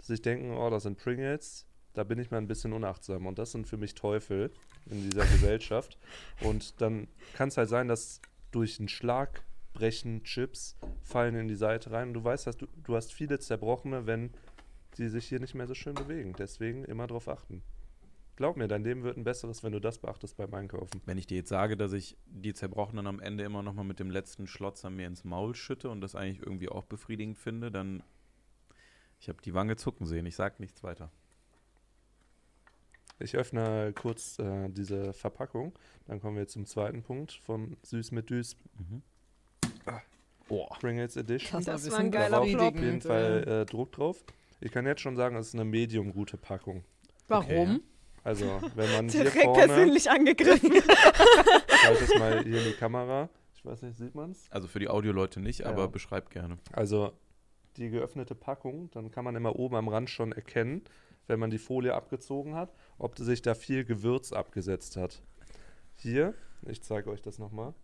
sich denken, oh, das sind Pringles, da bin ich mal ein bisschen unachtsam und das sind für mich Teufel in dieser Gesellschaft und dann kann es halt sein, dass durch einen Schlag brechen Chips, fallen in die Seite rein und du weißt, dass du, du hast viele zerbrochene, wenn die sich hier nicht mehr so schön bewegen. Deswegen immer drauf achten. Glaub mir, dein Leben wird ein besseres, wenn du das beachtest beim Einkaufen. Wenn ich dir jetzt sage, dass ich die Zerbrochenen am Ende immer noch mal mit dem letzten Schlotzer mir ins Maul schütte und das eigentlich irgendwie auch befriedigend finde, dann ich habe die Wange zucken sehen. Ich sag nichts weiter. Ich öffne kurz äh, diese Verpackung. Dann kommen wir zum zweiten Punkt von Süß mit Düs Mhm. oh. Pringles Edition. Das, Das war ein geiler Flop. auf jeden Fall äh, Druck drauf. Ich kann jetzt schon sagen, es ist eine medium gute Packung. Warum? Also, wenn man hier Direkt vorne, persönlich angegriffen. ich halte es mal hier in die Kamera. Ich weiß nicht, sieht man es? Also für die Audioleute nicht, Ja. aber beschreib gerne. Also die geöffnete Packung, dann kann man immer oben am Rand schon erkennen, wenn man die Folie abgezogen hat, ob sich da viel Gewürz abgesetzt hat. Hier, ich zeige euch das nochmal,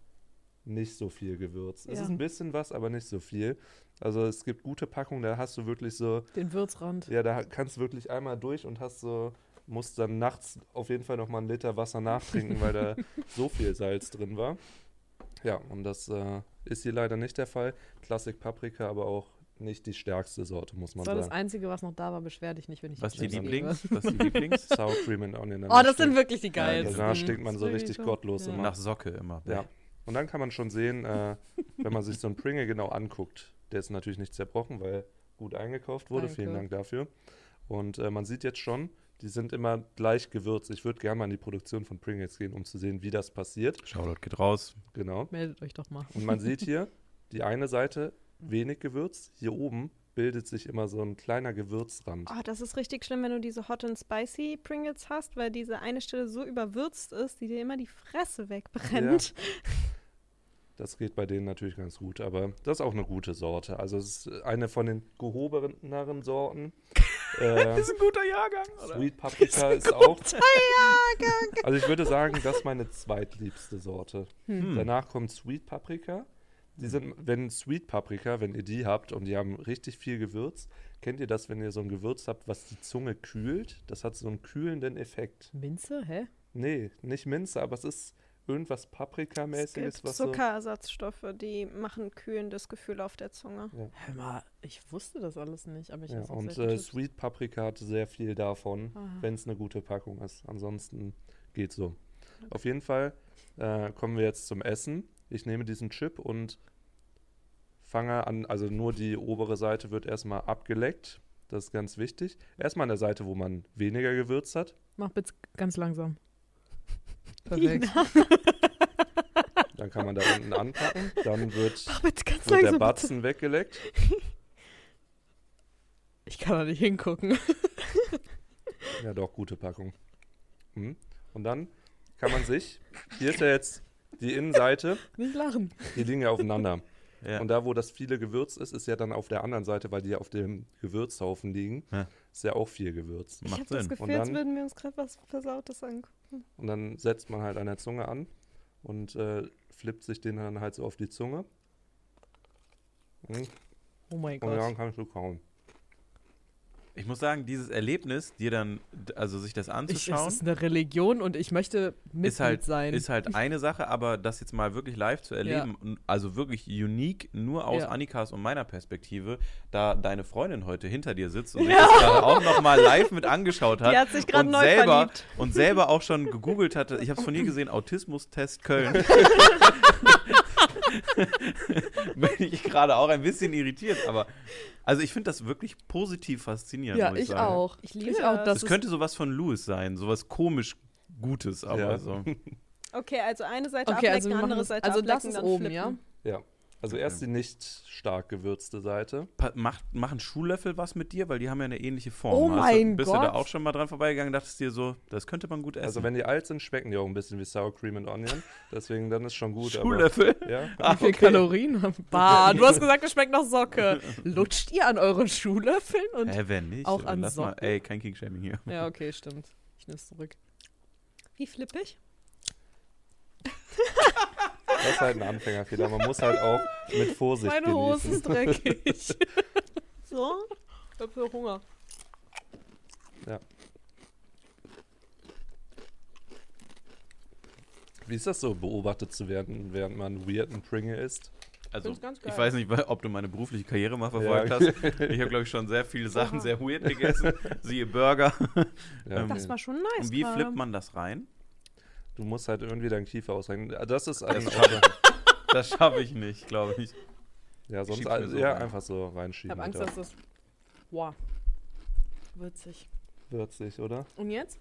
nicht so viel Gewürz. Es Ja. ist ein bisschen was, aber nicht so viel. Also es gibt gute Packungen, da hast du wirklich so, Den Würzrand. ja, da kannst du wirklich einmal durch und hast so, musst dann nachts auf jeden Fall nochmal einen Liter Wasser nachtrinken, weil da so viel Salz drin war. Ja, und das äh, ist hier leider nicht der Fall. Klassik Paprika, aber auch nicht die stärkste Sorte, muss man Das war das sagen. Einzige, was noch da war. Beschwer dich nicht, wenn ich Was die Lieblings? Was die Lieblings? Sour Cream and Onion. Oh, das sind wirklich die Ja, geilsten. Danach stinkt man so richtig gottlos Ja. immer. Nach Socke immer. Ja. Und dann kann man schon sehen, äh, wenn man sich so einen Pringle genau anguckt, der ist natürlich nicht zerbrochen, weil gut eingekauft wurde. Vielen Danke. Dank dafür. Und äh, man sieht jetzt schon, die sind immer gleich gewürzt. Ich würde gerne mal in die Produktion von Pringles gehen, um zu sehen, wie das passiert. Shoutout geht raus. Genau. Meldet euch doch mal. Und man sieht hier, die eine Seite wenig gewürzt. Hier oben bildet sich immer so ein kleiner Gewürzrand. Oh, das ist richtig schlimm, wenn du diese Hot and Spicy Pringles hast, weil diese eine Stelle so überwürzt ist, die dir immer die Fresse wegbrennt. Das geht bei denen natürlich ganz gut, aber das ist auch eine gute Sorte. Also es ist eine von den gehobeneren Sorten. äh, Ist ein guter Jahrgang, Sweet Paprika ist auch. Also ich würde sagen, das ist meine zweitliebste Sorte. Hm. Danach kommt Sweet Paprika. Die sind, wenn Sweet Paprika, wenn ihr die habt und die haben richtig viel Gewürz, kennt ihr das, wenn ihr so ein Gewürz habt, was die Zunge kühlt? Das hat so einen kühlenden Effekt. Minze? Hä? Nee, nicht Minze, aber es ist irgendwas Es Paprikamäßiges, gibt was so. Zuckerersatzstoffe, die machen kühlendes Gefühl auf der Zunge. Hör mal, ich wusste das alles nicht, aber ich Ja, und äh. Sweet Paprika hat sehr viel davon, Aha. wenn es eine gute Packung ist. Ansonsten geht so. Auf jeden Fall äh, kommen wir jetzt zum Essen. Ich nehme diesen Chip und fange an, also nur die obere Seite wird erstmal abgeleckt. Das ist ganz wichtig. Erstmal an der Seite, wo man weniger Gewürz hat. Mach bitte ganz langsam. Perfekt. Dann kann man da unten anpacken. Dann wird, wird der langsam. bitte. Batzen weggeleckt. Ich kann da nicht hingucken. Ja, doch, gute Packung. Mhm. Und dann kann man sich, hier ist ja jetzt die Innenseite, Nicht lachen. die liegen ja aufeinander. Ja. Und da, wo das viele Gewürz ist, ist ja dann auf der anderen Seite, weil die ja auf dem Gewürzhaufen liegen, Ja. ist ja auch viel Gewürz. Ich Macht habe das Sinn. Gefühl, Und als dann- würden wir uns gerade was Versautes angucken. Und dann setzt man halt an der Zunge an und äh, flippt sich den dann halt so auf die Zunge. Mhm. Oh mein Und dann Gott. kannst du kauen. Ich muss sagen, dieses Erlebnis, dir dann, also sich das Ich, es anzuschauen, ist eine Religion und ich möchte Mitglied ist halt, sein. ist halt eine Sache, aber das jetzt mal wirklich live zu erleben, und also wirklich unique, nur aus Ja. Annikas und meiner Perspektive, da deine Freundin heute hinter dir sitzt und sich das gerade auch nochmal live mit angeschaut hat. Die hat sich gerade und neu selber, verliebt. Und selber auch schon gegoogelt hatte. Ich habe es von ihr gesehen, Autismus-Test Köln. Bin ich gerade auch ein bisschen irritiert, aber also ich finde das wirklich positiv faszinierend. ja, muss ich sagen. auch. Ich liebe ich auch. das. Das Das ist, könnte sowas von Louis sein, sowas komisch Gutes, aber Ja. so. Okay, also eine Seite Okay, ablecken, also machen andere das- Seite also das ablecken, ist dann oben, flippen. Ja. Also erst die nicht stark gewürzte Seite. Pa macht, machen Schuhlöffel was mit dir? Weil die haben ja eine ähnliche Form. Oh Hast mein du, bist du da Gott. auch schon mal dran vorbeigegangen, dachtest dir so, das könnte man gut essen. Also wenn die alt sind, schmecken die auch ein bisschen wie Sour Cream and Onion. Deswegen dann ist schon gut. Schuhlöffel? Aber, ja. Ah, wie viel okay. Kalorien haben. Bah, du hast gesagt, es schmeckt nach Socke. Lutscht ihr an euren Schuhlöffeln? Und Hä, wenn nicht? auch an Lass mal, Socken? ey, kein King-Shaming hier. ja, okay, stimmt. Ich nehme es zurück. Wie flippig? Das ist halt ein Anfängerfehler. Man muss halt auch mit Vorsicht Meine Hose ist dreckig. So? ich hab so Hunger. Wie ist das so, beobachtet zu werden, während man weirden Pringle isst? Also, ich weiß nicht, ob du meine berufliche Karriere mal verfolgt Ja. hast. Ich habe, glaube ich, schon sehr viele Sachen sehr weird gegessen. Siehe Burger. Ja, Ähm, Das war schon nice. Und wie flippt man das rein? Du musst halt irgendwie deinen Kiefer ausrenken. Das ist ein Das schaffe das schaffe ich nicht, glaube ich. Ja, sonst all- so ja, rein. einfach so Ich reinschieben. habe Angst, dass das. Wow. Witzig. Würzig, oder? Und jetzt?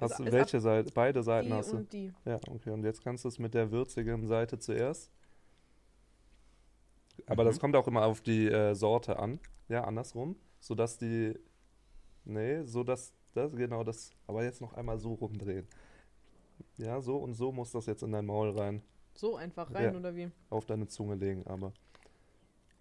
Hast du ist welche Seite? Beide Seiten die hast du. und die. Ja, okay. Und jetzt kannst du es mit der würzigen Seite zuerst. Aber das Mhm. kommt auch immer auf die äh, Sorte an. Ja, andersrum. Sodass die. Nee, so dass das, genau das. Aber jetzt noch einmal so rumdrehen. Ja, so und so muss das jetzt in dein Maul rein. So einfach rein Ja. oder wie? Auf deine Zunge legen, aber.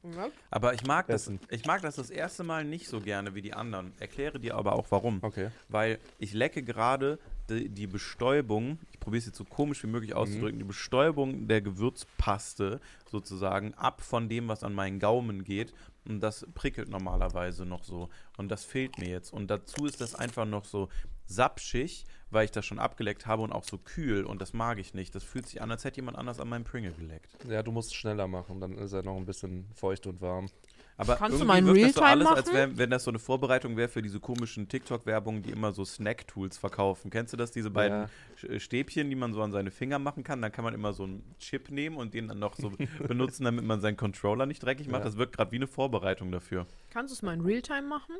Ja. Aber ich mag das, Essen. ich mag das das erste Mal nicht so gerne wie die anderen. Erkläre dir aber auch warum. Okay. Weil ich lecke gerade die, die Bestäubung, ich probiere es jetzt so komisch wie möglich auszudrücken, die Bestäubung der Gewürzpaste sozusagen ab von dem, was an meinen Gaumen geht. Und das prickelt normalerweise noch so. Und das fehlt mir jetzt. Und dazu ist das einfach noch so sapschig, weil ich das schon abgeleckt habe und auch so kühl. Und das mag ich nicht. Das fühlt sich an, als hätte jemand anders an meinem Pringle geleckt. Ja, du musst es schneller machen, dann ist er noch ein bisschen feucht und warm. Aber Kannst du irgendwie mal ein wirkt das so Realtime alles, als machen? wär, wenn das so eine Vorbereitung wäre für diese komischen TikTok-Werbungen, die immer so Snack-Tools verkaufen. Kennst du das, diese beiden Ja. Äh, Stäbchen, die man so an seine Finger machen kann? Dann kann man immer so einen Chip nehmen und den dann noch so benutzen, damit man seinen Controller nicht dreckig macht. Ja. Das wirkt gerade wie eine Vorbereitung dafür. Kannst du es mal in Realtime machen?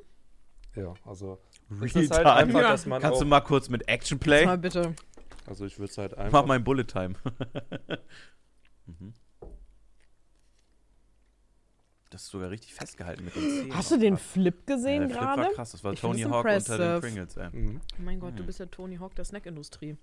Ja, also. Es Realtime. halt einfach, Ja. dass man Kannst auch, du mal kurz mit Action Play? Mal bitte. Also ich würde es halt Mach einfach. mal ein Bullet Time. mhm. Das ist sogar richtig festgehalten mit den Zähnen. Hast du den Flip ja, gesehen der Flip war gerade? krass. Das war Ich Tony Hawk unter den impressive. Pringles, ey. Mhm. Oh mein Gott, du Hm. bist der Tony Hawk der Snackindustrie.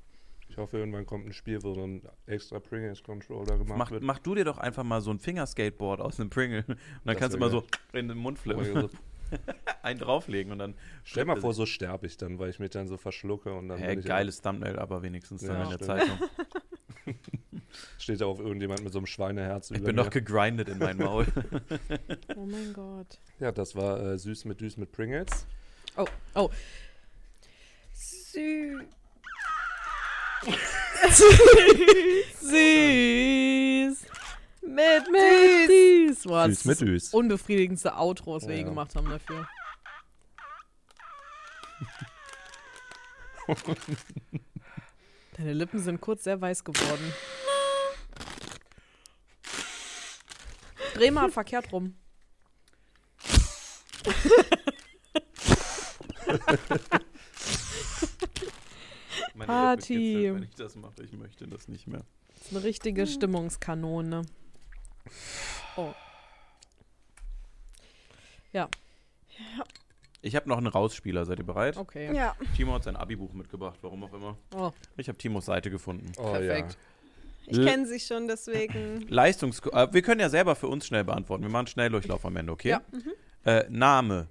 Ich hoffe, irgendwann kommt ein Spiel, wo so ein extra Pringles-Controller gemacht Mach, wird. mach du dir doch einfach mal so ein Fingerskateboard aus einem Pringle. Und dann Das kannst du mal so in den Mund Oh, flippen. so- einen drauflegen und dann. Stell mal vor, so sterbe ich dann, weil ich mich dann so verschlucke und dann ich geiles Thumbnail, aber wenigstens dann Ja, in der. Zeitung. steht da auf irgendjemand mit so einem Schweineherz Ich über bin mir. doch gegrindet in mein Maul. Oh mein Gott. Ja, das war äh, süß mit Düs mit Pringles. Oh, oh. Sü Süß. mit Mit Süß. Boah, Süß mit Düs. unbefriedigendste Outro, was wir je Ja. gemacht haben dafür. Deine Lippen sind kurz sehr weiß geworden. Dreh mal verkehrt rum. Meine Party. Kitzelt, wenn ich das mache. Ich möchte das nicht mehr. Das ist eine richtige Stimmungskanone. Oh. Ich habe noch einen Rausspieler. Seid ihr bereit? Okay. Ja. Timo hat sein Abi-Buch mitgebracht, warum auch immer. Oh, Ich habe Timos Seite gefunden. Oh Perfekt. Ich kenne sie schon, deswegen. Leistungs äh, wir können ja selber für uns schnell beantworten. Wir machen einen Schnelldurchlauf am Ende, okay? Ja. Äh, Name.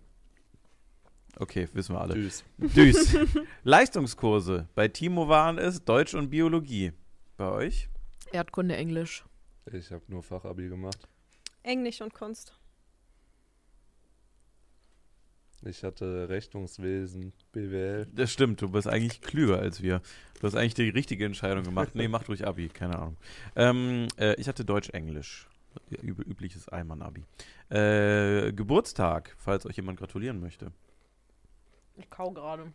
Okay, wissen wir alle. Düs. Düs. Leistungskurse. Bei Timo waren es Deutsch und Biologie. Bei euch? Erdkunde, Englisch. Ich habe nur Fachabi gemacht. Englisch und Kunst. Ich hatte Rechnungswesen, BWL. Das stimmt, du bist eigentlich klüger als wir. Du hast eigentlich die richtige Entscheidung gemacht. Nee, mach durch Abi, keine Ahnung. Ähm, äh, ich hatte Deutsch-Englisch. Üb übliches Eimann-Abi. Äh, Geburtstag, falls euch jemand gratulieren möchte. Ich kau gerade.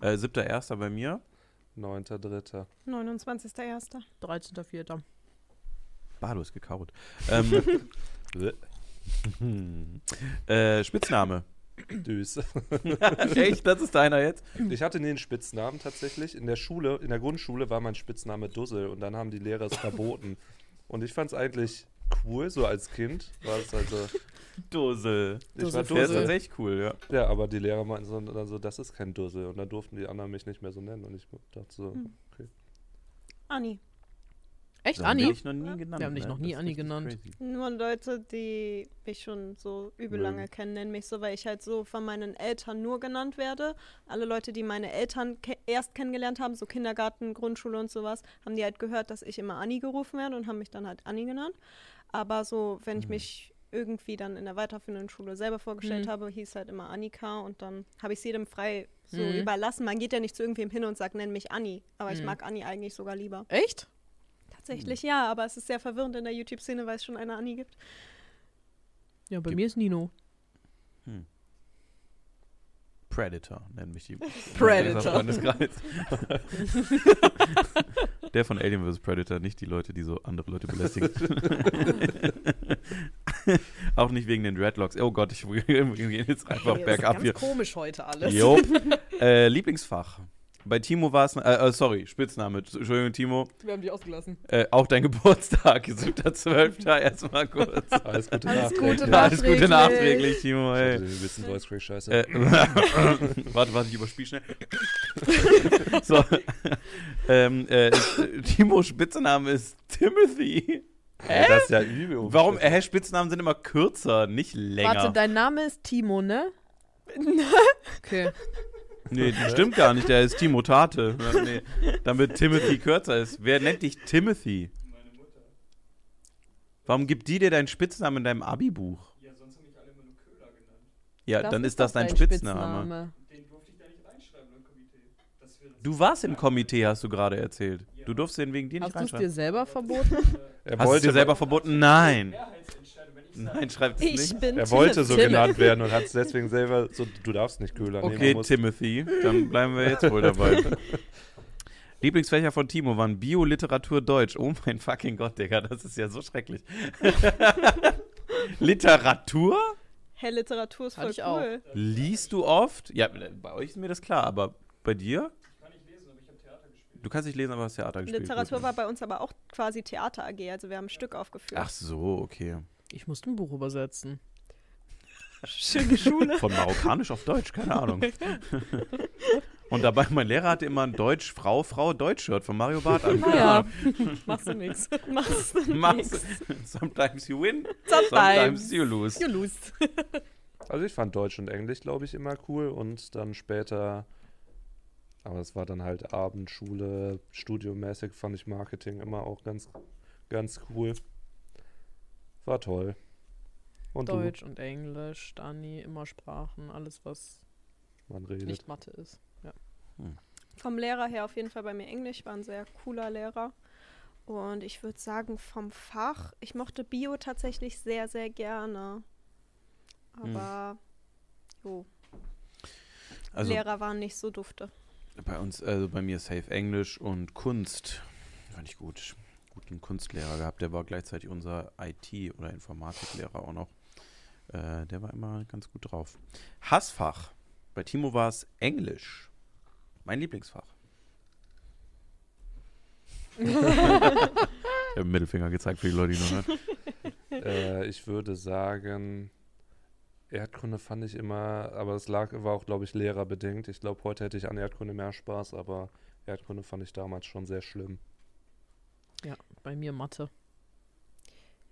Äh, siebter Erster bei mir. 9.3. 29.01. 13.04. Bah, du hast gekaut. Ähm, äh, Spitzname. Düs. Echt? Das ist deiner jetzt? Ich hatte nie einen Spitznamen tatsächlich. In der Schule, in der Grundschule war mein Spitzname Dussel und dann haben die Lehrer es verboten. Und ich fand es eigentlich cool, so als Kind war es also. Dussel. Ich Dussel, war Der ist Dussel. tatsächlich cool, ja. Ja, aber die Lehrer meinten so, dann so, das ist kein Dussel. Und dann durften die anderen mich nicht mehr so nennen. Und ich dachte so, Hm. okay. Anni. Echt, So Anni? dich noch nie genannt. Wir haben dich ne? noch nie Anni genannt. crazy. Nur Leute, die mich schon so übel Mögen. lange kennen, nennen mich so, weil ich halt so von meinen Eltern nur genannt werde. Alle Leute, die meine Eltern ke erst kennengelernt haben, so Kindergarten, Grundschule und sowas, haben die halt gehört, dass ich immer Anni gerufen werde und haben mich dann halt Anni genannt. Aber so, wenn ich Mhm. mich irgendwie dann in der weiterführenden Schule selber vorgestellt Mhm. habe, hieß halt immer Annika und dann habe ich es jedem frei so Mhm. überlassen. Man geht ja nicht zu irgendwem hin und sagt, nenn mich Anni. Aber ich Mhm. mag Anni eigentlich sogar lieber. Echt? Tatsächlich ja, aber es ist sehr verwirrend in der YouTube-Szene, weil es schon eine Anni gibt. Ja, bei Gibt- mir ist Nino. Predator nennen mich die. Predator. Der von Alien vs. Predator, nicht die Leute, die so andere Leute belästigen. Auch nicht wegen den Dreadlocks. Oh Gott, ich wir gehen jetzt einfach Ey, das ist bergab ganz hier. komisch heute alles. Jo. äh, Lieblingsfach. Bei Timo war es, äh, äh, sorry, Spitzname. Entschuldigung, Timo. Wir haben die ausgelassen. Äh, auch dein Geburtstag, 7.12. Erstmal kurz. Alles Gute Alles nachträglich. Gute Ja, alles Gute nachträglich. Timo. Ich Ey. den bisschen Voice Crack Scheiße. Äh, warte, warte, ich überspiel schnell. so. ähm, äh, Timos Spitzname ist Timothy. Ey, das ist ja übel. Warum? Äh, Spitznamen sind immer kürzer, nicht länger. Warte, dein Name ist Timo, ne? okay. Nee, das stimmt gar nicht. Der ist Timo Tate. Nee, damit Timothy kürzer ist. Wer nennt dich Timothy? Warum gibt die dir deinen Spitznamen in deinem Abi-Buch? Ja, sonst haben mich alle immer nur Köhler genannt. Ja, dann ist das doch dein Spitzname. Den durfte ich da nicht reinschreiben im Komitee. Das wäre Du warst im Komitee, hast du gerade erzählt. Du durfst den wegen dir nicht Hast du es dir reinschreiben. selber verboten? Er Hast du es dir selber verboten? Nein. Ich Nein, schreibt es Ich nicht. bin er wollte so Tim. genannt werden und hat es deswegen selber so, du darfst nicht Köhler nehmen. Okay, du musst- Timothy, dann bleiben wir jetzt wohl dabei. Lieblingsfächer von Timo waren Bio, Literatur, Deutsch. Oh mein fucking Gott, Digga, das ist ja so schrecklich. Literatur? Hä, Literatur ist voll ich auch. cool. Liest du oft? Ja, bei euch ist mir das klar, aber bei dir? Ich kann nicht lesen, aber ich habe Theater gespielt. Du kannst nicht lesen, aber hast Theater gespielt. Literatur Gut. war bei uns aber auch quasi Theater AG, also wir haben ein Stück aufgeführt. Ach so, okay. Ich musste ein Buch übersetzen. Schöne Schule. Von Marokkanisch auf Deutsch, keine Ahnung. Und dabei, mein Lehrer hatte immer ein Deutsch, Frau, Frau, Deutsch-Shirt von Mario Barth an. Naja, machst du nix. Machst du Mach's. nix. Sometimes you win, Sometimes. sometimes you lose. You lose. Also ich fand Deutsch und Englisch, glaube ich, immer cool und dann später, aber es war dann halt Abendschule, studiomäßig fand ich Marketing immer auch ganz, ganz cool. War toll. Und Deutsch und Englisch, Dani, immer Sprachen, alles, was du, man redet. nicht Mathe ist. Ja. Vom Lehrer her auf jeden Fall bei mir Englisch, war ein sehr cooler Lehrer. Und ich würde sagen, vom Fach, ich mochte Bio tatsächlich sehr, sehr gerne. Aber, jo, Also Lehrer waren nicht so dufte. bei uns, also bei mir Safe Englisch und Kunst. Fand ich gut. Guten Kunstlehrer gehabt. Der war gleichzeitig unser IT- oder Informatiklehrer auch noch. Äh, der war immer ganz gut drauf. Hassfach. Bei Timo war es Englisch. Mein Lieblingsfach. ich habe einen Mittelfinger gezeigt für die Leute, die noch hören. äh, ich würde sagen, Erdkunde fand ich immer, aber es lag, war auch, glaube ich, lehrerbedingt. Ich glaube, heute hätte ich an Erdkunde mehr Spaß, aber Erdkunde fand ich damals schon sehr schlimm. Ja, bei mir Mathe.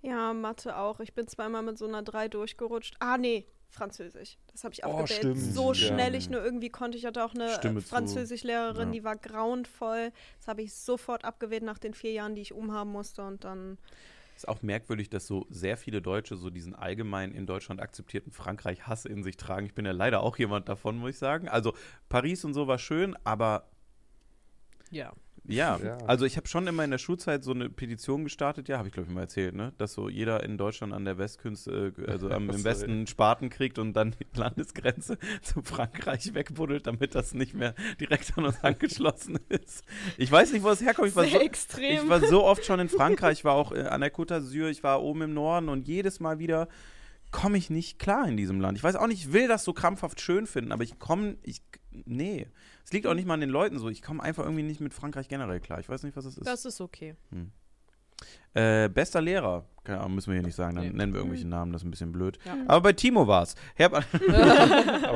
Ja, Mathe auch. Ich bin zweimal mit so einer 3 durchgerutscht. Ah, nee, Französisch. Das habe ich Oh, abgewählt. stimmt, So ja. schnell ich nur irgendwie konnte. Ich hatte auch eine Stimme. Französischlehrerin, Ja. die war grauenvoll. Das habe ich sofort abgewählt nach den vier Jahren, die ich umhaben musste. Und dann, Ist auch merkwürdig, dass so sehr viele Deutsche so diesen allgemein in Deutschland akzeptierten Frankreich-Hass in sich tragen. Ich bin ja leider auch jemand davon, muss ich sagen. Also Paris und so war schön, aber Ja. Ja, Ja. also ich habe schon immer in der Schulzeit so eine Petition gestartet, ja, habe ich glaube ich mal erzählt, ne, dass so jeder in Deutschland an der Westküste, äh, also am, im. Westen Spaten kriegt und dann die Landesgrenze zu Frankreich wegbuddelt, damit das nicht mehr direkt an uns angeschlossen ist. Ich weiß nicht, wo es herkommt. Ich war so, extrem. ich war so oft schon in Frankreich, ich war auch äh, an der Côte d'Azur, ich war oben im Norden und jedes Mal wieder komme ich nicht klar in diesem Land. Ich weiß auch nicht, ich will das so krampfhaft schön finden, aber ich komme, ich, nee. Es liegt auch nicht mal an den Leuten so. Ich komme einfach irgendwie nicht mit Frankreich generell klar. Ich weiß nicht, was es ist. Das ist okay. Äh, bester Lehrer, keine Ahnung, müssen wir hier nicht sagen, dann Nee. nennen wir irgendwelche Namen, das ist ein bisschen blöd. Ja. Aber bei Timo war es. Aber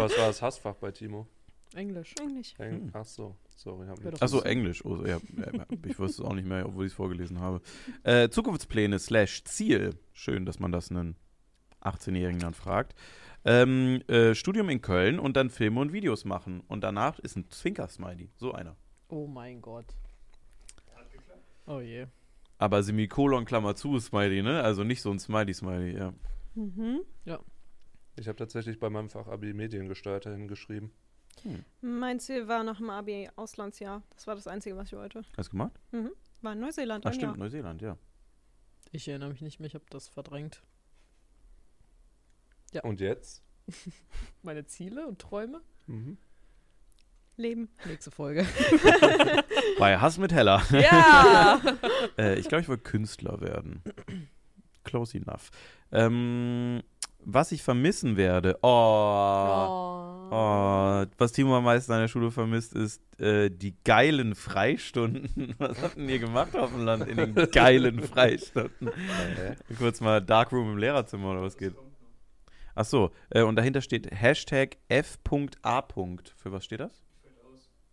es war das Hassfach bei Timo. Englisch. Eigentlich. Eng Hm. Ach so, sorry. Hab doch. Achso, Englisch. Oh, ja, ja, ich wusste es auch nicht mehr, obwohl ich es vorgelesen habe. Äh, Zukunftspläne slash Ziel. Schön, dass man das einen 18-Jährigen dann fragt. Ähm, äh, Studium in Köln und dann Filme und Videos machen. Und danach ist ein Zwinker-Smiley. So einer. Oh mein Gott. Oh je. Aber Semikolon, Klammer zu, Smiley, ne? Also nicht so ein Smiley-Smiley, ja. Mhm. Ich habe tatsächlich bei meinem Fach Abi Mediengestalter hingeschrieben. Mein Ziel war nach dem Abi Auslandsjahr. Das war das Einzige, was ich wollte. Hast du gemacht? War in Neuseeland. Ach ein stimmt, Jahr. Neuseeland, ja. Ich erinnere mich nicht mehr, ich habe das verdrängt. Und jetzt? Meine Ziele und Träume? Mhm. Leben. Nächste Folge. Bei Hass mit Heller. ja! Äh, ich glaube, ich wollte Künstler werden. Close enough. Ähm, was ich vermissen werde. Oh. Oh, was Timo am meisten an der Schule vermisst, ist äh, die geilen Freistunden. Was habt denn ihr gemacht auf dem Land in den geilen Freistunden? Äh, Kurz mal Darkroom im Lehrerzimmer oder was geht? Ach so, äh, und dahinter steht Hashtag F.A. Für was steht das?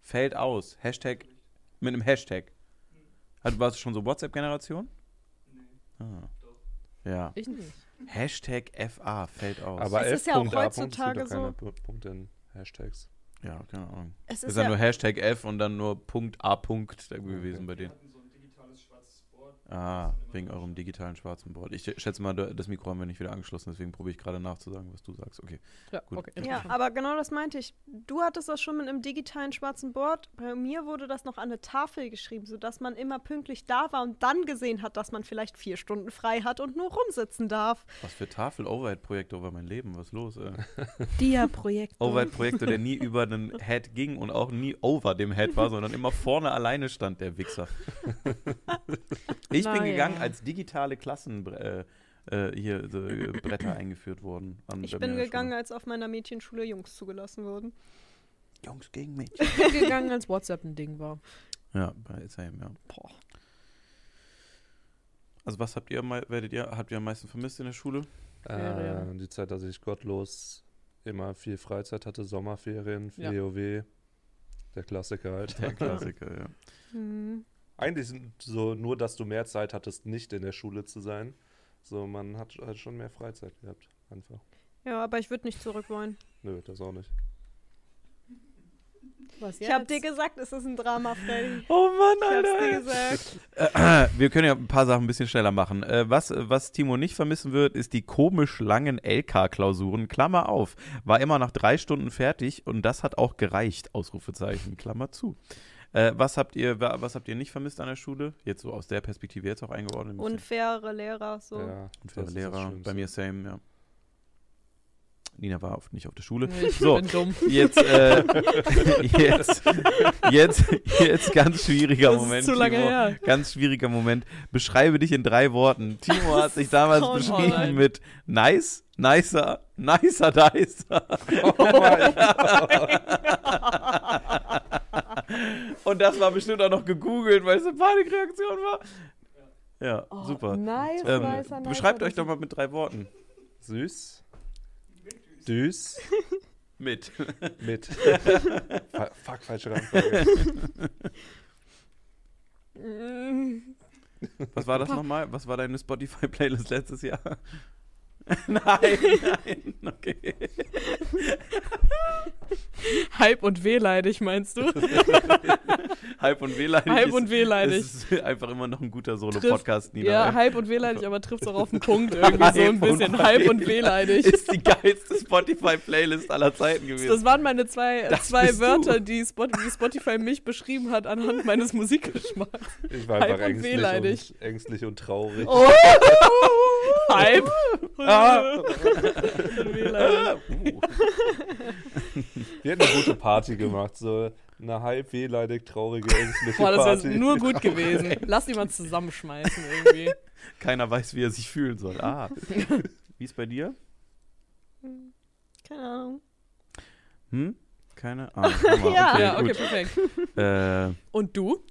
Fällt aus. Hashtag mit einem Hashtag. Also, warst du schon so WhatsApp-Generation? Ah. Ja. Ich nicht. Hashtag FA fällt aus. Aber Es ist ja auch heutzutage es gibt doch keine Pu- Punkte in Hashtags. ja, keine Ahnung. Es Ist, ist ja ja, nur Hashtag F und dann nur Punkt A Punkt da gewesen bei denen. hatten so ein digitales schwarzes Board. Ah, wegen eurem digitalen schwarzen Board. Ich schätze mal, das Mikro haben wir nicht wieder angeschlossen, deswegen probiere ich gerade nachzusagen, was du sagst. Okay. Ja, Gut. okay. ja, aber genau das meinte ich. Du hattest das schon mit einem digitalen schwarzen Board. Bei mir wurde das noch an eine Tafel geschrieben, sodass man immer pünktlich da war und dann gesehen hat, dass man vielleicht vier Stunden frei hat und nur rumsitzen darf. Was für Tafel-Overhead-Projektor über mein Leben? Was ist los? Äh? Dia-Projekt. Overhead-Projektor, der nie über den Head ging und auch nie over dem Head war, sondern immer vorne alleine stand, der Wichser. Ich bin Naja. gegangen, als digitale Klassen äh, äh, hier so, äh, Bretter eingeführt wurden. An Ich bin gegangen, als auf meiner Mädchenschule Jungs zugelassen wurden. Jungs gegen Mädchen. Ich bin gegangen, als WhatsApp ein Ding war. Ja, bei same, ja. Boah. Also was habt ihr, werdet ihr, habt ihr am meisten vermisst in der Schule? Äh, die Zeit, dass ich gottlos immer viel Freizeit hatte, Sommerferien, Ja. WoW, der Klassiker halt. Der Klassiker, ja. Hm. Eigentlich sind so nur, dass du mehr Zeit hattest, nicht in der Schule zu sein. So, man hat halt schon mehr Freizeit gehabt, einfach. Ja, aber ich würde nicht zurück wollen. Nö, das auch nicht. Was Ich habe dir gesagt, es ist ein Drama, Freddy. Oh Mann, Ich hab's dir Alter. gesagt. Äh, wir können ja ein paar Sachen ein bisschen schneller machen. Äh, was, was Timo nicht vermissen wird, ist die komisch langen LK-Klausuren. Klammer auf. War immer nach drei Stunden fertig und das hat auch gereicht. Ausrufezeichen. Klammer zu. Äh, was habt ihr, wa- was habt ihr nicht vermisst an der Schule? Jetzt so aus der Perspektive jetzt auch eingeordnet. Unfaire Lehrer, so. Ja, Unfaire ist Lehrer. Bei mir same, ja. Nina war oft nicht auf der Schule. Ich So. bin dumm. Jetzt, äh, jetzt, jetzt, jetzt ganz schwieriger Das ist Moment. zu lange Timo. her. Ganz schwieriger Moment. Beschreibe dich in drei Worten. Timo hat sich damals Oh beschrieben nein. mit nice, nicer, nicer, dicer. Oh mein Und das war bestimmt auch noch gegoogelt, weil es eine Panikreaktion war. Ja, Oh, super. Nice, Ähm, nicer, nicer, beschreibt euch doch mal mit drei Worten. Süß. Süß. Mit. Mit. Fuck, falsche Reihenfolge. Was war das nochmal? Was war deine Spotify-Playlist letztes Jahr? nein, nein, okay. Hype und wehleidig, meinst du? Hype und wehleidig. Hype ist- und wehleidig. ist einfach immer noch ein guter Solo-Podcast, Nina. Ja. Hype und wehleidig, aber trifft es auch auf den Punkt irgendwie so ein Hype und bisschen. Hype und wehleidig. Ist die geilste Spotify-Playlist aller Zeiten gewesen. Das waren meine zwei, Das zwei. Wörter, die, Spot, die Spotify mich beschrieben hat anhand meines Musikgeschmacks. Ich war Hype einfach und ängstlich wehleidig. und, ängstlich und traurig. Oh! Hype Ah. Wir hätten eine gute Party gemacht, so eine halb wehleidig traurige, ängstliche Boah, das wäre nur gut gewesen. Lass mal zusammenschmeißen irgendwie. Keiner weiß, wie er sich fühlen soll. Ah. Wie ist bei dir? Keine Ahnung. Hm? Keine Ahnung. Ja. okay, ja, okay, perfekt. Äh, Und du?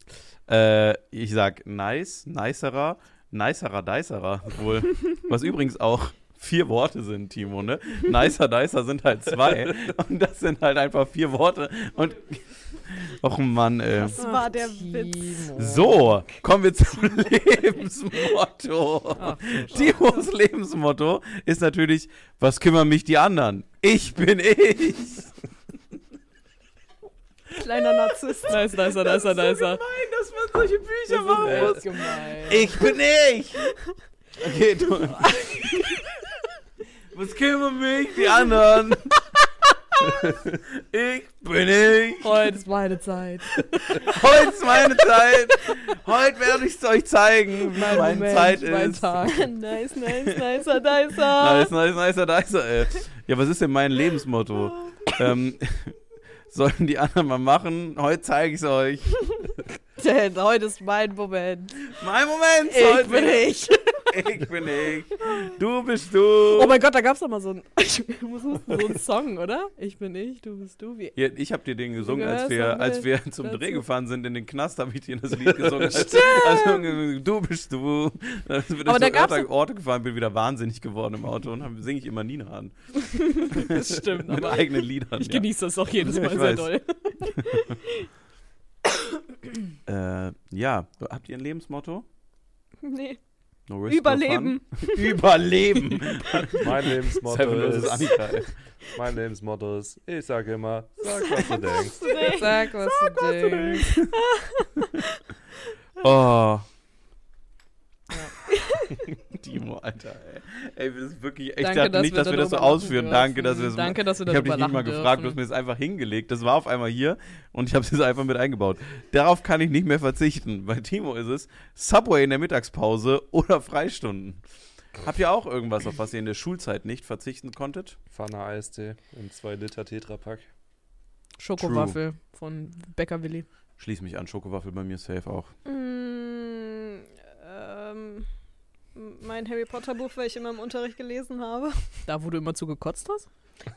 äh, ich sag nice, nicerer, nicerer, dicerer wohl. Was übrigens auch vier Worte sind, Timo, ne? Nicer, dicer sind halt zwei. Und das sind halt einfach vier Worte. Und. Och Mann, ey. Das war der Timo. Witz. So, kommen wir zum Lebensmotto. Ach, Timos Lebensmotto ist natürlich, was kümmern mich die anderen? Ich bin ich. Kleiner Narzisst. nice, nicer, nicer, nicer. Nein, dass man solche Bücher Das machen ist muss. gemein. Ich bin ich. Okay, du. Was kümmern mich die anderen? Ich bin ich. Heute ist meine Zeit. Heute ist meine Zeit. Heute werde ich es euch zeigen, wie Mein meine Moment, Zeit mein ist. Tag. nice, nice, nicer, nicer. Nice, nice, nicer, nicer, ey. Ja, was ist denn mein Lebensmotto? ähm, sollen die anderen mal machen? Heute zeige ich es euch. Denn heute ist mein Moment. Mein Moment, Ich heute bin ich. Ich bin ich. Du bist du. Oh mein Gott, da gab es doch mal so ein, ich muss husten, so einen Song, oder? Ich bin ich, du bist du. Wie, Ja, ich habe dir den gesungen, als wir, als wir zum dazu. Dreh gefahren sind in den Knast, habe ich dir das Lied gesungen. als, als, du bist du. Dann durch Aber da so gab's Orte, gefahren, bin wieder wahnsinnig geworden im Auto und singe ich immer Nina an. das stimmt, Mit eigenen Liedern. ich ja. genieße das auch jedes Ich Mal sehr weiß. doll. Äh, ja, habt ihr ein Lebensmotto? Nee. No risk, no Überleben. fun. Überleben. Mein Lebensmotto ist, Annika. ey. mein Lebensmotto ist, ich sage immer, sag, was du denkst. Sag, was du denkst. Oh. Timo, Alter, ey. Ey, das ist wirklich, ich Danke, dachte dass nicht, wir dass wir das so ausführen. dürfen. Danke, dass wir das Danke, dass wir Ich habe dich nicht mal gefragt, du hast mir das einfach hingelegt. Das war auf einmal hier und ich habe es jetzt einfach mit eingebaut. Darauf kann ich nicht mehr verzichten. Bei Timo ist es Subway in der Mittagspause oder Freistunden. Habt ihr auch irgendwas, auf was ihr in der Schulzeit nicht verzichten konntet? Pfanne Eistee im 2 Liter Tetrapack. Schokowaffel von Bäcker Willi. Schließ mich an, Schokowaffel bei mir safe auch. Mm, ähm, mein Harry Potter Buch, welches ich immer im Unterricht gelesen habe. Da, wo du immer zu gekotzt hast?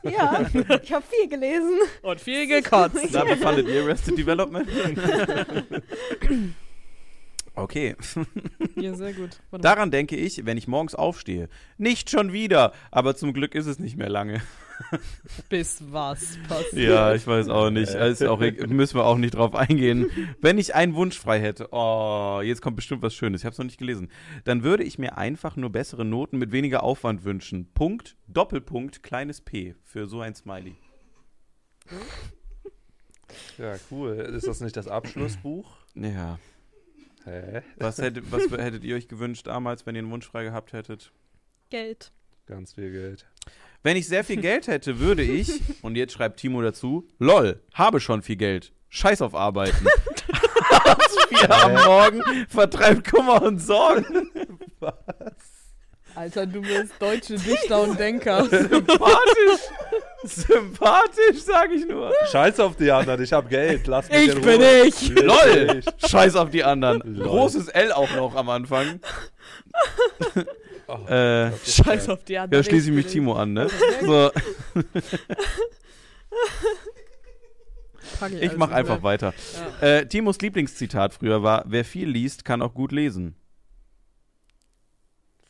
Ja, ich habe viel gelesen. Und viel gekotzt. Na, wie fandet ihr Arrested Development? okay. ja, sehr gut. Warte mal. Daran denke ich, wenn ich morgens aufstehe. Nicht schon wieder, aber zum Glück ist es nicht mehr lange. Bis was passiert. Ja, ich weiß auch nicht. Ist auch, müssen wir auch nicht drauf eingehen. Wenn ich einen Wunsch frei hätte, oh, jetzt kommt bestimmt was Schönes, ich habe es noch nicht gelesen, dann würde ich mir einfach nur bessere Noten mit weniger Aufwand wünschen. Punkt, Doppelpunkt, kleines P für so ein Smiley. Ja, cool. Ist das nicht das Abschlussbuch? Ja. Hä? Was, hätte, was hättet ihr euch gewünscht damals, wenn ihr einen Wunsch frei gehabt hättet? Geld. Ganz viel Geld. Wenn ich sehr viel Geld hätte, würde ich, und jetzt schreibt Timo dazu, lol, habe schon viel Geld. Scheiß auf Arbeiten. Hartz IV am Morgen vertreibt Kummer und Sorgen. Alter, du bist deutsche Dichter und Denker. Sympathisch. Sympathisch, sag ich nur. Scheiß auf die anderen, ich hab Geld. Lass mich Ich in bin Ruhe. ich. Lol. Scheiß auf die anderen. Lol. Großes L auch noch am Anfang. Oh, Äh, Scheiß auf die anderen. ja, schließe ich mich Timo an, ne? So, ich mach in einfach weiter. Ja. Äh, Timos Lieblingszitat früher war: Wer viel liest, kann auch gut lesen.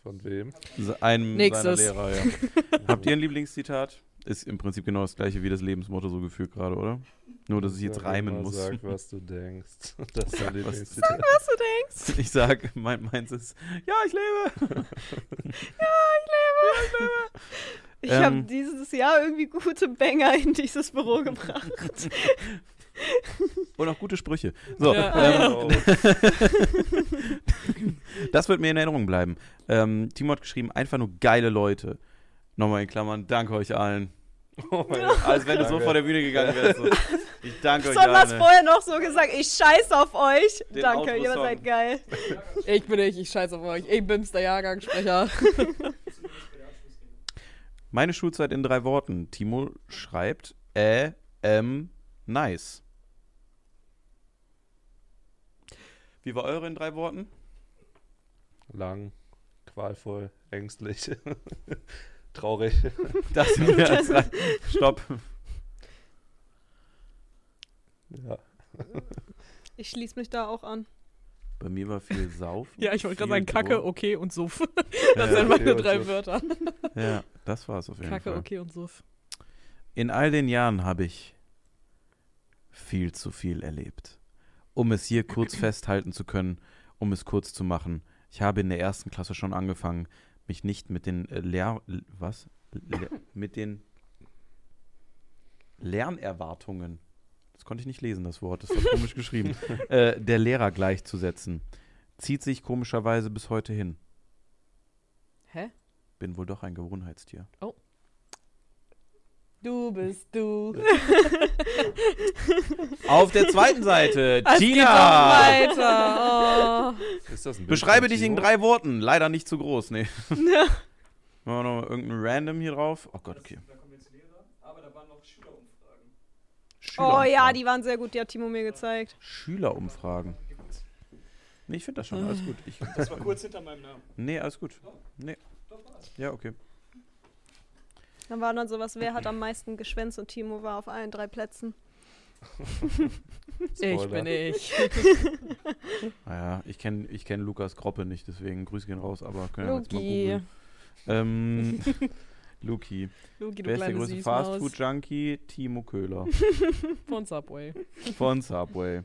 Von wem? Einem Nächstes. seiner Lehrer, ja. Habt ihr ein Lieblingszitat? Ist im Prinzip genau das gleiche wie das Lebensmotto so gefühlt gerade, oder? Nur, dass ich jetzt Sag reimen muss. Sag, was du denkst. Das ist dein was- Lieblingszitat. Was du denkst? Ich sag, mein, meins ist, ja, ich lebe. Ich Ähm. habe dieses Jahr irgendwie gute Banger in dieses Büro gebracht. Und auch gute Sprüche. So, Ja. ähm, Oh, das wird mir in Erinnerung bleiben. Ähm, Timo hat geschrieben, einfach nur geile Leute. Nochmal in Klammern, danke euch allen. oh mein Gott. Als wenn du so vor der Bühne gegangen wärst. So. Ich danke euch Besonders allen. vorher noch so gesagt, ich scheiß auf euch. Den Danke, ihr seid geil. Ich bin ich, ich scheiße auf euch. Ich bin's, der Jahrgangssprecher. Meine Schulzeit in drei Worten. Timo schreibt, äh, ähm, nice. Wie war eure in drei Worten? Lang, qualvoll, ängstlich, traurig. Das sind wir als. Stopp. Ja. Ich schließe mich da auch an. Bei mir war viel Saufen. ja, ich wollte gerade sagen, Kacke, Drogen. okay und Suff. Ja, Das sind meine okay drei. Wörter. Ja, das war es auf jeden Kacke, Fall. okay und Suff. In all den Jahren habe ich viel zu viel erlebt. Um es hier kurz festhalten zu können, um es kurz zu machen. Ich habe in der ersten Klasse schon angefangen, mich nicht mit den äh, Lehr... Was? Le mit den Lernerwartungen, das konnte ich nicht lesen, das Wort, das war komisch geschrieben, äh, der Lehrer gleichzusetzen. Zieht sich komischerweise bis heute hin. Hä? Bin wohl doch ein Gewohnheitstier. Du bist du. Auf der zweiten Seite, Es geht Tina! noch weiter. Oh. Ist das ein Bild Beschreibe dich in drei Worten. Leider nicht zu groß, nee. Ja. Machen wir noch mal irgendein Random hier drauf. Oh Gott, okay. Da kommen jetzt Lehrer, aber da waren noch Schülerumfragen. Oh ja, die waren sehr gut, die hat Timo mir gezeigt. Schülerumfragen. Nee, ich finde das schon, alles gut. Ich, Das war kurz hinter meinem Namen. nee, alles gut. Nee. Ja, okay. Dann war dann sowas, wer hat am meisten geschwänzt und Timo war auf allen drei Plätzen. Ich bin ich. Naja, ich kenne ich kenn Lukas Groppe nicht, deswegen Grüße gehen raus, aber können wir jetzt mal Luki. googeln. Ähm, Luki. Luki, du Wer ist der größte. Fastfood-Junkie? Timo Köhler Von Subway. von Subway.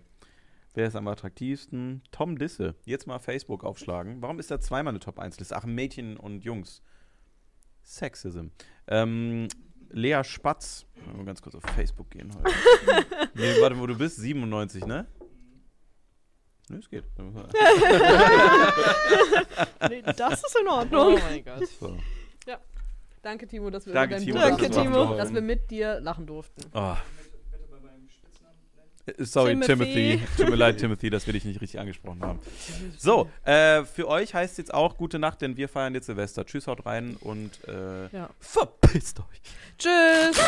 Wer ist am attraktivsten? Tom Disse. Jetzt mal Facebook aufschlagen. Warum ist da zweimal eine Top-1-Liste? Ach, Mädchen und Jungs. Sexism. Ähm, Lea Spatz. Mal ganz kurz auf Facebook gehen heute. nee, warte, wo du bist? 97, ne? Nö, es geht. Nee, das ist in Oh Ordnung. mein Gott. So. Danke, Timo, dass wir, Danke, Timo, dass gesprochen Timo. dass wir mit dir lachen durften. Oh, Bitte bei meinem Spitznamen nennen. äh, sorry, Timothy. Timothy. Tut mir leid, Timothy, dass wir dich nicht richtig angesprochen haben. So, äh, für euch heißt es jetzt auch gute Nacht, denn wir feiern jetzt Silvester. Tschüss, haut rein und äh, Ja. verpisst euch. Tschüss.